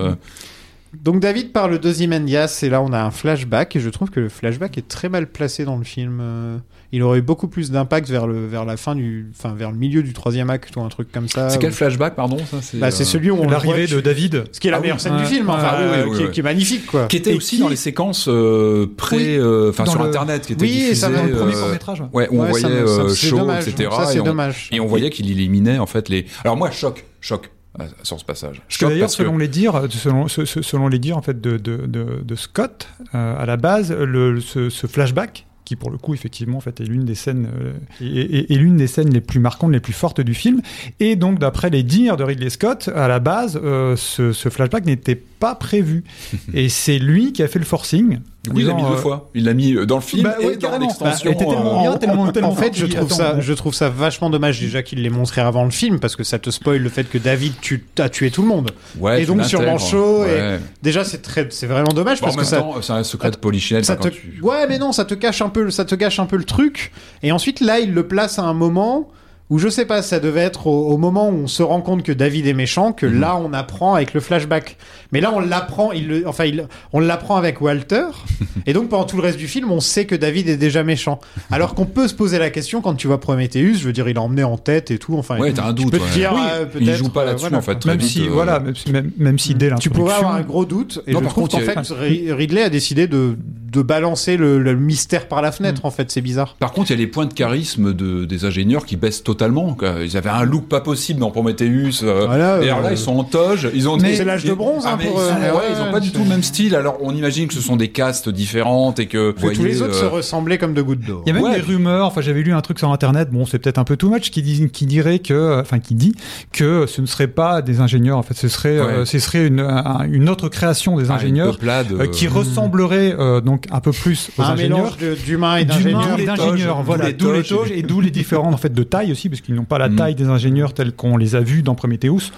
Euh, Donc David parle de Ozymandias et là on a un flashback et je trouve que le flashback est très mal placé dans le film. Euh, Il aurait eu beaucoup plus d'impact vers le vers la fin du, enfin vers le milieu du troisième acte ou un truc comme ça. C'est quel Ou- flashback, pardon ça, Bah, c'est euh, celui où on le L'arrivée voit- de David. Ce qui est la Ah meilleure oui. scène du film, enfin, Ah, oui, oui, oui, oui, qui, oui. qui est magnifique quoi. Qui était Et aussi qui- dans les séquences euh, pré, Oui. euh, enfin Dans sur le- internet, qui était Oui, et diffusé. ça va, le Premier euh, court métrage. Ouais, où on Ouais, ça voyait me- ça- euh, c'est dommage. etc. Ça, c'est et, dommage. et on voyait qu'il éliminait en fait les. Alors moi, choc, choc euh, sur ce passage. Parce que Choc d'ailleurs, parce que selon les dires, selon, ce- ce- selon les dires en fait de, de, de, de Scott, euh, à la base, le, ce, ce flashback qui pour le coup effectivement en fait est l'une des scènes euh, est, est- est l'une des scènes les plus marquantes, les plus fortes du film. Et donc d'après les dires de Ridley Scott, à la base, euh, ce, ce flashback n'était pas prévu. (laughs) et c'est lui qui a fait le forcing. Oui, il l'a mis deux euh, fois. Il l'a mis euh, dans le film Bah et ouais, dans carrément. l'extension. Bah, était tellement euh, bien, tellement, (laughs) tellement en fait, je trouve attends, ça, je trouve ça vachement dommage déjà qu'il l'ait montré avant le film parce que ça te spoil le fait que David tu as tué tout le monde. ouais, et donc et- Ouais. Déjà, c'est très, c'est vraiment dommage Bon, parce que ça, c'est un secret de polichinelle. ça te, quand tu- ouais, mais non, ça te cache un peu, ça te gâche un peu le truc. Et ensuite, là, il le place à un moment où je sais pas, ça devait être au, au moment où on se rend compte que David est méchant, que Mhm. là, on apprend avec le flashback. Mais là, on l'apprend, il le, enfin, il, on l'apprend avec Walter. (laughs) et donc, pendant tout le reste du film, on sait que David est déjà méchant. Alors qu'on peut se poser la question quand tu vois Prometheus, je veux dire, il a emmené en tête et tout. Enfin, Ouais, t'as un tu doute, peux te ouais. dire, Oui, euh, il peut-être, joue pas euh, là-dessus, voilà, en fait, très Même vite, si, euh, voilà, même si, même, même si dès Tu pourrais avoir un gros doute. Et Non, je par trouve contre, qu'en il a- fait, Ri- Ridley a décidé de, de balancer le, le mystère par la fenêtre. Mm. En fait, c'est bizarre. Par contre, il y a les points de charisme de, des ingénieurs qui baissent totalement. Quoi. Ils avaient un look pas possible dans Prometheus. euh, Voilà, et alors là, euh, ils sont en toge. Ils ont c'est l'âge de bronze, Ah, hein, mais pour, ils, euh, sont- mais ouais, ouais, ils ont pas du tout le même style. Alors, on imagine que ce sont des castes différentes et que, tous les autres euh, se ressemblaient comme de gouttes d'eau. Il y a même Ouais. des rumeurs, enfin j'avais lu un truc sur internet, bon c'est peut-être un peu too much, qui, dit, qui dirait que, enfin qui dit que ce ne serait pas des ingénieurs, en fait ce serait, euh, ce serait une, un- une autre création des ah, ingénieurs euh, qui euh, ressemblerait euh, donc un peu plus aux un ingénieurs. mélange d'humains et d'ingénieurs. voilà, d'où les toges et d'où les différents en fait de taille aussi, parce qu'ils n'ont pas la Mm. taille des ingénieurs tels qu'on les a vus dans Prometheus.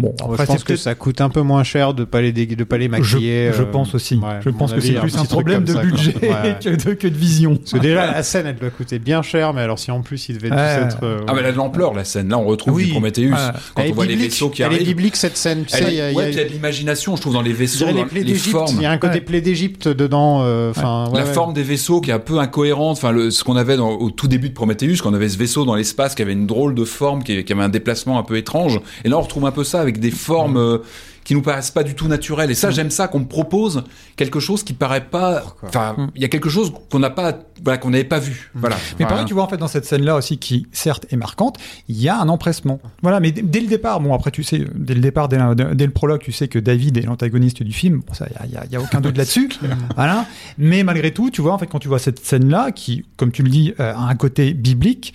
Bon, je après pense c'est que ça coûte un peu moins cher de pas les dé- de pas les je, maquiller. je euh, pense aussi. ouais, je pense que c'est plus un problème de ça, budget Ouais, (laughs) que, de, que de vision. Parce que déjà la scène elle doit coûter bien cher, mais alors si en plus il devait tous être. euh, Ah, mais elle a de l'ampleur, la scène. Là, on retrouve Oui. du Prometheus. Ouais. Quand elle on voit les vaisseaux qui Elle est arrivent. biblique cette scène. Tu Elle- sais, il y a, il y ouais, a- puis il y a de l'imagination, je trouve, dans les je vaisseaux, dirais dans les plaies les d'Égypte. formes. Il y a un côté Ouais. plaie d'Égypte dedans. euh, Enfin, la forme des vaisseaux qui est un peu incohérente. Enfin, ce qu'on avait au tout début de Prometheus, quand on avait ce vaisseau dans l'espace qui avait une drôle de forme, qui, qui avait un déplacement un peu étrange. Et là, on retrouve un peu ça avec des formes euh, qui nous paraissent pas du tout naturelles. Et ça, j'aime ça qu'on me propose quelque chose qui paraît pas. Enfin, il y a quelque chose qu'on n'a pas, voilà, qu'on n'avait pas vu. Voilà. Mais Voilà. pareil, tu vois, en fait, dans cette scène-là aussi, qui certes est marquante, il y a un empressement. Voilà, mais dès le départ, bon, après, tu sais, dès le départ, dès, la- dès le prologue, tu sais que David est l'antagoniste du film. Bon, ça, il y a, y a aucun doute (laughs) là-dessus. voilà. Mais malgré tout, tu vois, en fait, quand tu vois cette scène-là, qui, comme tu le dis, euh, a un côté biblique,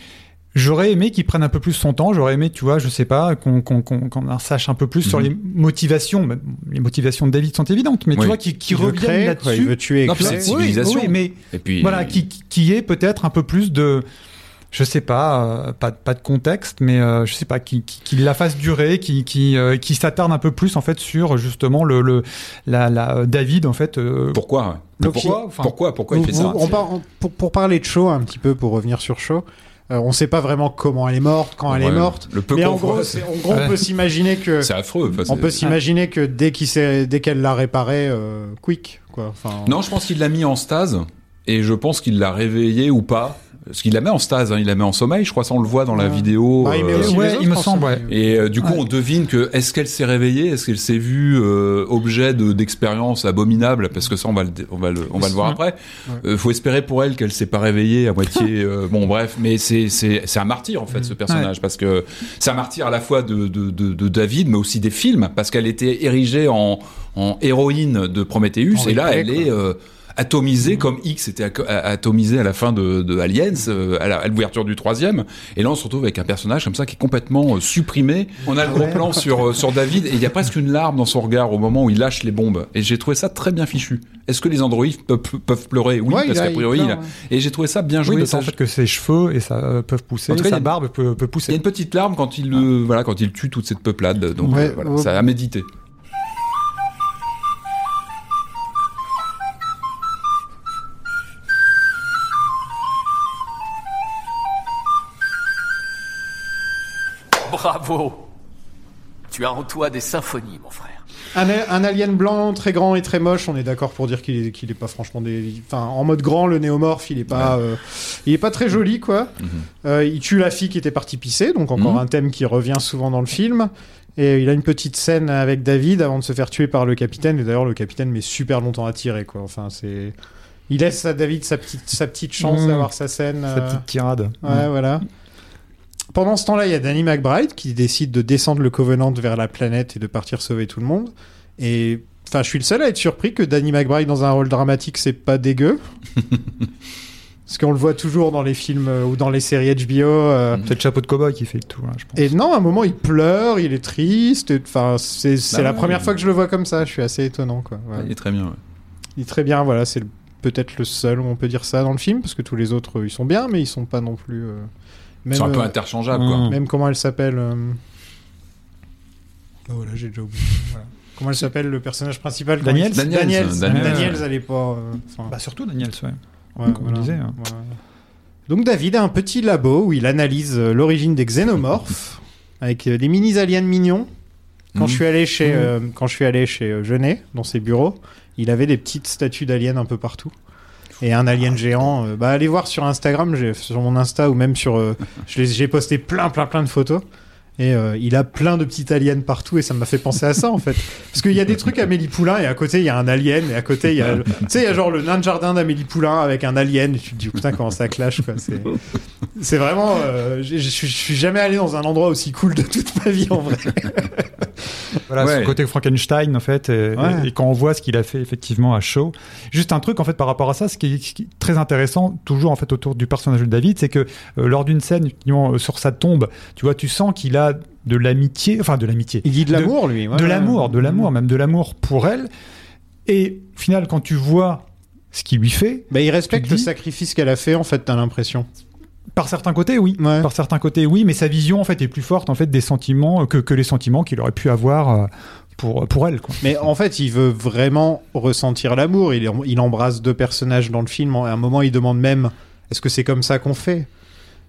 J'aurais aimé qu'il prenne un peu plus son temps. J'aurais aimé, tu vois, je sais pas, qu'on qu'on qu'on qu'on en sache un peu plus sur Mhm. les motivations. Les motivations de David sont évidentes, mais Oui. tu vois, qui, qui reviennent là-dessus. Il veut tuer. et Non, c'est- civilisation. Oui, mais Et puis, voilà, qui, qui- qui est peut-être un peu plus de, je sais pas, euh, pas, pas de contexte, mais euh, je sais pas, qui, qui, qui la fasse durer, qui, qui, euh, qui s'attarde un peu plus en fait sur justement le, le la, la David en fait. euh, Pourquoi? Pourquoi? Pourquoi? Pourquoi il Vous- fait ça? on on- pour, pour parler de Shaw un petit peu, pour revenir sur Shaw, euh, on sait pas vraiment comment elle est morte, quand elle est morte. Le peu Mais en gros, en gros, on peut s'imaginer que c'est affreux. Enfin, on peut s'imaginer que dès qu'il s'est- dès qu'elle l'a réparé, euh, quick quoi. Enfin, Non, je pense qu'il l'a mis en stase et je pense qu'il l'a réveillé ou pas. Parce qu'il la met en stase, hein, il la met en sommeil, je crois, ça on le voit dans la Ouais. vidéo. Bah, il met euh, ouais, il me semble, sommeil. Et euh, du coup, Ouais. on devine que est-ce qu'elle s'est réveillée, est-ce qu'elle s'est vue euh, objet de d'expériences abominables, parce que ça, on va le, on va le, on va le voir après. Euh, faut espérer pour elle qu'elle s'est pas réveillée à moitié. (laughs) euh, bon, bref, mais c'est un martyr en fait ce personnage, parce que c'est un martyr à la fois de de, de, de David, mais aussi des films, parce qu'elle était érigée en en héroïne de Prometheus, En et là, elle quoi. est euh, atomisé comme X était atomisé à la fin de, de Aliens, euh, à la- à l'ouverture du troisième. Et là, on se retrouve avec un personnage comme ça qui est complètement euh, supprimé. On a le gros plan sur, euh, sur David et il y a presque une larme dans son regard au moment où il lâche les bombes. Et j'ai trouvé ça très bien fichu. Est-ce que les androïdes peuvent, peuvent pleurer? Oui, Ouais, parce a- qu'a priori, il il a- pleure, Et j'ai trouvé ça bien oui, joué. de ça. en fait que ses cheveux et ça euh, peuvent pousser, En tout cas, il y sa a- barbe peut, peut Il y a pousser. une petite larme quand il, le voilà, quand il tue toute cette peuplade. Donc Ouais, euh, voilà, ouais. ça a médité. Bravo Tu as en toi des symphonies, mon frère. Un, un alien blanc très grand et très moche, on est d'accord pour dire qu'il est, qu'il est pas franchement des. Enfin, en mode grand, le néomorphe, il est pas, euh, il est pas très joli, quoi. Mhm. Euh, il tue la fille qui était partie pisser, donc encore Mhm. un thème qui revient souvent dans le film. Et il a une petite scène avec David avant de se faire tuer par le capitaine. Et d'ailleurs, le capitaine met super longtemps à tirer, quoi. Enfin, c'est. Il laisse à David sa petite, sa petite chance Mhm. d'avoir sa scène. Sa euh, petite tirade. Ouais, voilà. Pendant ce temps-là, il y a Danny McBride qui décide de descendre le Covenant vers la planète et de partir sauver tout le monde. Et enfin, je suis le seul à être surpris que Danny McBride dans un rôle dramatique, c'est pas dégueu. (laughs) Parce qu'on le voit toujours dans les films euh, ou dans les séries HBO. euh, C'est le chapeau de cowboy qui fait le tout, là, je pense. Et non, à un moment, il pleure, il est triste. Enfin, c'est Bah la ouais. première fois que je le vois comme ça. Je suis assez étonnant, quoi. Ouais. Il est très bien. ouais. Il est très bien, voilà. C'est peut-être le seul où on peut dire ça dans le film, parce que tous les autres, ils sont bien, mais ils sont pas non plus. euh, même, sont un peu euh, interchangeables, quoi. Mm. Même comment elle s'appelle euh, Oh là, j'ai déjà oublié. Voilà. Comment elle s'appelle le personnage principal quand Daniels il- Daniels, Daniels. Daniels. Daniels, elle est pas. euh, enfin, Bah, surtout Daniel, ouais. ouais, comme on disait, hein. voilà. Donc David a un petit labo où il analyse euh, l'origine des xénomorphes (laughs) avec euh, des mini aliens mignons. Quand Mhm. je suis allé chez euh, quand je suis allé chez euh, Genet dans ses bureaux, il avait des petites statues d'aliens un peu partout. Et un alien géant, euh, bah allez voir sur Instagram, sur mon Insta ou même sur, euh, j'ai posté plein plein plein de photos. Et euh, il a plein de petits aliens partout et ça m'a fait penser à ça en fait. Parce qu'il y a des trucs Amélie Poulain et à côté il y a un alien et à côté il y a, tu sais, il y a genre le nain de jardin d'Amélie Poulain avec un alien et tu te dis putain comment ça clash quoi. C'est, c'est vraiment, euh, je suis jamais allé dans un endroit aussi cool de toute ma vie en vrai. Voilà, Ouais. côté Frankenstein, en fait, et, Ouais. et quand on voit ce qu'il a fait effectivement à Shaw. Juste un truc, en fait, par rapport à ça, ce qui est, ce qui est très intéressant, toujours, en fait, autour du personnage de David, c'est que euh, lors d'une scène, euh, sur sa tombe, tu vois, tu sens qu'il a de l'amitié, enfin, de l'amitié. Il dit de l'amour lui. ouais. de l'amour, de l'amour, même de l'amour pour elle. Et au final, quand tu vois ce qu'il lui fait, Bah, il respecte le sacrifice qu'elle a fait en fait, t'as l'impression. par certains côtés, oui. Ouais. Par certains côtés, oui, mais sa vision, en fait, est plus forte, en fait, des sentiments euh, que, que les sentiments qu'il aurait pu avoir euh, pour, pour elle, quoi. Mais en fait, il veut vraiment ressentir l'amour. Il, il embrasse deux personnages dans le film. À un moment, il demande même est-ce que c'est comme ça qu'on fait?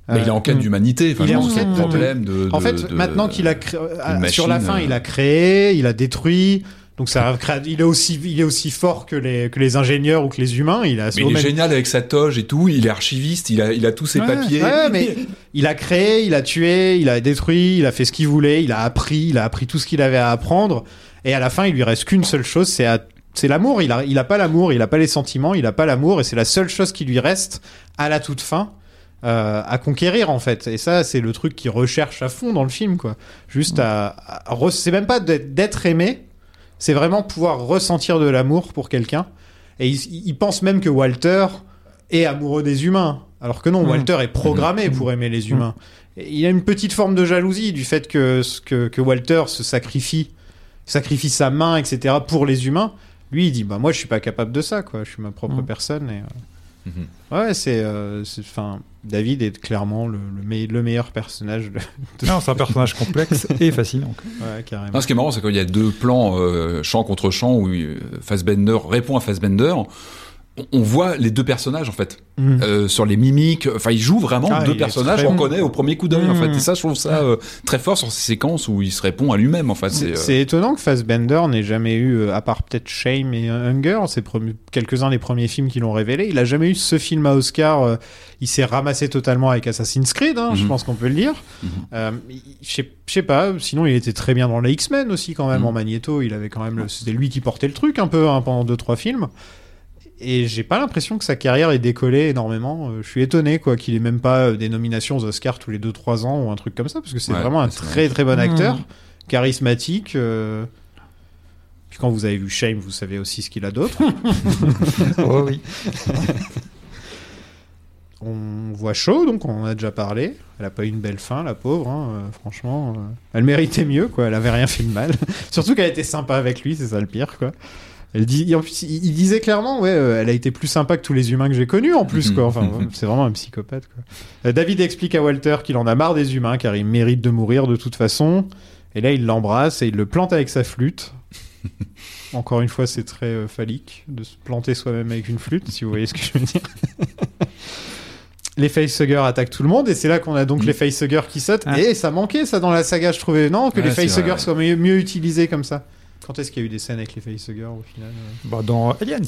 Mais il est en quête Euh, d'humanité. Enfin, il est en quête de- problème de. En de- fait, de- maintenant qu'il a créé, sur la fin, euh, il a créé, il a détruit. Donc ça, il est aussi, il est aussi fort que les que les ingénieurs ou que les humains. Il a Mais il est génial avec sa toge et tout. Il est archiviste. Il a, il a tous ses Ouais, papiers. Ouais, mais il a créé, il a tué, il a détruit, il a fait ce qu'il voulait, il a appris, il a appris tout ce qu'il avait à apprendre. Et à la fin, il lui reste qu'une seule chose, c'est à- c'est l'amour. Il a, il a pas l'amour, il a pas les sentiments, il a pas l'amour, et c'est la seule chose qui lui reste à la toute fin. Euh, à conquérir en fait. Et ça c'est le truc qu'il recherche à fond dans le film quoi. Juste à, à re- c'est même pas d'être aimé c'est vraiment pouvoir ressentir de l'amour pour quelqu'un. Et il, pense même que Walter est amoureux des humains. Alors que non Mhm. Walter est programmé pour aimer les humains. Et il a une petite forme de jalousie du fait que, que, que Walter se sacrifie sacrifie sa main etc pour les humains. Lui il dit bah moi je suis pas capable de ça quoi. Je suis ma propre personne et euh, Mhm. Ouais, c'est. euh, c'est- Enfin, David est clairement le, le, me- le meilleur personnage de. Non, c'est un personnage complexe (laughs) et fascinant. Ouais, carrément. Non, ce qui est marrant, c'est qu'il y a deux plans euh, champ contre champ où euh, Fassbender répond à Fassbender. On- voit les deux personnages en fait Mm. euh, sur les mimiques. Enfin, il joue vraiment Ah, deux personnages qu'on connaît au premier coup d'œil en Mm. fait. Et ça, je trouve ça euh, très fort sur ces séquences où il se répond à lui-même. En fait, c'est. euh, C'est étonnant que Fassbender n'ait jamais eu, à part peut-être Shame et Hunger, c'est quelques-uns des premiers films qui l'ont révélé, il a jamais eu ce film à Oscar. il s'est ramassé totalement avec Assassin's Creed, hein, je Mhm. pense qu'on peut le dire. Mhm. Je sais- pas, sinon il était très bien dans les X-Men aussi quand même, Mhm. en Magneto, il avait quand même, le- c'était lui qui portait le truc un peu hein, pendant deux trois films. Et j'ai pas l'impression que sa carrière ait décollé énormément. Euh, je suis étonné quoi qu'il ait même pas euh, des nominations aux Oscars tous les 2-3 ans ou un truc comme ça, parce que c'est Ouais, vraiment un très très bon Mhm. acteur, charismatique. euh, Puis quand vous avez vu Shame, vous savez aussi ce qu'il a d'autre. (laughs) Oh oui. (laughs) On voit Shaw, donc on en a déjà parlé. Elle a pas eu une belle fin, la pauvre. hein, euh, franchement, euh, elle méritait mieux, quoi. Elle avait rien fait de mal. (laughs) Surtout qu'elle était sympa avec lui, c'est ça le pire, quoi. Elle dit, en plus, il il disait clairement, ouais, euh, elle a été plus sympa que tous les humains que j'ai connus, en plus, quoi. Enfin, Mhm. c'est vraiment un psychopathe, quoi. Euh, David explique à Walter qu'il en a marre des humains, car ils méritent de mourir de toute façon. Et là, il l'embrasse et il le plante avec sa flûte. (laughs) Encore une fois, c'est très euh, phallique de se planter soi-même avec une flûte, si vous voyez ce que je veux dire. (laughs) les facehuggers attaquent tout le monde et c'est là qu'on a donc Mm. les facehuggers qui sautent. Ah. Et ça manquait ça dans la saga, je trouvais non que Ouais, les facehuggers soient mieux, mieux utilisés comme ça. Quand est-ce qu'il y a eu des scènes avec les facehuggers au final euh Bah, dans Aliens.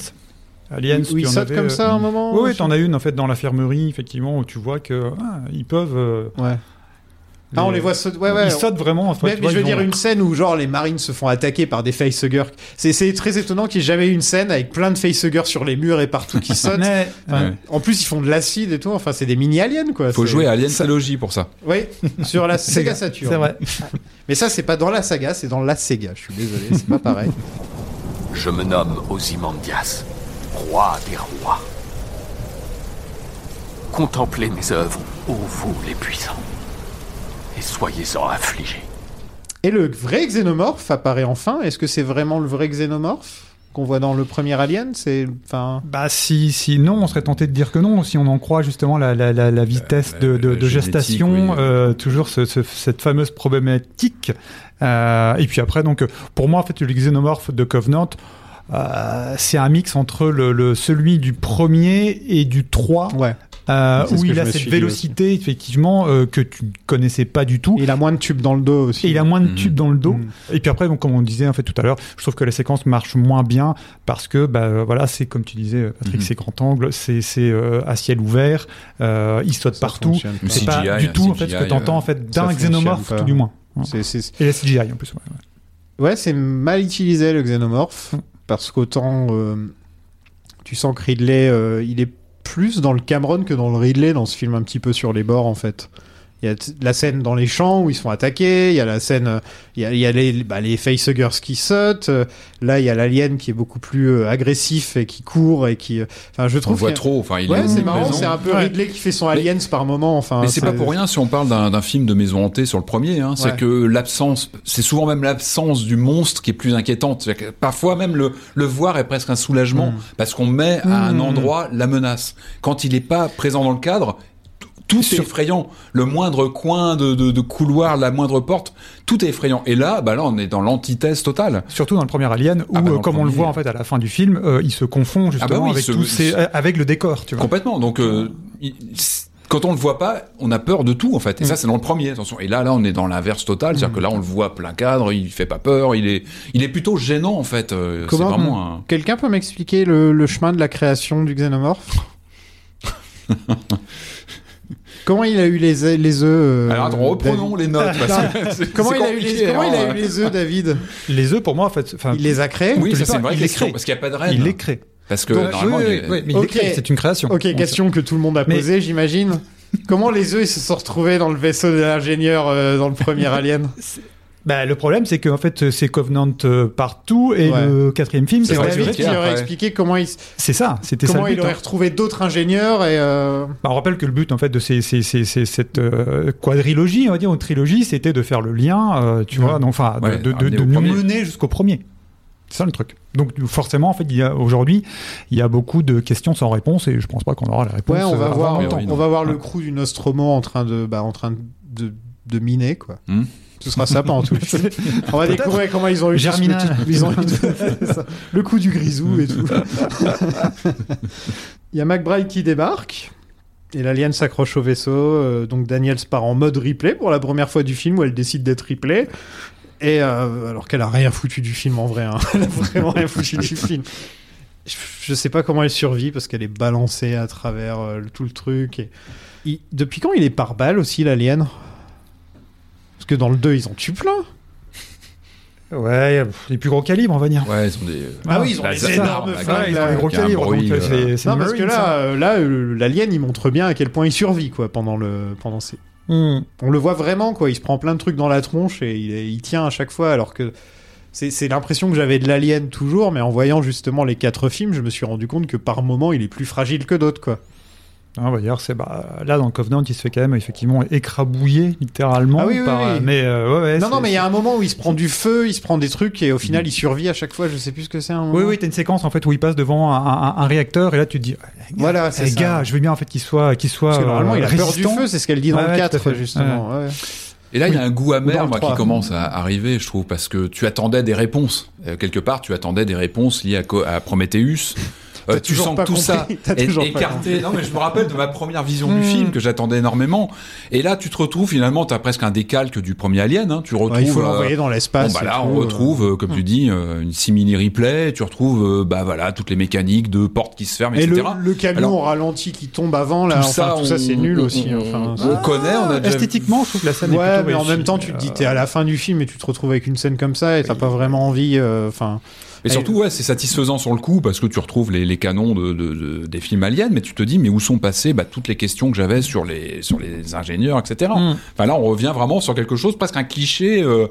Aliens, Où ils tu en sautent comme euh, ça un moment Oui, oui, je- t'en as une en fait dans l'infirmerie, effectivement, où tu vois que ah, ils peuvent. euh, Ouais. Ah, on les voit sauter. Ouais, ouais. ils sautent vraiment. en fait, Mais, tu mais vois, je veux dire ont- une scène où genre les marines se font attaquer par des facehuggers. C'est très étonnant qu'il n'y ait jamais eu une scène avec plein de facehuggers sur les murs et partout qui (laughs) sautent. Mais, Enfin, Ouais. En plus ils font de l'acide et tout. Enfin c'est des mini aliens quoi. Faut jouer à Alien Trilogy pour ça. Oui, sur la (laughs) Sega C'est Saturn. c'est vrai. (laughs) Mais ça c'est pas dans la saga, c'est dans la Sega. Je suis désolé, c'est pas pareil. Je me nomme Ozymandias, roi des rois. Contemplez mes œuvres, ô vous les puissants, et soyez-en affligés. Et le vrai xénomorphe apparaît enfin. Est-ce que c'est vraiment le vrai xénomorphe qu'on voit dans le premier Alien? C'est enfin. Bah si, si non, on serait tenté de dire que non, si on en croit justement la, la, la, la vitesse la- de, de, la de gestation, oui. euh, toujours ce, ce- cette fameuse problématique. Euh, et puis après, donc pour moi, en fait, le xénomorphe de Covenant, euh, c'est un mix entre le, le- celui du premier et du 3, Ouais. Euh, où il a cette vélocité, effectivement, euh, que tu ne connaissais pas du tout. Il a moins de tubes dans le dos aussi. Et il a moins de tubes dans le dos. Mhm. Et puis après, donc, comme on disait en fait tout à l'heure, je trouve que la séquence marche moins bien parce que bah, euh, voilà, c'est comme tu disais, Patrick, Mhm. c'est grand angle, c'est c'est, euh, à ciel ouvert, euh, il saute Ça partout. C'est pas CGI, du tout en fait ce que CGI, t'entends en euh, fait d'un xénomorphe tout du moins. Et la CGI en plus. ouais, ouais. Ouais, c'est mal utilisé le xénomorphe parce qu'autant euh, tu sens que Ridley, euh, il est plus dans le Cameron que dans le Ridley dans ce film un petit peu sur les bords en fait. Il y a la scène dans les champs où ils se font attaquer, il y a la scène, euh, il y a, il y a les, bah, les facehuggers qui sautent, euh, là il y a l'alien qui est beaucoup plus euh, agressif et qui court et qui... Enfin je On le trouve... voit y a- trop. Enfin, il Ouais, est c'est marrant, c'est un peu Ouais. Ridley qui fait son aliens par moment. Enfin, Mais c'est pas pour rien si on parle d'un film de maison hantée sur le premier. Hein, c'est Ouais. que l'absence, c'est souvent même l'absence du monstre qui est plus inquiétante. Que Parfois même le, le voir est presque un soulagement Mm. parce qu'on met à un Mm. endroit la menace. Quand il n'est pas présent dans le cadre, tout est effrayant. Le moindre coin de, de, de couloir, la moindre porte, tout est effrayant. Et là, bah là, on est dans l'antithèse totale. Surtout dans le premier Alien, où, Ah bah, euh, comme on le voit en fait à la fin du film, euh, il se confond justement Ah bah oui, avec ce- tous ces- ce- euh, avec le décor, tu vois. Complètement. Donc, euh, il- quand on le voit pas, on a peur de tout en fait. Et Mm. ça, c'est dans le premier. Attention. Et là, là, on est dans l'inverse total. C'est-à-dire que là, on le voit plein cadre. Il fait pas peur. Il est, il est plutôt gênant en fait. Euh, Comment- un. Quelqu'un peut m'expliquer le, le chemin de la création du xénomorphe? (laughs) Comment il a eu les, œufs- les œufs euh, Alors, attends, reprenons David les notes. parce que c'est- Comment, c'est il a, eu les, comment il a alors. eu les œufs, David Les œufs, pour moi, en fait, Il les a créés Oui, ça c'est une vraie il les question crée. parce qu'il n'y a pas de reine. il les crée. Parce que Donc, normalement, oui, il oui, est- oui, mais il Ok. les crée, c'est une création. Ok, question que tout le monde a Mais- posée, j'imagine. Comment les œufs ils se sont retrouvés dans le vaisseau de l'ingénieur euh, dans le premier Alien? Bah, le problème, c'est qu'en fait, c'est Covenant euh, partout, et Ouais. le quatrième film, C'est. David qui aurait expliqué comment il, C'est ça, c'était ça comment il but. aurait hein. retrouvé d'autres ingénieurs et. euh, Bah, on rappelle que le but, en fait, de ces, ces- ces- ces- cette euh, quadrilogie, on va dire, ou trilogie, c'était de faire le lien, euh, tu Ouais. vois, enfin, de- Ouais, de, de, nous premier. mener jusqu'au premier. C'est ça le truc. Donc, forcément, en fait, aujourd'hui, il y a beaucoup de questions sans réponse, et je pense pas qu'on aura la réponse. Ouais, on va euh, voir, on va voir le crew du Nostromo en train de, bah, en train de, de miner quoi. Hmm. Ce sera ça pendant tout film. On va découvrir comment ils ont eu Germinal. le, ils ont (laughs) eu tout- ça. le coup du grisou et tout. (laughs) Il y a McBride qui débarque. Et l'alien s'accroche au vaisseau. euh, donc Daniels part en mode replay pour la première fois du film où elle décide d'être replay. Et euh, alors qu'elle a rien foutu du film en vrai, hein. (laughs) elle a vraiment rien foutu du film. Je, je sais pas comment elle survit parce qu'elle est balancée à travers euh, tout le truc. Et... Il- Depuis quand il est par balle aussi l'alien? Que dans le 2 ils en tuent plein. Ouais, les plus gros calibres, on va dire. Ouais, ils ont des. Ah oui, ils ont Bah, des énormes flingues, Ouais, ils là. ont des gros calibres. bruit, donc, euh, euh, c'est- Non parce que là, euh, là, euh, l'alien il montre bien à quel point il survit quoi pendant le pendant ces. Hmm. On le voit vraiment quoi, il se prend plein de trucs dans la tronche et il, il tient à chaque fois alors que c'est c'est l'impression que j'avais de l'alien toujours, mais en voyant justement les quatre films, je me suis rendu compte que par moment il est plus fragile que d'autres quoi. Ah, on va dire, c'est bah, là dans Covenant, il se fait quand même effectivement écrabouiller littéralement. Ah oui, oui, par, oui. Mais euh, ouais, ouais, non non mais il y a un moment où il se prend du feu, il se prend des trucs et au final il survit à chaque fois. Je sais plus ce que c'est. Oui, oui, t'as une séquence en fait où il passe devant un, un- un réacteur et là tu te dis, eh, gars, Voilà, c'est eh, ça. gars, je veux bien en fait qu'il soit, qu'il soit Parce que normalement il a euh, peur du résistant. feu, c'est ce qu'elle dit dans Ouais, le ouais, tout à 4 fait. justement. ouais. Et là, il y a un goût amer qui 3. commence à arriver, je trouve, parce que tu attendais des réponses. Euh, quelque part, tu attendais des réponses liées à, à Prometheus. Euh, tu sens que tout compris. ça (laughs) est écarté. Non, mais je me rappelle de ma première vision du Mm. film que j'attendais énormément. Et là, tu te retrouves finalement, t'as presque un décalque du premier Alien. Hein. Tu retrouves. Ouais, il faut euh, l'envoyer dans l'espace. Bon, bah là, tout, on euh. retrouve, euh, comme tu dis, euh, une simili replay. Tu retrouves, euh, bah voilà, toutes les mécaniques de portes qui se ferment, Et etc. le, le camion Alors, au ralenti qui tombe avant, là, tout enfin, ça, tout ça, c'est nul on- aussi. on- enfin, on connaît, on a déjà Esthétiquement, je trouve que la scène est Ouais, plutôt mais en même temps, tu te dis, t'es à la fin du film et tu te retrouves avec une scène comme ça et t'as pas vraiment envie. euh, Et surtout, ouais, c'est satisfaisant sur le coup parce que tu retrouves les, les canons de, de- de- des films aliens, mais tu te dis, mais où sont passées bah, toutes les questions que j'avais sur les, sur les ingénieurs, etc. Mm. Enfin là, on revient vraiment sur quelque chose, presque un cliché. euh,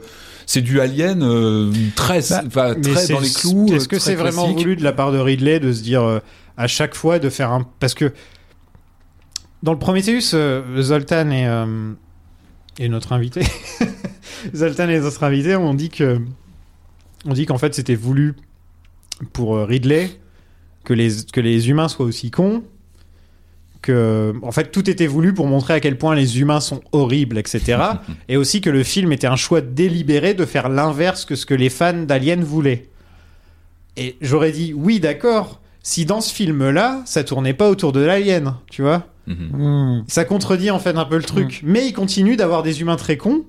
c'est du alien euh, très, Bah, mais très dans les clous. Est-ce euh, que c'est vraiment voulu de la part de Ridley de se dire euh, à chaque fois de faire un parce que dans le Prometheus, euh, Zoltan et et notre invité, (laughs) Zoltan et notre invité, on dit que on dit qu'en fait c'était voulu pour euh, Ridley que les que les humains soient aussi cons que en fait tout était voulu pour montrer à quel point les humains sont horribles etc (laughs) et aussi que le film était un choix délibéré de faire l'inverse que ce que les fans d'Alien voulaient. Et j'aurais dit oui d'accord si dans ce film là ça tournait pas autour de l'alien tu vois. Mhm. Mm. ça contredit en fait un peu le truc. Mais il continue d'avoir des humains très cons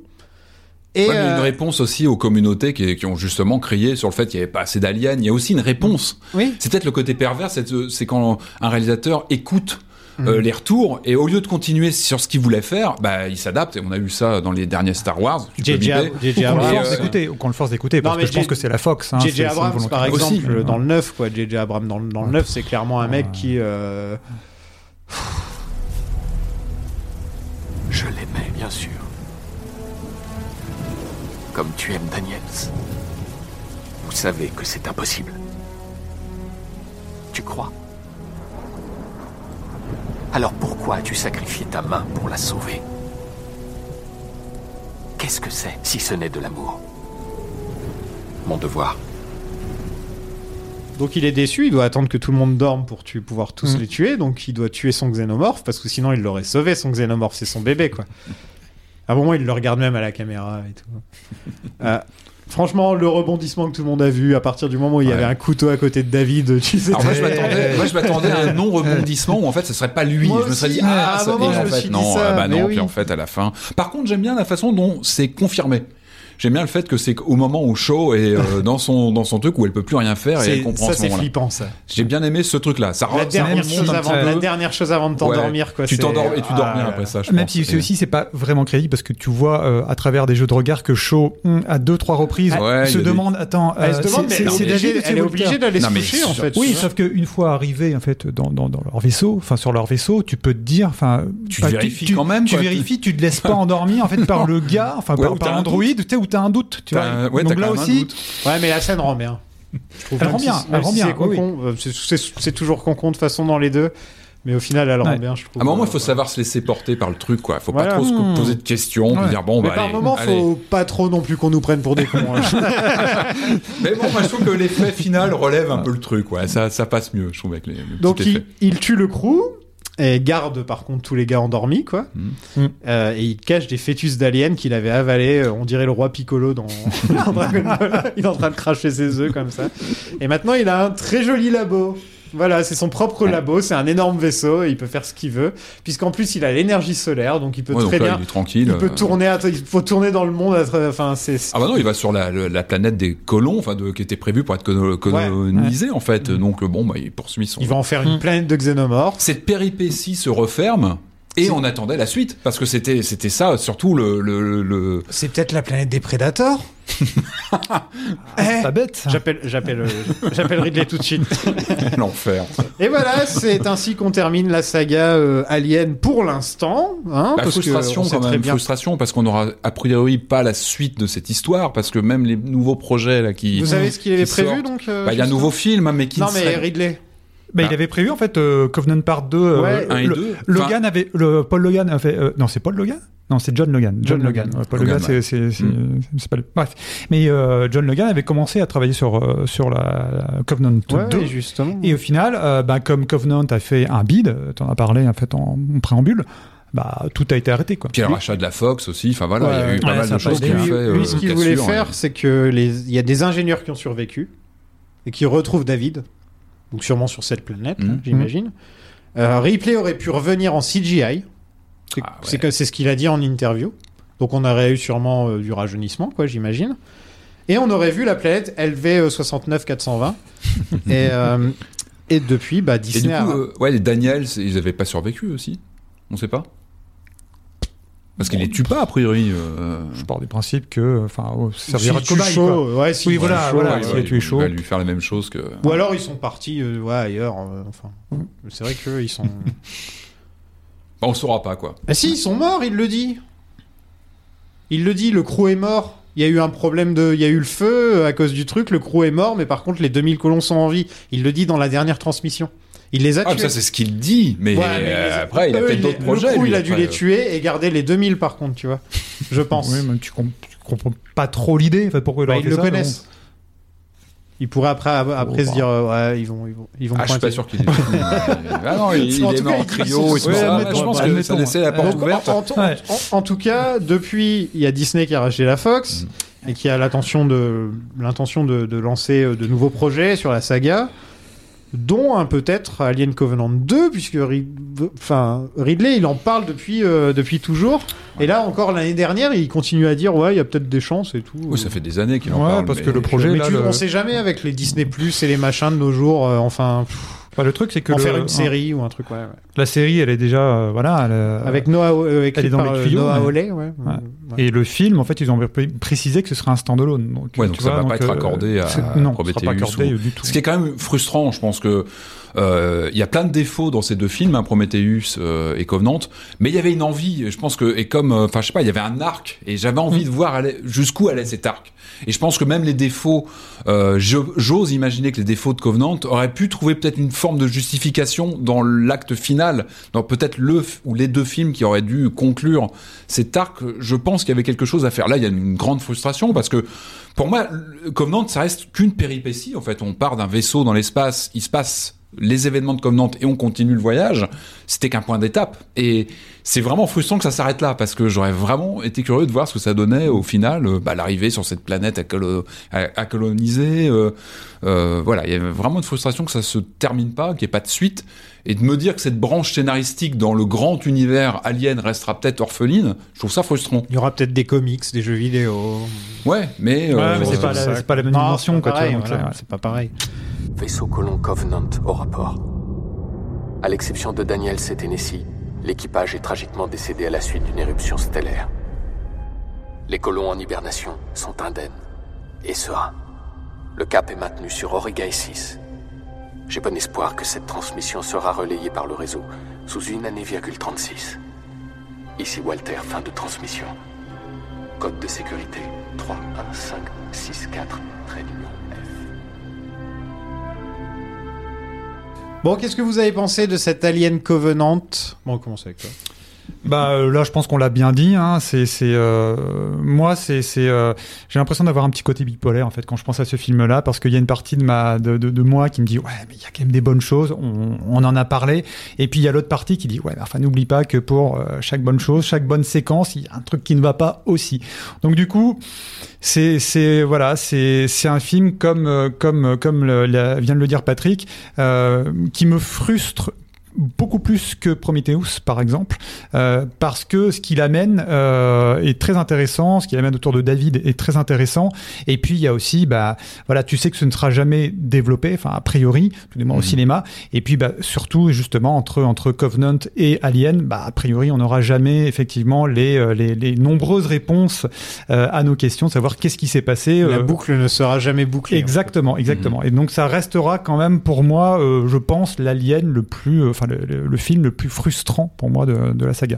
et Ouais, mais il y a une euh, réponse aussi aux communautés qui, qui ont justement crié sur le fait qu'il n'y avait pas assez d'aliens. Il y a aussi une réponse. oui C'est peut-être le côté pervers, c'est c'est quand un réalisateur écoute euh, Mhm. les retours et au lieu de continuer sur ce qu'il voulait faire, bah il s'adapte. Et on a eu ça dans les derniers Star Wars. J.J. Abrams, force euh, d'écouter, ou qu'on le force d'écouter, parce Non, que mais je pense que c'est la Fox. Hein, J.J. Abrams, par aussi. exemple, dans le 9, quoi. J.J. Abrams, dans, le- dans le 9, c'est clairement un mec qui. euh, Je l'aimais, bien sûr. Comme tu aimes Daniels. Vous savez que c'est impossible. Tu crois? Alors pourquoi as-tu sacrifié ta main pour la sauver? Qu'est-ce que c'est si ce n'est de l'amour? Mon devoir. Donc il est déçu, il doit attendre que tout le monde dorme pour tu- pouvoir tous Mm. les tuer, donc il doit tuer son xénomorphe, parce que sinon il l'aurait sauvé, son xénomorphe, c'est son bébé, quoi. À un moment, il le regarde même à la caméra et tout. Euh, franchement, le rebondissement que tout le monde a vu, à partir du moment où il y Ouais. avait un couteau à côté de David, tu sais... Alors moi je m'attendais, moi je m'attendais à un non rebondissement où en fait ce serait pas lui. Moi je me serais aussi, dit ah à un ça, moment, et en fait non, ça, ah bah non. oui. Puis en fait à la fin. Par contre j'aime bien la façon dont c'est confirmé. J'aime bien le fait que c'est au moment où Shaw est euh, (laughs) dans son dans son truc où elle peut plus rien faire et elle comprend ça, ce c'est moment-là. flippant, ça. J'ai bien aimé ce truc là. Ça, La ça dernière, remonte chose avant, la dernière chose avant de t'endormir, quoi. Tu t'endors et tu dors Ah, bien après ça. Je Même pense. si c'est aussi c'est pas vraiment crédible parce que tu vois euh, à travers des jeux de regard que Shaw hum, à deux trois reprises Ouais, se des- demande attends Elle se euh, demande, c'est- mais c'est elle est obligée- David ou c'est elle est Walter obligée d'aller se coucher, en fait. Oui, sauf qu'une fois arrivé en fait dans, dans, leur vaisseau, enfin sur leur vaisseau, tu peux te dire, enfin, Tu enfin, vérifies quand même, Tu vérifies, tu te laisses pas (laughs) endormir en fait par le gars, enfin par, ou par t'as un Android, tu sais où t'as un doute, tu vois. ouais, Donc là aussi. Ouais, mais la scène rend bien. Je trouve Elle rend bien, elle rend si bien, c'est oui, euh, c'est toujours con-con de façon dans les deux, mais au final, elle rend Ouais. bien, je trouve. À un moment, il Euh, faut savoir se laisser porter par le truc, quoi. Faut Voilà. pas trop se Hmm. poser de questions, Ouais. dire bon, Mais bah par allez, moment, allez. faut pas trop non plus qu'on nous prenne pour des cons. hein. (laughs) Mais bon, moi, je trouve que l'effet final relève un peu le truc, ouais. Ça, ça passe mieux, je trouve, avec les, le petit Donc, il, il tue le crew et garde par contre tous les gars endormis, quoi. Mm. Euh, et il cache des fœtus d'aliens qu'il avait avalés. euh, On dirait le roi Piccolo dans, (laughs) dans Dragon Ball. Il est en train de cracher ses œufs comme ça. Et maintenant, il a un très joli labo. Voilà, c'est son propre labo, c'est un énorme vaisseau et il peut faire ce qu'il veut, puisqu'en plus il a l'énergie solaire, donc il peut Ouais, donc très là, bien, il est tranquille. il peut euh. tourner, à- il faut tourner dans le monde, à enfin c'est, Ah bah non, il va sur la, la planète des colons, enfin de, qui était prévue pour être colonisée en fait. Donc bon, bah il poursuit son. il va en faire une Mm. planète de xénomorphes. Cette péripétie se referme et on attendait la suite parce que c'était c'était ça surtout le le, le... C'est peut-être la planète des prédateurs. (laughs) Eh, pas bête. ça. J'appelle, j'appelle, euh, j'appelle Ridley tout de suite. (laughs) l'enfer. Et voilà, c'est ainsi qu'on termine la saga euh, Alien pour l'instant. Hein, La parce que frustration quand même, bien. frustration parce qu'on aura a priori pas la suite de cette histoire parce que même les nouveaux projets là qui Vous savez ce qu'il avait prévu sortent. donc euh, bah, il y a un nouveau film hein, mais qui Non ne mais serait- Ridley. Bah, il Ah. avait prévu en fait euh, Covenant Part 2. euh, Ouais, un et le- deux. Logan avait le Paul Logan a fait euh, non c'est Paul Logan? Non c'est John Logan John John, Logan, Logan. Ouais, Paul Logan, Logan c'est c'est c'est- Mm. pas le- bref mais euh, John Logan avait commencé à travailler sur euh, sur la, la Covenant Ouais, 2 ouais, justement. et au final euh, bah, comme Covenant a fait un bid euh, t'en as parlé en fait en, en préambule bah tout a été arrêté quoi Puis le rachat de la Fox aussi, enfin voilà, il y a Ouais, eu pas ouais, mal de a choses été qui ont lui, fait. lui, euh, ce qu'il voulait cassure, faire, c'est que les, il y a des ingénieurs qui ont survécu et qui retrouvent David donc sûrement sur cette planète, Mhm. hein, j'imagine. Euh, Ripley aurait pu revenir en CGI. C'est Ah, ouais. c'est ce qu'il a dit en interview. Donc on aurait eu sûrement euh, du rajeunissement, quoi, j'imagine. Et on aurait vu la planète LV 69 420. et, euh, et depuis, bah, Et du Disney coup, a- euh, ouais, les Daniels, ils avaient pas survécu aussi? On sait pas? Parce qu'ils les tuent pas, a priori. euh, Je pars du principe que, enfin, oh, ça servira de tue cobaye, chaud, quoi. ouais, Oui, tue voilà, chaud, voilà, ouais, ouais. il chaud. va lui faire la même chose que. Ou alors ils sont partis euh, ouais, ailleurs. euh, enfin, c'est vrai qu'eux, ils sont. (laughs) Bah, on saura pas, quoi. ah si, ils sont morts, il le dit. Il le dit, le crew est mort. Il y a eu un problème de. Il y a eu le feu à cause du truc, le crew est mort, mais par contre, les 2000 colons sont en vie. Il le dit dans la dernière transmission. Il les a Ah, tués. ça, c'est ce qu'il dit, mais, Ouais, mais euh, les- après, il a peut-être d'autres le projets. crew, lui, il a dû après. les tuer et garder les 2000 par contre, tu vois. Je (laughs) pense. Oui, mais tu, comp- tu comprends pas trop l'idée. En fait, pourquoi il Bah, aurait ils fait le ça, connaissent. Ils pourraient après, après Oh, se bah. dire euh, ouais, ils vont, ils vont, ils vont Ah, je suis pas sûr qu'il ait. ah non, (laughs) il, il En est tout mort cas, en il- trio Ouais, admettons, Je pense bah, que ça laissait la porte Donc, ouverte. en, en- Ouais. en- en tout cas, depuis, il y a Disney qui a racheté la Fox Mm. et qui a l'intention de l'intention de, de lancer euh, de nouveaux projets sur la saga, dont un peut-être Alien Covenant 2, puisque Rid- enfin, Ridley, il en parle depuis euh, depuis toujours. Et là, encore l'année dernière, il continue à dire ouais, il y a peut-être des chances et tout. Oui, ça fait des années qu'il en Ouais, parle. parce mais- que le projet, Mais là, tu- le- on sait jamais avec les Disney Plus et les machins de nos jours. euh, enfin, pff, Bah, le truc, c'est que en le- faire une série ou un truc, ouais. ouais. la série, elle est déjà, euh, voilà, elle, euh, Avec Noah, euh, écrit elle est dans par, les euh, tuyaux, Noah mais- ouais. Ouais. Ouais. Et le film, en fait, ils ont pré- précisé que ce serait un standalone. Donc, Ouais, donc tu ça vois, va pas être euh, accordé à non, ce sera pas Prometheus accordé ou- du tout. Ce qui est quand même frustrant, je pense que il y a plein de défauts dans ces deux films, hein, Prometheus euh, et Covenant, mais il y avait une envie. Je pense que et comme, euh, enfin, je sais pas, il y avait un arc et j'avais envie de voir jusqu'où allait cet arc. Et je pense que même les défauts, euh, j'ose imaginer que les défauts de Covenant auraient pu trouver peut-être une forme de justification dans l'acte final, dans peut-être le ou les deux films qui auraient dû conclure cet arc. Je pense qu'il y avait quelque chose à faire. Là, il y a une grande frustration parce que pour moi, Covenant, ça reste qu'une péripétie. En fait, on part d'un vaisseau dans l'espace, il se passe les événements de Covenant et on continue le voyage. C'était qu'un point d'étape. Et c'est vraiment frustrant que ça s'arrête là parce que j'aurais vraiment été curieux de voir ce que ça donnait au final, euh, bah, l'arrivée sur cette planète à, colo- à- à coloniser. euh, euh, voilà, il y avait vraiment une frustration que ça se termine pas, qu'il n'y ait pas de suite. Et de me dire que cette branche scénaristique dans le grand univers alien restera peut-être orpheline, je trouve ça frustrant. Il y aura peut-être des comics, des jeux vidéo. Ouais, mais, Ouais, euh, mais c'est pas, pas la même Non, dimension, quoi. tu vois, pareil, donc, voilà, c'est- ouais. c'est pas pareil. Vaisseau colon Covenant au rapport. À l'exception de Daniel et Tennessee, l'équipage est tragiquement décédé à la suite d'une éruption stellaire. Les colons en hibernation sont indemnes et sereins. Le cap est maintenu sur Origae 6. J'ai bon espoir que cette transmission sera relayée par le réseau sous une année,36. Ici Walter, fin de transmission. Code de sécurité 31564, trait F. Bon, qu'est-ce que vous avez pensé de cette Alien Covenant? Bon, on commence avec toi. Bah euh, là, je pense qu'on l'a bien dit. Hein. C'est, euh, moi, c'est, euh, j'ai l'impression d'avoir un petit côté bipolaire en fait quand je pense à ce film-là, parce qu'il y a une partie de moi qui me dit ouais, mais il y a quand même des bonnes choses. On, en a parlé. Et puis il y a l'autre partie qui dit ouais, mais enfin n'oublie pas que pour chaque bonne chose, chaque bonne séquence, il y a un truc qui ne va pas aussi. Donc du coup, c'est, c'est voilà, c'est, c'est un film comme, comme, comme vient de le dire Patrick, qui me frustre beaucoup plus que Prometheus par exemple euh, parce que ce qu'il amène euh, est très intéressant ce qu'il amène autour de David est très intéressant et puis il y a aussi bah voilà tu sais que ce ne sera jamais développé enfin a priori tout du moins au Mhm. cinéma et puis bah surtout justement entre entre Covenant et Alien bah a priori on n'aura jamais effectivement les, euh, les les nombreuses réponses euh, à nos questions de savoir qu'est-ce qui s'est passé La euh, boucle ne sera jamais bouclée. Exactement, exactement. Et donc ça restera quand même pour moi, euh, je pense, l'alien le plus, euh, enfin le, film le plus frustrant pour moi de, de la saga.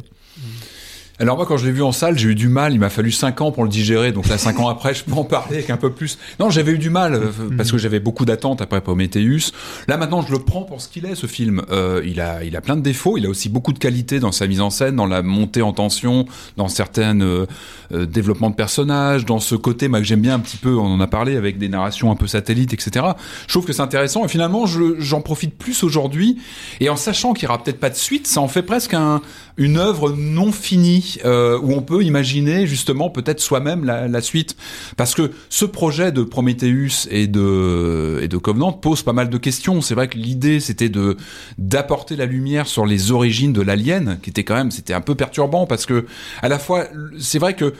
Alors moi quand je l'ai vu en salle, j'ai eu du mal, il m'a fallu 5 ans pour le digérer, donc là 5 ans après je peux en parler avec un peu plus. Non j'avais eu du mal, euh, parce que j'avais beaucoup d'attentes après Prometheus. Là maintenant je le prends pour ce qu'il est ce film. Euh, il, a, il a plein de défauts, il a aussi beaucoup de qualités dans sa mise en scène, dans la montée en tension, dans certains euh, euh, développements de personnages, dans ce côté moi, que j'aime bien un petit peu, on en a parlé avec des narrations un peu satellites, etc. Je trouve que c'est intéressant et finalement je- j'en profite plus aujourd'hui et en sachant qu'il y aura peut-être pas de suite, ça en fait presque un, une œuvre non finie euh, où on peut imaginer justement peut-être soi-même la, la suite. Parce que ce projet de Prometheus et de et de Covenant pose pas mal de questions. C'est vrai que l'idée c'était de d'apporter la lumière sur les origines de l'alien qui était quand même c'était un peu perturbant parce que à la fois c'est vrai que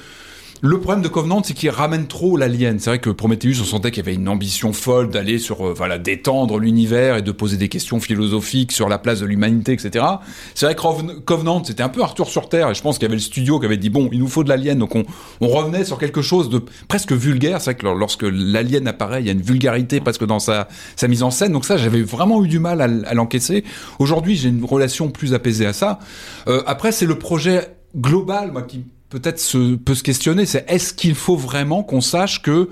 le problème de Covenant, c'est qu'il ramène trop l'alien. C'est vrai que Prometheus, on sentait qu'il y avait une ambition folle d'aller sur, euh, voilà, d'étendre l'univers et de poser des questions philosophiques sur la place de l'humanité, etc. C'est vrai que Covenant, c'était un peu Arthur sur Terre, et je pense qu'il y avait le studio qui avait dit, bon, il nous faut de l'alien, donc on, revenait sur quelque chose de presque vulgaire. C'est vrai que lor- lorsque l'alien apparaît, il y a une vulgarité presque dans sa, mise en scène. Donc ça, j'avais vraiment eu du mal à, à l'encaisser. Aujourd'hui, j'ai une relation plus apaisée à ça. Euh, après, c'est le projet global, moi, qui peut-être se, peut se questionner, c'est est-ce qu'il faut vraiment qu'on sache que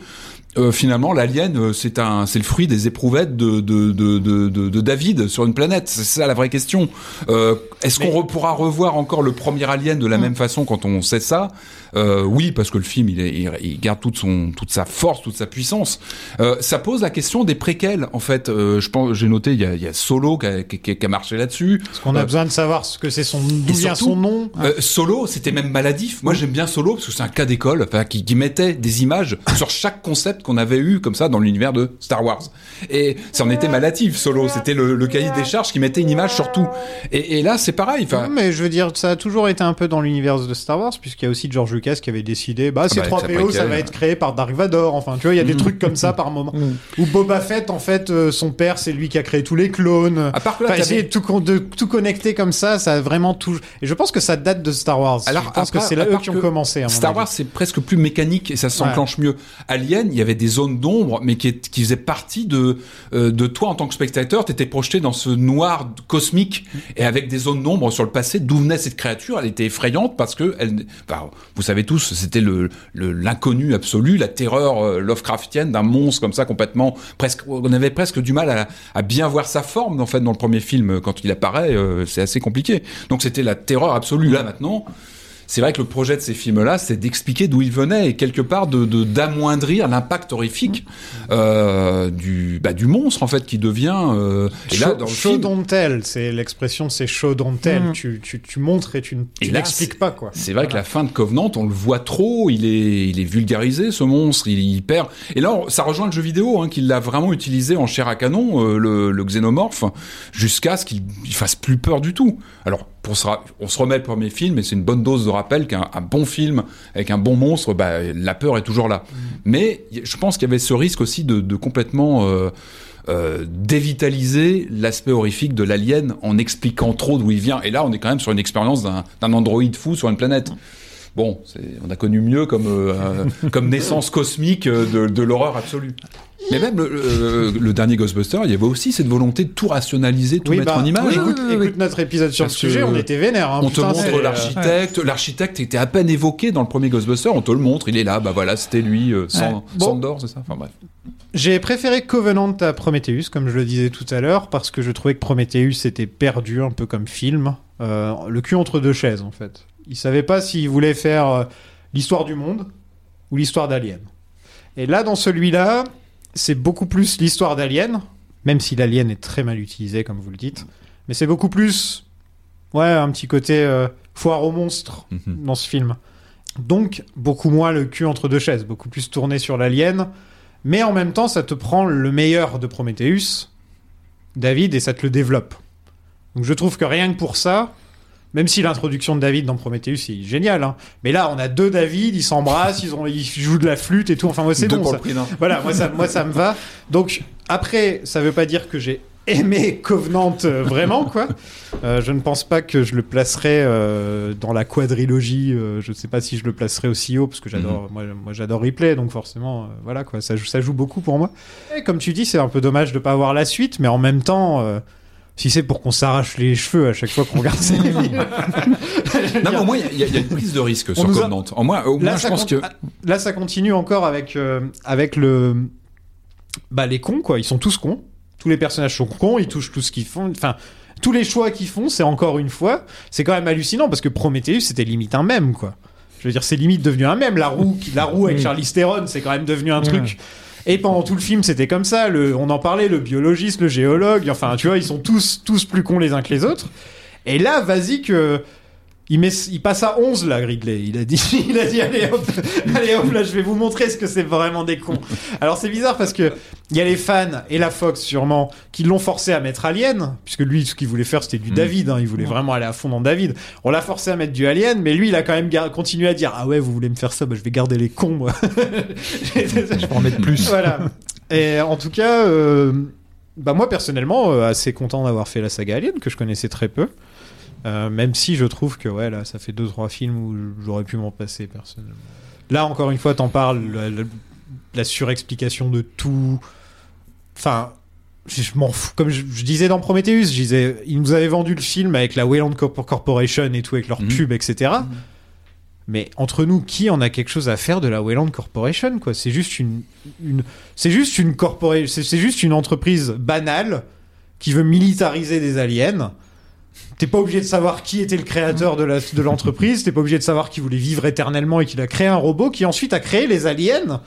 euh, finalement l'alien euh, c'est un c'est le fruit des éprouvettes de de, de, de, de- de David sur une planète? C'est ça la vraie question. Euh, est-ce qu'on re- pourra revoir encore le premier alien de la même façon quand on sait ça? Euh, oui parce que le film il, est, il, il garde toute son toute sa force toute sa puissance euh, ça pose la question des préquels en fait euh, je pense j'ai noté il y a, il y a Solo qui a, qui, qui- a marché là-dessus Parce qu'on a Euh, besoin de savoir ce que c'est son, d'où vient son nom. euh, Solo, c'était même maladif. Moi, j'aime bien Solo parce que c'est un cas d'école, enfin, qui, qui mettait des images (laughs) sur chaque concept qu'on avait eu comme ça dans l'univers de Star Wars. Et ça en était maladif, Solo. C'était le, le cahier des charges qui mettait une image sur tout. Et, et là, c'est pareil. Enfin, mais je veux dire, ça a toujours été un peu dans l'univers de Star Wars, puisqu'il y a aussi George Lucas qui avait décidé, bah, ces bah, trois ça PO, préquel, ça va être créé par Dark Vador. Enfin, tu vois, il y a des trucs comme ça par moment. Ou Boba Fett, en fait, euh, son père, c'est lui qui a créé tous les clones. à part que là, Enfin, essayer de tout, con- de tout connecter comme ça, ça a vraiment tout. Et je pense que ça date de Star Wars. Alors, je pense après, que c'est là eux qui ont commencé. à Star avis. Wars, c'est presque plus mécanique et ça s'enclenche mieux. Alien, il y avait des zones d'ombre, mais qui, est- qui faisaient partie de, euh, de toi en tant que spectateur. T'étais projeté dans ce noir cosmique et avec des zones d'ombre sur le passé. D'où venait cette créature Elle était effrayante parce que, elle, enfin, vous savez tous, c'était le le- l'inconnu absolu, la terreur euh, Lovecraftienne d'un monstre comme ça complètement presque. On avait presque du mal à, bien voir sa forme en fait dans le premier film quand il apparaît. euh, c'est assez compliqué. Donc c'était la terreur absolue. Là maintenant c'est vrai que le projet de ces films-là, c'est d'expliquer d'où ils venaient et quelque part de de- d'amoindrir l'impact horrifique euh, du bah, du monstre en fait qui devient. Euh, et là, dans le show film, don't tell, c'est l'expression, c'est show don't tell. Mm. Tu, tu, tu montres et tu, n'expliques pas quoi. C'est vrai que la fin de Covenant, on le voit trop, il est, il est vulgarisé ce monstre, il, il perd. Et là, ça rejoint le jeu vidéo, hein, qu'il l'a vraiment utilisé en chair à canon, euh, le, le xénomorphe, jusqu'à ce qu'il il fasse plus peur du tout. Alors, se on se remet le premier film, et c'est une bonne dose de rappel qu'un un bon film avec un bon monstre, bah, la peur est toujours là. Mais y- je pense qu'il y avait ce risque aussi de, de complètement euh, euh, dévitaliser l'aspect horrifique de l'alien en expliquant trop d'où il vient. Et là, on est quand même sur une expérience d'un androïde fou sur une planète. Bon, c'est- on a connu mieux comme, euh, (laughs) comme naissance cosmique de, de l'horreur absolue. Mais même le, le- le dernier Ghostbuster, il y avait aussi cette volonté de tout rationaliser, tout Oui, mettre bah, en image. écoute, hein. écoute notre épisode sur Parce le sujet, on était vénère. Hein, On putain, te montre euh, l'architecte. L'architecte était à peine évoqué dans le premier Ghostbuster. On te le montre, il est là. Bah voilà, c'était lui, euh, sans, Ouais. Bon. Sandor, c'est ça. Enfin bref. J'ai préféré Covenant à Prometheus, comme je le disais tout à l'heure, parce que je trouvais que Prometheus était perdu un peu comme film. Euh, le cul entre deux chaises, en fait. Il savait pas s'il voulait faire euh, l'histoire du monde ou l'histoire d'Alien. Et là, dans celui-là, c'est beaucoup plus l'histoire d'Alien, même si l'Alien est très mal utilisé, comme vous le dites. Mais c'est beaucoup plus, ouais, un petit côté euh, foire aux monstres Mhm. dans ce film. Donc, beaucoup moins le cul entre deux chaises, beaucoup plus tourné sur l'Alien. Mais en même temps, ça te prend le meilleur de Prometheus, David, et ça te le développe. Donc je trouve que rien que pour ça, même si l'introduction de David dans Prometheus est géniale, hein, mais là on a deux David, ils s'embrassent, ils, ont, ils jouent de la flûte et tout. Enfin moi c'est bon ça. Voilà, moi ça, moi ça me va. Donc après, ça veut pas dire que j'ai aimé Covenant euh, vraiment quoi. Euh, je ne pense pas que je le placerai euh, dans la quadrilogie. je sais pas si je le placerai aussi haut parce que j'adore, moi, moi j'adore Ripley, donc forcément, voilà quoi, ça joue, ça joue beaucoup pour moi. Et comme tu dis, c'est un peu dommage de pas avoir la suite, mais en même temps. Si c'est pour qu'on s'arrache les cheveux à chaque fois qu'on regarde ces (laughs) films. Non, mais au moins, il y, a- il y a une prise de risque sur nous a- Covenant. Au moins, au moins Là, je ça pense con- que. là, ça continue encore avec, euh, avec le. Bah, les cons, quoi. Ils sont tous cons. Tous les personnages sont cons, ils touchent tout ce qu'ils font. Enfin, tous les choix qu'ils font, c'est encore une fois. C'est quand même hallucinant parce que Prometheus, c'était limite un mème, quoi. Je veux dire, c'est limite devenu un mème. La roue, qui- la roue avec. Charlize Theron, c'est quand même devenu un Ouais. truc. Et pendant tout le film, c'était comme ça. On en parlait, le biologiste, le géologue. Enfin, tu vois, ils sont tous, tous plus cons les uns que les autres. Et là, vas-y que Il, met, il passe à 11 là, Ridley. Il a dit, (laughs) il a dit allez hop, allez hop, là je vais vous montrer ce que c'est vraiment des cons. Alors c'est bizarre parce que il y a les fans et la Fox sûrement qui l'ont forcé à mettre Alien, puisque lui ce qu'il voulait faire c'était du David, hein, il voulait vraiment aller à fond dans David. On l'a forcé à mettre du Alien, mais lui il a quand même continué à dire ah ouais vous voulez me faire ça, bah, je vais garder les cons moi. (laughs) Je vais en mettre plus. voilà. Et en tout cas, euh, bah moi personnellement, euh, assez content d'avoir fait la saga Alien que je connaissais très peu. Euh, même si je trouve que ouais là, ça fait deux trois films où j'aurais pu m'en passer personnellement. Là encore une fois, t'en parles, la, la- la surexplication de tout. Enfin, je, je m'en fous. Comme je, je disais dans Prometheus, je disais, ils nous avaient vendu le film avec la Wayland Corp- Corporation et tout, avec leurs Mhm. pubs, etc. Mais entre nous, qui en a quelque chose à faire de la Wayland Corporation quoi? C'est juste une, une c'est juste une corporation, c'est c'est juste une entreprise banale qui veut militariser des aliens. T'es pas obligé de savoir qui était le créateur de l'entreprise, t'es pas obligé de savoir qui voulait vivre éternellement et qu'il a créé un robot qui ensuite a créé les aliens.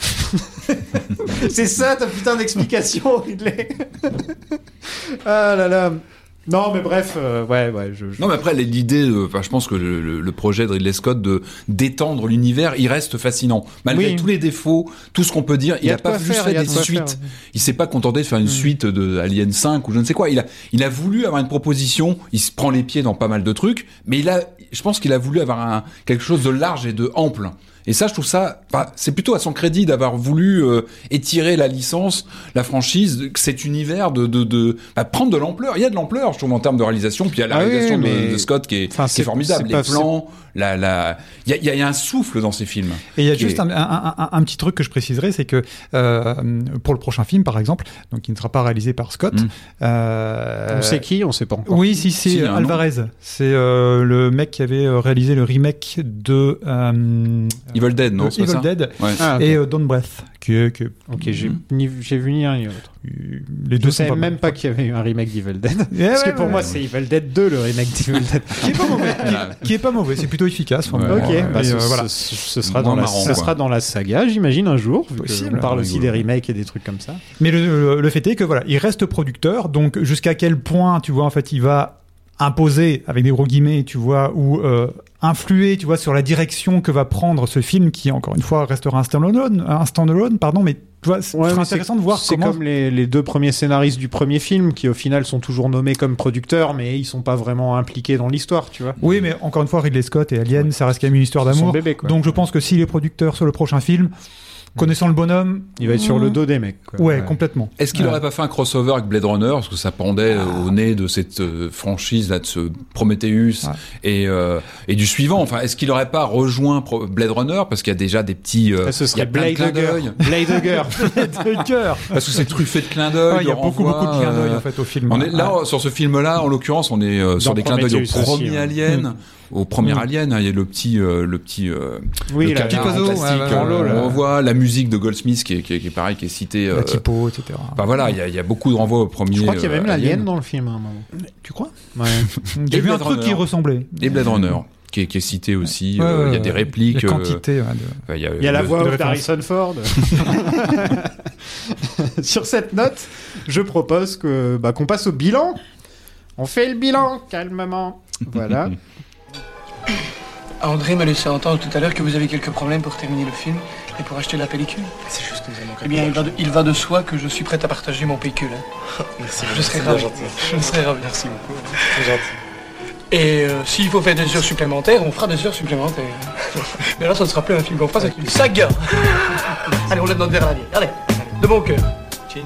(laughs) c'est ça ta putain d'explication, Ridley. (laughs) ah là là. Non, mais bref, euh, ouais, ouais, je, je- Non, mais après, l'idée, euh, enfin, je pense que le, le- projet de Ridley Scott de d'étendre l'univers, il reste fascinant. Malgré Oui. tous les défauts, tout ce qu'on peut dire, Il y il a a de pas juste faire, fait des de suites. faire. Il s'est pas contenté de faire une suite de Alien 5 ou je ne sais quoi. Il a, il a voulu avoir une proposition. Il se prend les pieds dans pas mal de trucs, mais il a, je pense qu'il a voulu avoir un, quelque chose de large et de ample. Et ça, je trouve ça, bah, c'est plutôt à son crédit d'avoir voulu euh, étirer la licence, la franchise, cet univers de, de, de bah, prendre de l'ampleur. Il y a de l'ampleur, je trouve, en termes de réalisation. Puis il y a la Ah réalisation de- mais- de, Scott qui est, Enfin, qui est c'est- formidable. Les pas- plans, la, la, il y a, il y a- il y a un souffle dans ces films. Et il y a juste est- un, un- un- un petit truc que je préciserai, c'est que euh, pour le prochain film, par exemple, donc qui ne sera pas réalisé par Scott, Mm. euh, on sait qui, on sait pas encore. Oui, si, c'est Si, Alvarez. C'est euh, le mec qui avait réalisé le remake de euh, Evil Dead, non, pas Evil ça Dead Ouais. Ah, et euh, Don't Breath, qui est, qui est- Ok, j'ai ni- j'ai vu ni un ni l'autre. les Je deux sont savais même pas qu'il y avait eu un remake d'Evil Dead. Eh (laughs) Parce ouais, que pour ouais, moi, ouais. c'est Evil Dead 2, le remake d'Evil Dead. qui est pas mauvais, qui est- qui est pas mauvais, c'est plutôt efficace. ok, euh, bah, et, ce, euh, voilà. ce- ce sera, dans la, ça sera dans la saga, j'imagine, un jour. Possible. On parle aussi rigolo. des remakes et des trucs comme ça. Mais le, le fait est que voilà, il reste producteur, donc jusqu'à quel point, tu vois, en fait, il va imposer, avec des gros guillemets, tu vois, ou euh, influer, tu vois, sur la direction que va prendre ce film, qui encore une fois restera un standalone, un standalone, pardon, mais tu vois, c'est Ouais, intéressant de voir C'est comment. comme les, les deux premiers scénaristes du premier film qui, au final, sont toujours nommés comme producteurs, mais ils sont pas vraiment impliqués dans l'histoire, tu vois. Oui, mais encore une fois, Ridley Scott et Alien, ça reste quand même une histoire d'amour. Donc je pense que s'il est producteur sur le prochain film, connaissant le bonhomme, Il va être sur le dos des mecs. Quoi. ouais, complètement. Est-ce qu'il Ouais. aurait pas fait un crossover avec Blade Runner parce que ça pendait Ah. euh, au nez de cette euh, franchise là de ce Prometheus Ouais. et euh, et du suivant. Enfin, est-ce qu'il aurait pas rejoint Blade Runner parce qu'il y a déjà des petits euh, Ça, ce serait Blade d'œil Blade (laughs) parce que c'est truffé de clins d'œil. Ouais, Il y a beaucoup, beaucoup de clins d'œil en fait au film. On est là Ouais. sur ce film-là, en l'occurrence, on est euh, sur des clins d'œil au premier ouais. Alien, au premier Mm. Alien. hein, Il y a le petit, euh, le petit, euh, Oui, le la- plastique, ouais, ouais, ouais. on voit la musique de Goldsmith qui est, qui est, qui est pareil, qui est citée. La euh, typo, etc. Enfin voilà, il y, a, il y a beaucoup de renvois au premier. Je crois qu'il y a même euh, l'alien dans le film à un moment. Tu crois? Ouais. (laughs) J'ai vu un Blade truc qui Runner. ressemble. Et Blade Runner, qui est, qui est cité aussi. Ouais, euh, il y a des répliques. La euh, quantité. ouais, de- enfin, il y a, Il y a la voix d'Harrison Ford. (laughs) Sur cette note, je propose que bah, qu'on passe au bilan. On fait le bilan calmement. Voilà. (laughs) André m'a laissé entendre tout à l'heure que vous avez quelques problèmes pour terminer le film et pour acheter la pellicule. C'est juste que nous avons Eh bien, il va, de, il va de soi que je suis prêt à partager mon pécule. hein. (laughs) Merci, Je serai ravi. Je serai ravi. Merci beaucoup. C'est gentil. Et euh, s'il faut faire des heures supplémentaires, on fera des heures supplémentaires. (laughs) Mais là, ça ne sera plus un film qu'on fera, c'est une saga. (laughs) Allez, on l'a dans le dernier. Allez, de bon cœur. Allez.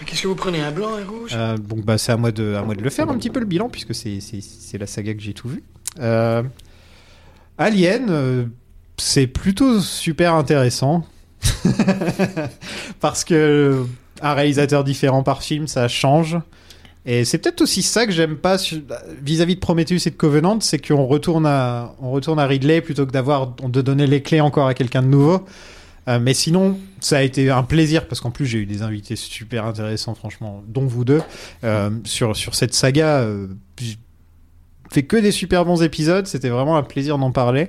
Et Qu'est-ce que vous prenez, un blanc, un rouge? Euh, bon, bah, c'est à moi, de, à moi de le faire un petit peu le bilan, puisque c'est la saga que j'ai tout vu. Euh, Alien, euh, c'est plutôt super intéressant. (laughs) Parce que euh, un réalisateur différent par film, ça change. Et c'est peut-être aussi ça que j'aime pas vis-à-vis de Prometheus et de Covenant, c'est qu'on retourne à, on retourne à Ridley plutôt que d'avoir, de donner les clés encore à quelqu'un de nouveau. Euh, mais sinon, ça a été un plaisir parce qu'en plus j'ai eu des invités super intéressants, franchement, dont vous deux, euh, sur, sur cette saga. Euh, fait que des super bons épisodes, c'était vraiment un plaisir d'en parler.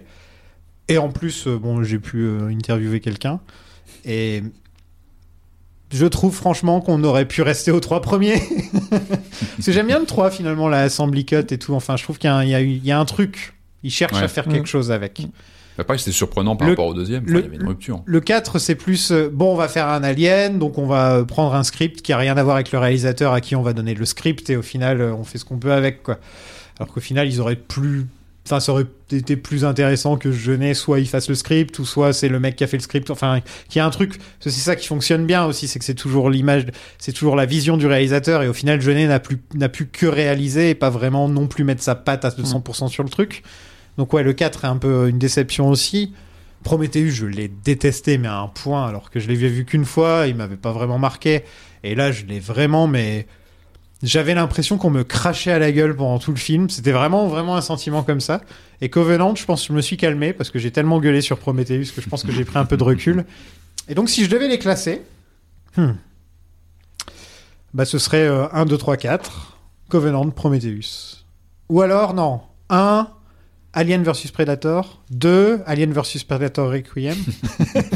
Et en plus, euh, bon, j'ai pu euh, interviewer quelqu'un. Et je trouve franchement qu'on aurait pu rester aux trois premiers. (laughs) Parce que j'aime bien le 3 finalement, la Assembly Cut et tout. Enfin, je trouve qu'il y, a un- y y a truc. Ils cherchent Ouais. à faire quelque Mm. chose avec. Après, c'était surprenant par Le- rapport au deuxième. Enfin, le- il y avait une rupture. Le 4, c'est plus euh, bon, on va faire un alien, donc on va prendre un script qui a rien à voir avec le réalisateur à qui on va donner le script et au final, euh, on fait ce qu'on peut avec quoi. Alors qu'au final, ils auraient plus, enfin, ça aurait été plus intéressant que Jeunet soit il fasse le script ou soit c'est le mec qui a fait le script. Enfin, qu'il y a un truc, c'est ça qui fonctionne bien aussi, c'est que c'est toujours l'image, c'est toujours la vision du réalisateur et au final, Jeunet n'a plus n'a plus que réaliser et pas vraiment non plus mettre sa patte à 200% sur le truc. Donc ouais, le 4 est un peu une déception aussi. Prometheus, je l'ai détesté, mais à un point, alors que je l'ai vu qu'une fois, il m'avait pas vraiment marqué. Et là, je l'ai vraiment, mais j'avais l'impression qu'on me crachait à la gueule pendant tout le film. C'était vraiment, vraiment un sentiment comme ça. Et Covenant, je pense que je me suis calmé parce que j'ai tellement gueulé sur Prometheus que je pense que j'ai pris un peu de recul. Et donc, si je devais les classer, hmm, bah, ce serait euh, 1, 2, 3, 4, Covenant, Prometheus. Ou alors, non, 1, Alien vs Predator, 2, Alien vs Predator Requiem. (laughs)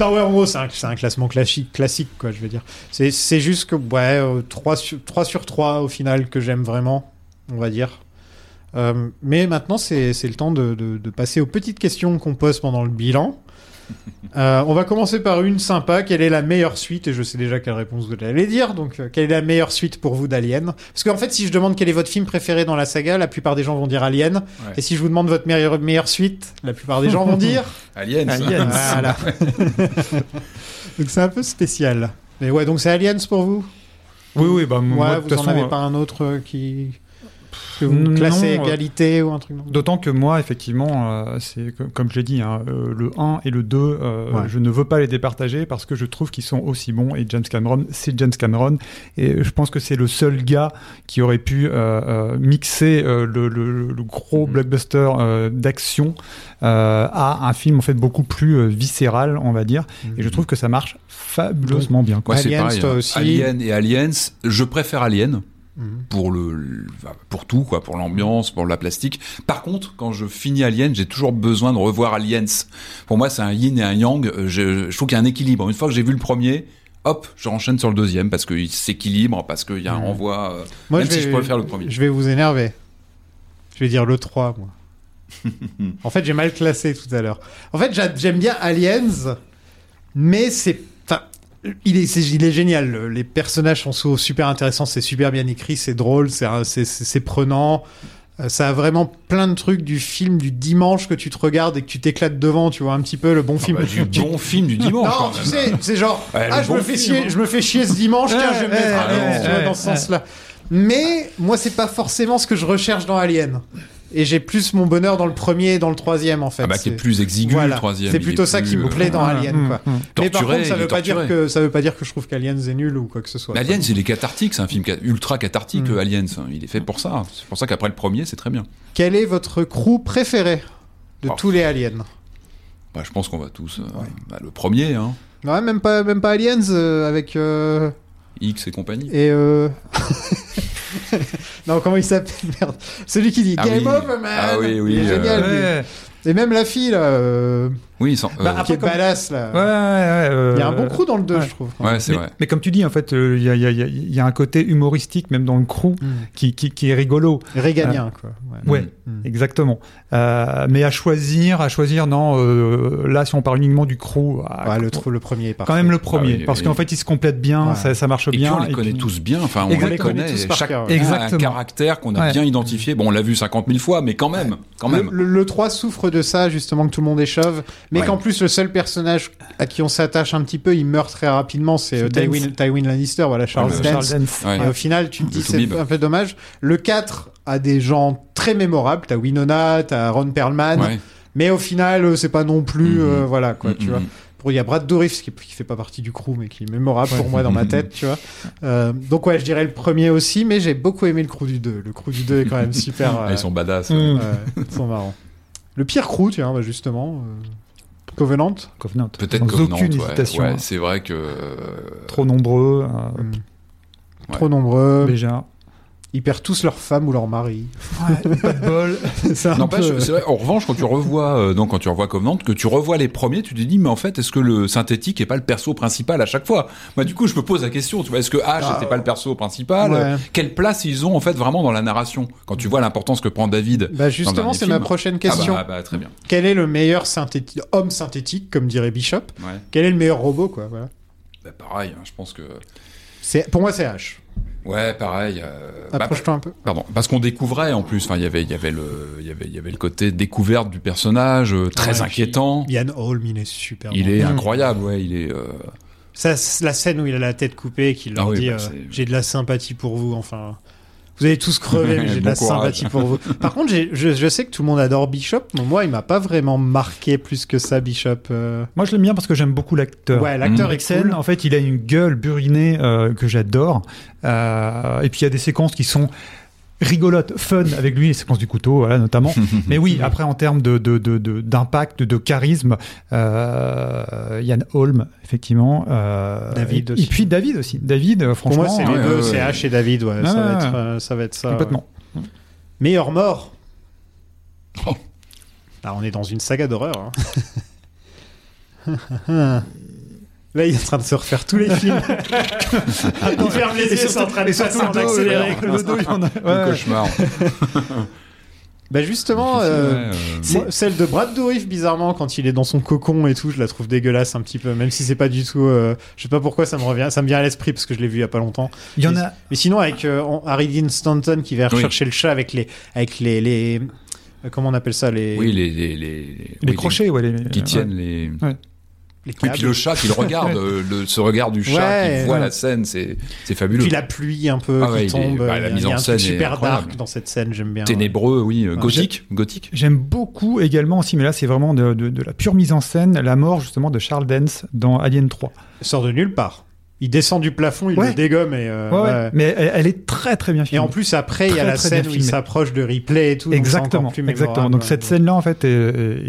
non, ouais, en c'est un, classement classique, classique, quoi, je veux dire. C'est, juste que, ouais, euh, 3, sur, 3 sur 3 au final que j'aime vraiment, on va dire. Euh, mais maintenant, c'est, le temps de- de passer aux petites questions qu'on pose pendant le bilan. (laughs) Euh, on va commencer par une sympa. Quelle est la meilleure suite? Et je sais déjà quelle réponse vous allez dire. Donc, euh, quelle est la meilleure suite pour vous d'Alien? Parce qu'en fait, si je demande quel est votre film préféré dans la saga, la plupart des gens vont dire Alien. Ouais. Et si je vous demande votre meilleure, meilleure suite, la plupart des gens vont dire (laughs) Aliens. Aliens. Voilà. (laughs) donc c'est un peu spécial. Mais ouais, donc c'est Aliens pour vous? Oui, oui, bah, Ouais, moi, de vous toute en façon, avez euh, pas un autre qui que vous non, classez euh, égalité ou un truc comme ça D'autant que moi, effectivement, euh, c'est co- comme je l'ai dit, hein, euh, le 1 et le 2, euh, Ouais. je ne veux pas les départager parce que je trouve qu'ils sont aussi bons. Et James Cameron, c'est James Cameron. Et je pense que c'est le seul gars qui aurait pu mixer euh, le, le- le gros Mhm. blockbuster euh, d'action euh, à un film en fait beaucoup plus viscéral, on va dire. Et je trouve que ça marche fabuleusement bien. quoi. Ouais, c'est Aliens, pareil. toi hein. aussi. Alien et Aliens, je préfère Alien Mhm. pour le, pour tout quoi, pour l'ambiance, pour la plastique. Par contre, quand je finis Alien, j'ai toujours besoin de revoir Aliens. Pour moi, c'est un yin et un yang. Euh, Je, je trouve qu'il y a un équilibre. Une fois que j'ai vu le premier, hop, je renchaîne sur le deuxième parce qu'il s'équilibre, parce qu'il y a un Mhm. renvoi. euh, Moi, même je si vais- je préfère le premier. Je vais vous énerver. Je vais dire le 3, moi. (laughs) en fait, j'ai mal classé tout à l'heure. En fait, j'a- j'aime bien Aliens, mais c'est. Il est, c'est- il est génial. Le- Les personnages sont so- super intéressants, c'est super bien écrit, c'est drôle, c'est prenant. Euh, Ça a vraiment plein de trucs du film du dimanche que tu te regardes et que tu t'éclates devant, tu vois un petit peu le bon film. Ah bah, du bon (laughs) film du dimanche. Non, tu sais, c'est genre, Ouais, ah, je, bon me fais film, chier, je me fais chier ce dimanche, tiens, je vais me mettre dans ce sens-là. Mais moi, c'est pas forcément ce que je recherche dans Alien. Et j'ai plus mon bonheur dans le premier et dans le troisième, en fait. Ah bah, qui est plus exigu Voilà. le troisième. C'est plutôt ça plus, qui me euh, plaît dans Voilà. Alien, Mm, quoi. mm. Mais par contre, ça veut pas dire que ça veut pas dire que je trouve qu'Aliens est nul ou quoi que ce soit. Aliens, il est cathartique, c'est un film ultra cathartique, Mm. euh, Aliens. Il est fait pour ça. C'est pour ça qu'après le premier, c'est très bien. Quel est votre crew préféré de Oh. tous les Aliens Bah, je pense qu'on va tous. euh, bah, le premier, hein. Ouais, même pas, même pas Aliens euh, avec euh, X et compagnie. et euh... (laughs) non, comment il s'appelle Merde. Celui qui dit Ah Game oui. Over, man. Ah oui, oui, Il est euh, génial. Ouais, Et même la fille là, euh, Oui, sans, Bah, euh, qui Après, est comme- badass là. ouais, ouais, ouais, euh, Il y a un bon crew dans le 2, ouais. je trouve. ouais, c'est mais, vrai. mais comme tu dis, en fait, euh, il y, a, y a- y a- il y a un côté humoristique même dans le crew Mm. qui, qui, qui est rigolo. Régalien, quoi. Ouais. Ouais, Mm. exactement. Euh, mais à choisir, à choisir, non. euh, là, si on parle uniquement du crew, ah, Ouais, le, trou- le premier est parfait. quand même le premier, Ah oui, parce oui. qu'en fait, ils se complètent bien, Ouais. ça, ça marche Et puis bien. on les et connaît puis- tous bien, enfin on les Exactement. connaît, On les connaît tous par chaque cœur, a un Exactement. caractère qu'on a bien identifié. Bon, on l'a vu 50 000 fois, mais quand même, quand Le, même. le- le 3 souffre de ça, justement, que tout le monde est chauve, mais Ouais. qu'en plus, le seul personnage à qui on s'attache un petit peu, il meurt très rapidement, c'est euh, Tywin. Tywin Lannister, voilà, Charles Ouais, Dance. Charles Dance. Ouais. Et au final, tu te dis c'est un peu dommage. Le 4 a des gens très mémorables. T'as Winona, t'as Ron Perlman. Ouais. Mais au final, euh, c'est pas non plus, Mhm. euh, voilà, quoi, Mhm, tu vois. Pour, il y a Brad Dourif, qui, qui fait pas partie du crew, mais qui est mémorable pour moi dans ma tête, tu vois. Euh, donc ouais, je dirais le premier aussi, mais j'ai beaucoup aimé le crew du 2. Le crew du 2 est quand même super. (laughs) Ah, euh, Ils sont badass. Mm. ouais, ils sont marrants. Le pire crew, tiens, bah, justement, euh, Covenant. Covenant. Peut-être Covenant, aucune ouais. hésitation. Ouais, hein. c'est vrai que euh, Trop nombreux, euh, Mm. Trop nombreux. déjà. Ils perdent tous leur femme ou leur mari. Pas de bol. (laughs) N'empêche, peu- vrai, en revanche, quand tu revois, euh, donc quand tu revois Covenant, que tu revois les premiers, tu te dis, mais en fait, est-ce que le synthétique est pas le perso principal à chaque fois? Moi, du coup, je me pose la question, tu vois, est-ce que H Ah, n'était pas le perso principal? Ouais. Euh, Quelle place ils ont en fait vraiment dans la narration? Quand tu vois l'importance que prend David. Bah justement, c'est ma prochaine question. Ah bah, bah, très bien. Quel est le meilleur synthéti- homme synthétique, comme dirait Bishop? Ouais. Quel est le meilleur robot, quoi voilà. Bah, pareil, hein, je pense que. C'est Pour moi, c'est H. Ouais, pareil. euh, bah, Approche-toi un peu. Pardon, parce qu'on découvrait en plus. Enfin, il y avait, il y avait le, il y avait, il y avait le côté découverte du personnage euh, très Ouais, inquiétant. Yann Holm, il est super Il bon. est incroyable, ouais. Il est. euh, Ça, la scène où il a la tête coupée et qu'il leur Ah oui, dit bah, J'ai de la sympathie pour vous. Enfin, vous allez tous crever, mais (laughs) j'ai de la courage. sympathie pour vous. Par contre, je, je sais que tout le monde adore Bishop, mais moi, il m'a pas vraiment marqué plus que ça, Bishop. euh. Moi, je l'aime bien parce que j'aime beaucoup l'acteur. Ouais, l'acteur Mmh. cool. en fait, il a une gueule burinée euh, que j'adore. Euh, et puis, il y a des séquences qui sont rigolotes, fun avec lui, les séquences du couteau, voilà, notamment. (laughs) Mais oui, après, en termes de, de, de, de- d'impact, de, charisme, euh, Yann Holm, effectivement. euh, David et, aussi. Et puis David aussi. David, euh, Pour franchement. moi, c'est les deux, c'est. H et David. Ouais, Ah, ça, va être, euh, ça va être ça. Complètement. ouais. Meilleur mort. Oh. Là, on est dans une saga d'horreur. hein. (laughs) Là, il est en train de se refaire tous les films. (laughs) il ferme les yeux, c'est en train de passer en le dos, accéléré. le dos, il y en a- (laughs) le ouais. cauchemar. (laughs) Bah justement, euh, ouais, euh, celle de Brad Dourif, bizarrement, quand il est dans son cocon et tout, je la trouve dégueulasse un petit peu, même si c'est pas du tout. euh, je sais pas pourquoi ça me revient, ça me vient à l'esprit parce que je l'ai vu il y a pas longtemps. Il y en Mais- a. Mais sinon, avec euh, Harry Dean Stanton qui va Oui. rechercher le chat avec les, avec les, les euh, comment on appelle ça les, Oui, les, les, les, Les oui, crochets, ouais. Les, qui ouais. tiennent les. les Et puis câbles. le chat qui le regarde, (laughs) euh, le, ce regard du chat Ouais, qui voit ouais. la scène, c'est fabuleux. Puis la pluie un peu Ah qui est- tombe. bah, la mise en scène est super incroyable. dark dans cette scène, j'aime bien. Ténébreux, oui, euh, gothique, gothique. J'aime beaucoup également aussi, mais là c'est vraiment de, de- de la pure mise en scène, la mort justement de Charles Dance dans Alien 3. Il sort de nulle part. Il descend du plafond, il Ouais. le dégomme et. euh, Ouais, ouais. Mais elle, elle est très très bien Et filmée. en plus après, il y a la scène où il s'approche de Ripley et tout. donc exactement, plus exactement. Donc cette scène-là en fait est,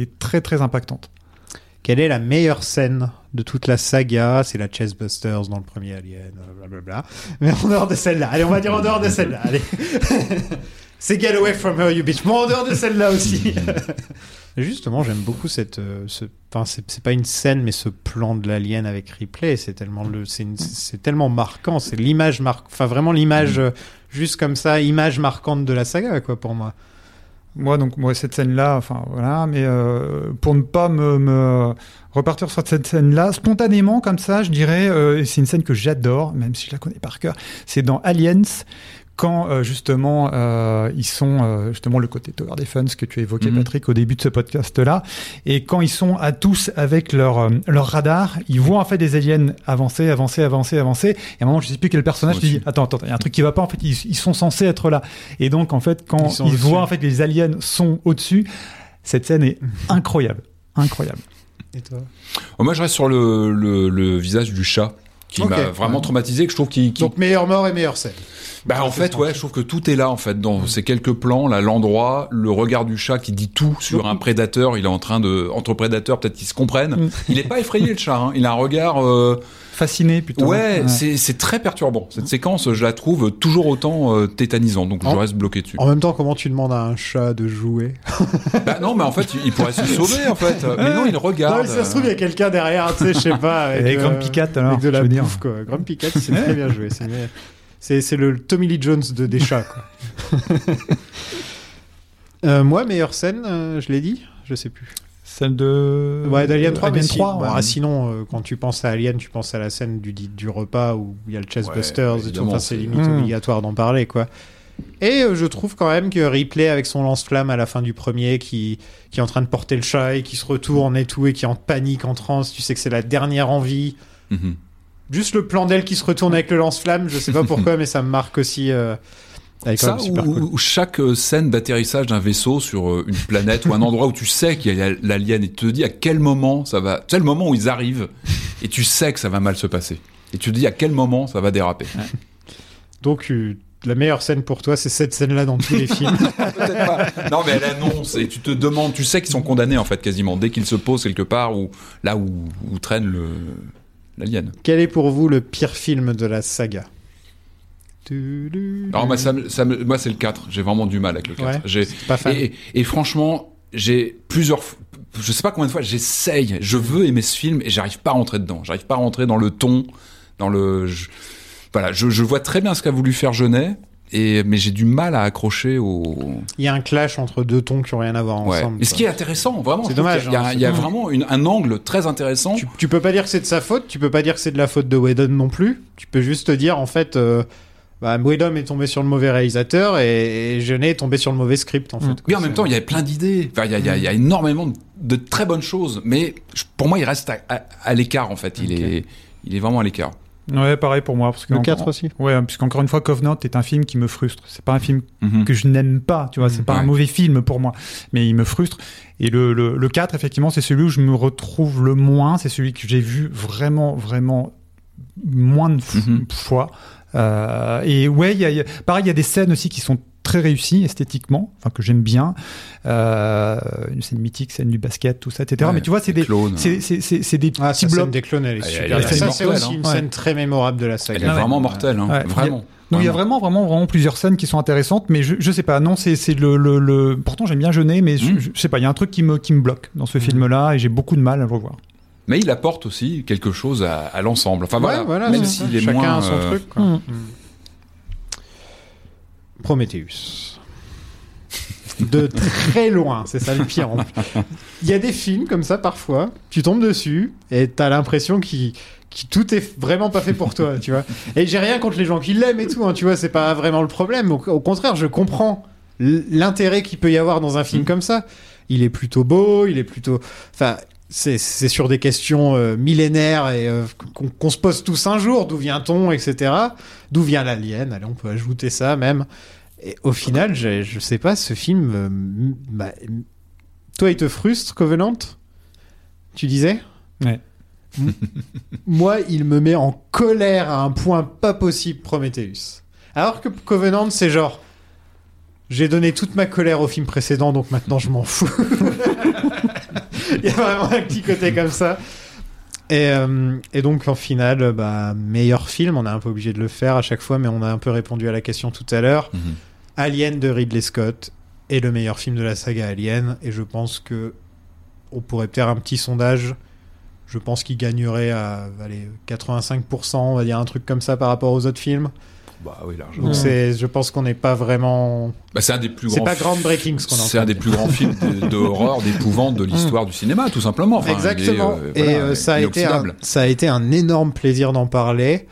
est très très impactante. Quelle est la meilleure scène de toute la saga? C'est la Chessbusters dans le premier Alien, euh, blablabla. Mais en dehors de celle-là. Allez, on va dire en dehors de celle-là. Allez. (laughs) C'est Get Away From Her, You Bitch. Mais en dehors de celle-là aussi. (laughs) Justement, j'aime beaucoup cette. euh, ce... Enfin, c'est pas une scène, mais ce plan de l'alien avec Ripley, c'est tellement le, c'est tellement marquant. C'est l'image marque, enfin vraiment l'image euh, juste comme ça, image marquante de la saga, quoi, pour moi. Moi donc moi cette scène-là, enfin voilà, mais euh, pour ne pas me, me repartir sur cette scène-là, spontanément comme ça, je dirais, euh, c'est une scène que j'adore, même si je la connais par cœur. C'est dans Aliens. Quand euh, justement euh, ils sont euh, justement le côté Tower Defense que tu évoquais Mhm. Patrick au début de ce podcast là et quand ils sont à tous avec leur euh, leur radar ils voient en fait des aliens avancer avancer avancer avancer et à un moment je sais plus quel personnage aussi. attends attends il y a un truc qui va pas en fait ils, ils sont censés être là. Et donc en fait quand Ils voient en fait que les aliens sont au-dessus cette scène est incroyable. Incroyable. Et toi? Oh, Moi, je reste sur le, le, le visage du chat qui m'a vraiment traumatisé, que je trouve qui, qui- Donc meilleure mort et meilleure scène. Bah en fait ouais, je trouve que tout est là en fait dans ces quelques plans, là l'endroit, le regard du chat qui dit tout sur un prédateur, il est en train de entre prédateurs peut-être qu'ils se comprennent. Mm. Il est pas effrayé le chat, hein. il a un regard euh, fasciné plutôt ouais, c'est c'est très perturbant. Cette séquence, je la trouve toujours autant euh, tétanisante, donc je En- reste bloqué dessus. En même temps, comment tu demandes à un chat de jouer? Bah non, mais en fait, il pourrait se sauver en fait. Mais non, il Non, regarde. mais ça se trouve, il y a quelqu'un derrière, tu sais, je sais pas. Avec, Et euh, Grumpy Cat, alors, Avec de la bouffe, quoi. Grumpy Cat, c'est très bien joué. C'est le Tommy Lee Jones de, des chats, quoi. (laughs) Euh, moi, meilleure scène, euh, je l'ai dit Je sais plus. celle de Ouais, d'Alien 3, mais Alien si- 3 bon, ouais. ah, sinon, euh, quand tu penses à Alien, tu penses à la scène du, du repas où il y a le Chessbusters Ouais, et tout. Enfin, c'est limite Mm. obligatoire d'en parler, quoi. Et euh, je trouve quand même que Ripley, avec son lance-flamme à la fin du premier, qui, qui est en train de porter le chat et qui se retourne et tout, et qui est en panique, en transe, tu sais que c'est la dernière envie. Mhm. Juste le plan d'elle qui se retourne avec le lance-flamme, je sais pas pourquoi, (laughs) mais ça me marque aussi. Euh, Ça, ou, cool. chaque euh, scène d'atterrissage d'un vaisseau sur euh, une planète ou un endroit où tu sais qu'il y a l'alien et tu te dis à quel moment ça va. Tu sais, le moment où ils arrivent et tu sais que ça va mal se passer. Et tu te dis à quel moment ça va déraper. Donc, euh, la meilleure scène pour toi, c'est cette scène-là dans tous les films. (laughs) Pas. Non, mais elle annonce et tu te demandes, tu sais qu'ils sont condamnés en fait quasiment dès qu'ils se posent quelque part ou là où, où traîne le l'alien. Quel est pour vous le pire film de la saga? Alors moi, ça, moi c'est le 4. J'ai vraiment du mal avec le 4. Ouais, J'ai- pas fan. Et, et franchement, j'ai plusieurs, je sais pas combien de fois, j'essaye, je veux aimer ce film et j'arrive pas à rentrer dedans. J'arrive pas à rentrer dans le ton, dans le, je- voilà, je, je vois très bien ce qu'a voulu faire Genet. Et, mais j'ai du mal à accrocher au. Il y a un clash entre deux tons qui ont rien à voir Ouais. ensemble. Mais ce qui est intéressant, vraiment. C'est dommage, qu'il y a, hein, il y a vraiment une- un angle très intéressant. Tu, tu peux pas dire que c'est de sa faute, tu peux pas dire que c'est de la faute de Whedon non plus. Tu peux juste te dire, en fait, euh, bah, Whedon est tombé sur le mauvais réalisateur et, et Jeunet est tombé sur le mauvais script, en fait. Mais en même temps, il y a plein d'idées. Enfin, il y a, il y a- il y a énormément de, très bonnes choses, mais pour moi, il reste à, à- à l'écart. En fait, il est, il est vraiment à l'écart. Ouais, pareil pour moi. Parce que Le en- 4 aussi. Ouais, puisqu'encore une fois, Covenant est un film qui me frustre. C'est pas un film Mhm. que je n'aime pas, tu vois, c'est pas Ouais. un mauvais film pour moi, mais il me frustre. Et le, le, le 4, effectivement, c'est celui où je me retrouve le moins, c'est celui que j'ai vu vraiment, vraiment moins de Mhm. fois. Euh, et ouais, y a- y a- pareil, il y a des scènes aussi qui sont très réussies esthétiquement, enfin que j'aime bien. Euh, une scène mythique, scène du basket, tout ça, etc. Ouais, mais tu vois, c'est des, clones. c'est, c'est, c'est, c'est des Ah, petits sa scène blocs. des clones, elle est Elle- super. elle ça, c'est aussi hein. une Ouais. scène très mémorable de la Elle saga. est vraiment mortelle, hein. Ouais, il y a- vraiment. Donc il y a Vraiment. vraiment, vraiment, plusieurs scènes qui sont intéressantes, mais je, je sais pas. Non, c'est, c'est le, le, le- Pourtant, j'aime bien jeûner, mais je, Mm. je sais pas. Il y a un truc qui me, qui me bloque dans ce film-là, et j'ai beaucoup de mal à le revoir. Mais il apporte aussi quelque chose à, à l'ensemble. Enfin Ouais, voilà, voilà, même s'il est Chacun moins. a son euh, truc. quoi. Mm. Mm. Prometheus. De très loin, c'est ça le pire. en plus. Il y a des films comme ça parfois, tu tombes dessus et t'as l'impression qui tout est vraiment pas fait pour toi, tu vois. Et j'ai rien contre les gens qui l'aiment et tout, hein, tu vois, c'est pas vraiment le problème. Au, au contraire, je comprends l'intérêt qu'il peut y avoir dans un film comme ça. Il est plutôt beau, il est plutôt, enfin, c'est sur des questions euh, millénaires et euh, qu'on se pose tous un jour. D'où vient-on, etc. D'où vient l'alien? Allez, on peut ajouter ça même. Et au final, je sais pas, ce film, euh, bah, toi, il te frustre, Covenant? Tu disais? Ouais. Moi, il me met en colère à un point pas possible, Prometheus. Alors que Covenant, c'est genre, j'ai donné toute ma colère au film précédent, donc maintenant je m'en fous. (laughs) (laughs) il y a vraiment un petit côté comme ça. Et, euh, et donc, en finale, bah, meilleur film, on est un peu obligé de le faire à chaque fois, mais on a un peu répondu à la question tout à l'heure. Mhm. Alien de Ridley Scott est le meilleur film de la saga Alien, et je pense que on pourrait faire un petit sondage. Je pense qu'il gagnerait à allez, 85%, on va dire un truc comme ça par rapport aux autres films. Bah oui, largement. Donc c'est, je pense qu'on n'est pas vraiment. Bah, c'est un des plus C'est grands. pas groundbreaking ce qu'on C'est un de des plus grands films de- (laughs) d'horreur, d'épouvante de l'histoire du cinéma, tout simplement. Enfin, il est, Exactement. euh, et euh, ça, a été un, ça a été un énorme plaisir d'en parler.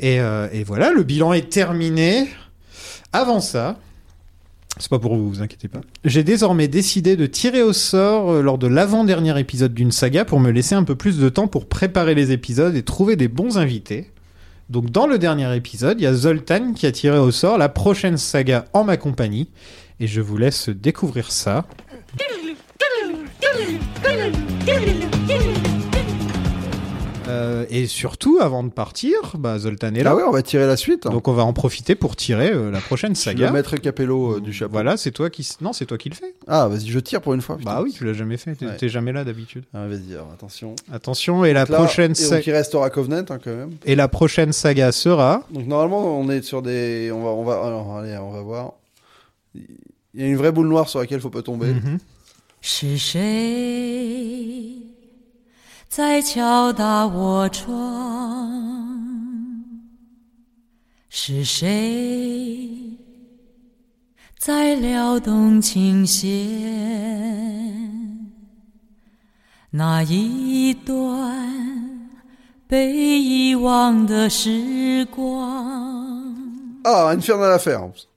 Et, euh, et voilà, le bilan est terminé. Avant ça, c'est pas pour vous, vous inquiétez pas. J'ai désormais décidé de tirer au sort lors de l'avant-dernier épisode d'une saga pour me laisser un peu plus de temps pour préparer les épisodes et trouver des bons invités. Donc dans le dernier épisode, il y a Zoltan qui a tiré au sort la prochaine saga en ma compagnie. Et je vous laisse découvrir ça. Euh, et surtout, avant de partir, bah, Zoltan est là. Ah ouais, on va tirer la suite. hein. Donc on va en profiter pour tirer euh, la prochaine saga. le maître Capello euh, du chapeau. Voilà, c'est toi qui. Non, c'est toi qui le fais. Ah, vas-y, je tire pour une fois. putain. Bah oui, tu l'as jamais fait. T'es Ouais. jamais là d'habitude. Ah, vas-y, alors, attention. Attention, et la là, prochaine saga. il restera Covenant hein, quand même. Et la prochaine saga sera. Donc normalement, on est sur des. On va, on va. Alors, allez, on va voir. Il y a une vraie boule noire sur laquelle faut pas tomber. Mhm. 是谁在敲打我窗？是谁在撩动琴弦？那一段被遗忘的时光。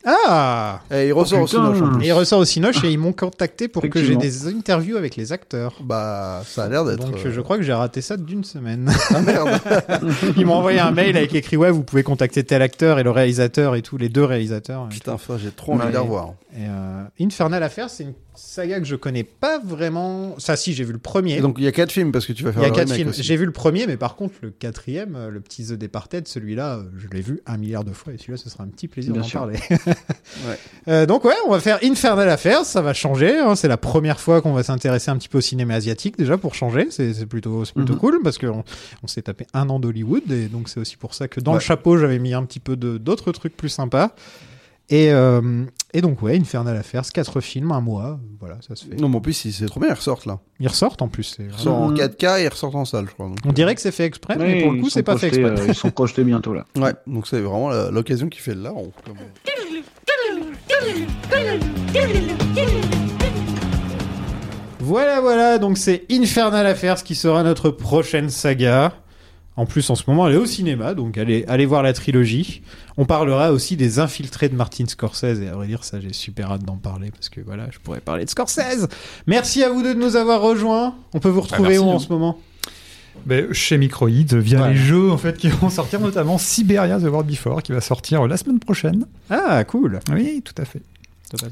Ah Et il ressort aussi putain. Noche, en plus. Et il ressort au Cinoche et ils m'ont contacté pour que j'ai des interviews avec les acteurs. Bah, ça a l'air d'être. Donc euh, je crois que j'ai raté ça d'une semaine. (laughs) Ah merde. (laughs) Ils m'ont envoyé un mail avec écrit ouais vous pouvez contacter tel acteur et le réalisateur et tout les deux réalisateurs. Putain, j'ai trop envie Ouais. de les revoir. Et, euh, Infernal Affair c'est une saga que je connais pas vraiment. Ça si j'ai vu le premier. Et donc, il y a quatre films parce que tu vas faire il y a quatre films. aussi. J'ai vu le premier mais par contre le quatrième, euh, le petit The Departed, celui-là je l'ai vu un milliard de fois et celui-là ce sera un petit plaisir Bien d'en sûr. (laughs) Euh, donc ouais, on va faire Infernal Affairs, ça va changer. hein. C'est la première fois qu'on va s'intéresser un petit peu au cinéma asiatique déjà pour changer. C'est plutôt, plutôt Mhm. cool parce qu'on on s'est tapé un an d'Hollywood et donc c'est aussi pour ça que dans le chapeau j'avais mis un petit peu d'autres trucs plus sympas. Et, euh, et donc ouais, Infernal Affairs, quatre films, un mois, voilà, ça se fait. Non, mais en plus, ils- c'est trop bien, ils ressortent là. Ils ressortent en plus. c'est Ils vraiment- sortent en Mhm. 4K et ils ressortent en salle, je crois. donc. On dirait que c'est fait exprès, mais pour le coup c'est pas fait exprès. euh, ils sont projetés bientôt là. Ouais, donc c'est vraiment l'occasion qui fait le larron. comme- Voilà, voilà, donc c'est Infernal Affairs qui sera notre prochaine saga. En plus, en ce moment, elle est au cinéma, donc allez, allez voir la trilogie. On parlera aussi des infiltrés de Martin Scorsese, et à vrai dire, ça, j'ai super hâte d'en parler, parce que voilà, je pourrais parler de Scorsese. Merci à vous deux de nous avoir rejoints. On peut vous retrouver merci, où en ce moment? Ben, chez Microïd, via Ouais. les jeux en fait qui vont sortir, notamment Siberia The World Before, qui va sortir la semaine prochaine. Ah, cool. Oui, tout à fait.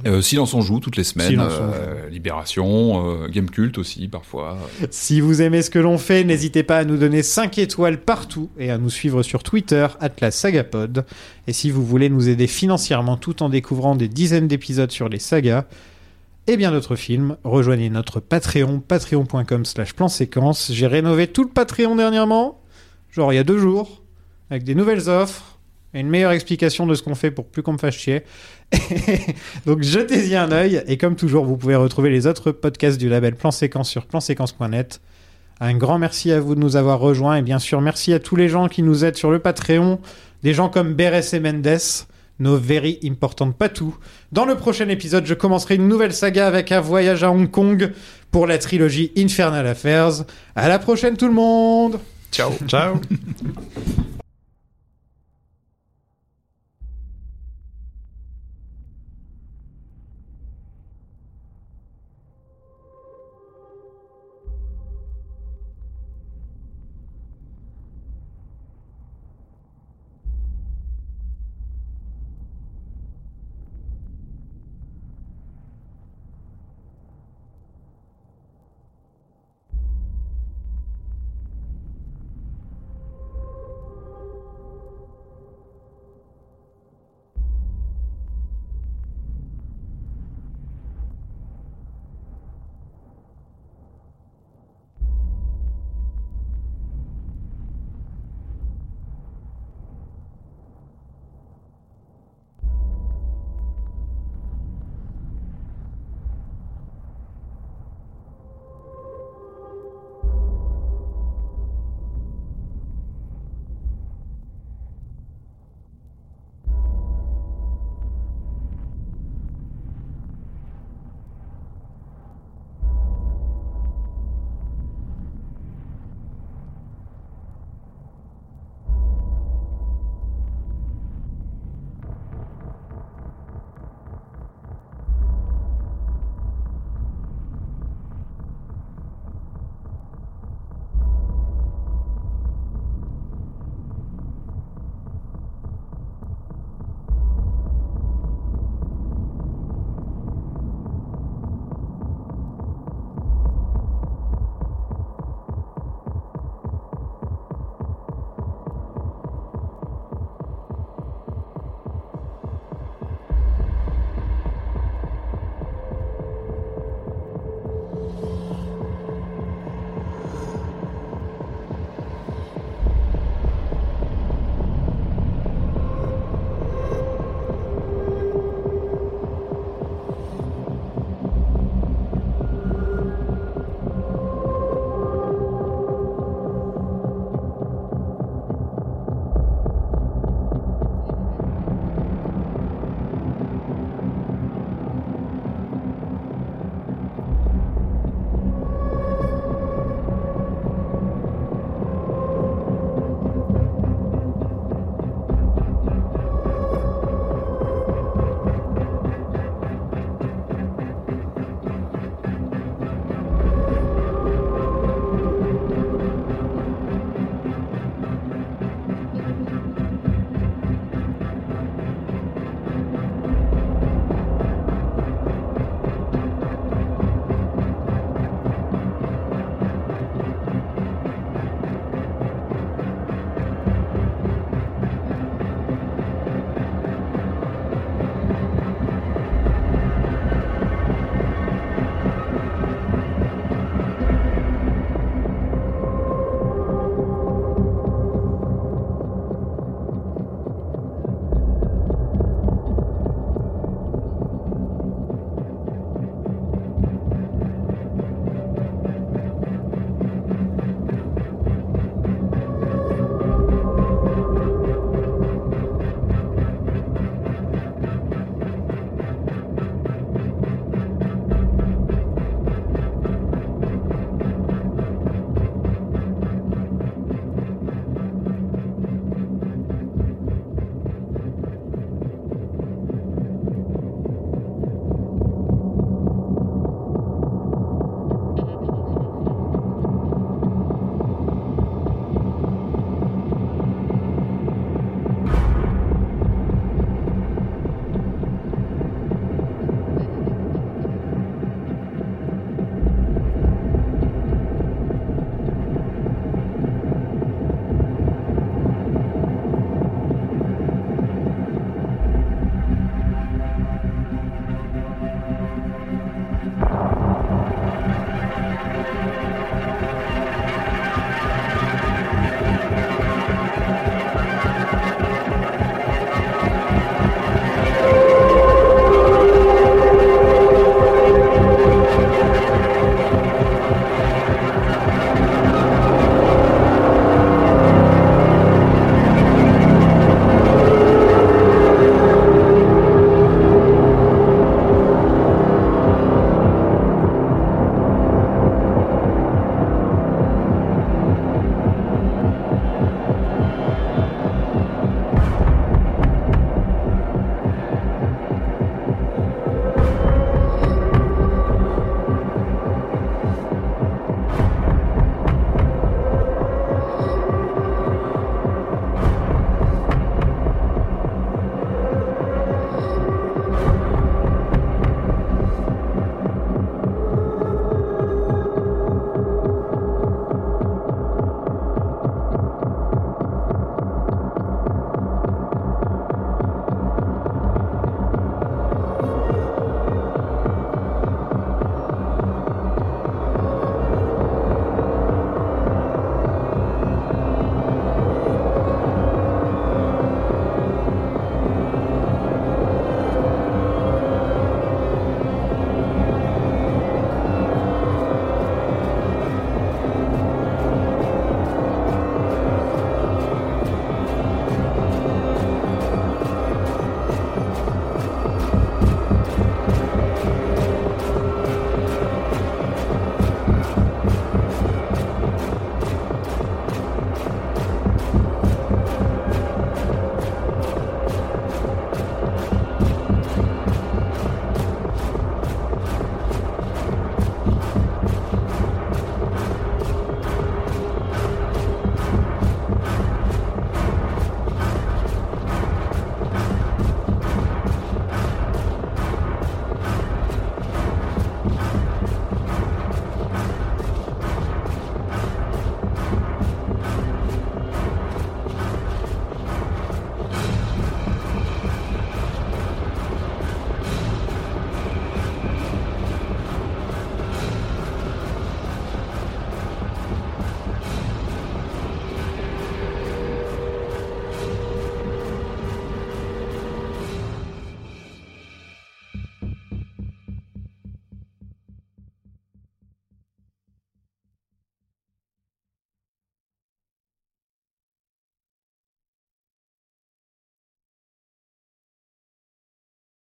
Euh, Silence on joue toutes les semaines. Euh, Libération, euh, Game Cult aussi parfois. (laughs) Si vous aimez ce que l'on fait, n'hésitez pas à nous donner 5 étoiles partout et à nous suivre sur Twitter, Atlas Sagapod. Et si vous voulez nous aider financièrement tout en découvrant des dizaines d'épisodes sur les sagas et bien d'autres films, rejoignez notre Patreon, patreon.com slash plan séquence. J'ai rénové tout le Patreon dernièrement, genre il y a deux jours, avec des nouvelles offres une meilleure explication de ce qu'on fait pour plus qu'on me fasse chier. (laughs) Donc jetez-y un œil et comme toujours, vous pouvez retrouver les autres podcasts du label Plan Séquence sur planséquence.net. Un grand merci à vous de nous avoir rejoints et bien sûr merci à tous les gens qui nous aident sur le Patreon, des gens comme Beres et Mendes, nos very important patou. Dans le prochain épisode, je commencerai une nouvelle saga avec un voyage à Hong Kong pour la trilogie Infernal Affairs. À la prochaine tout le monde. Ciao. Ciao. (laughs)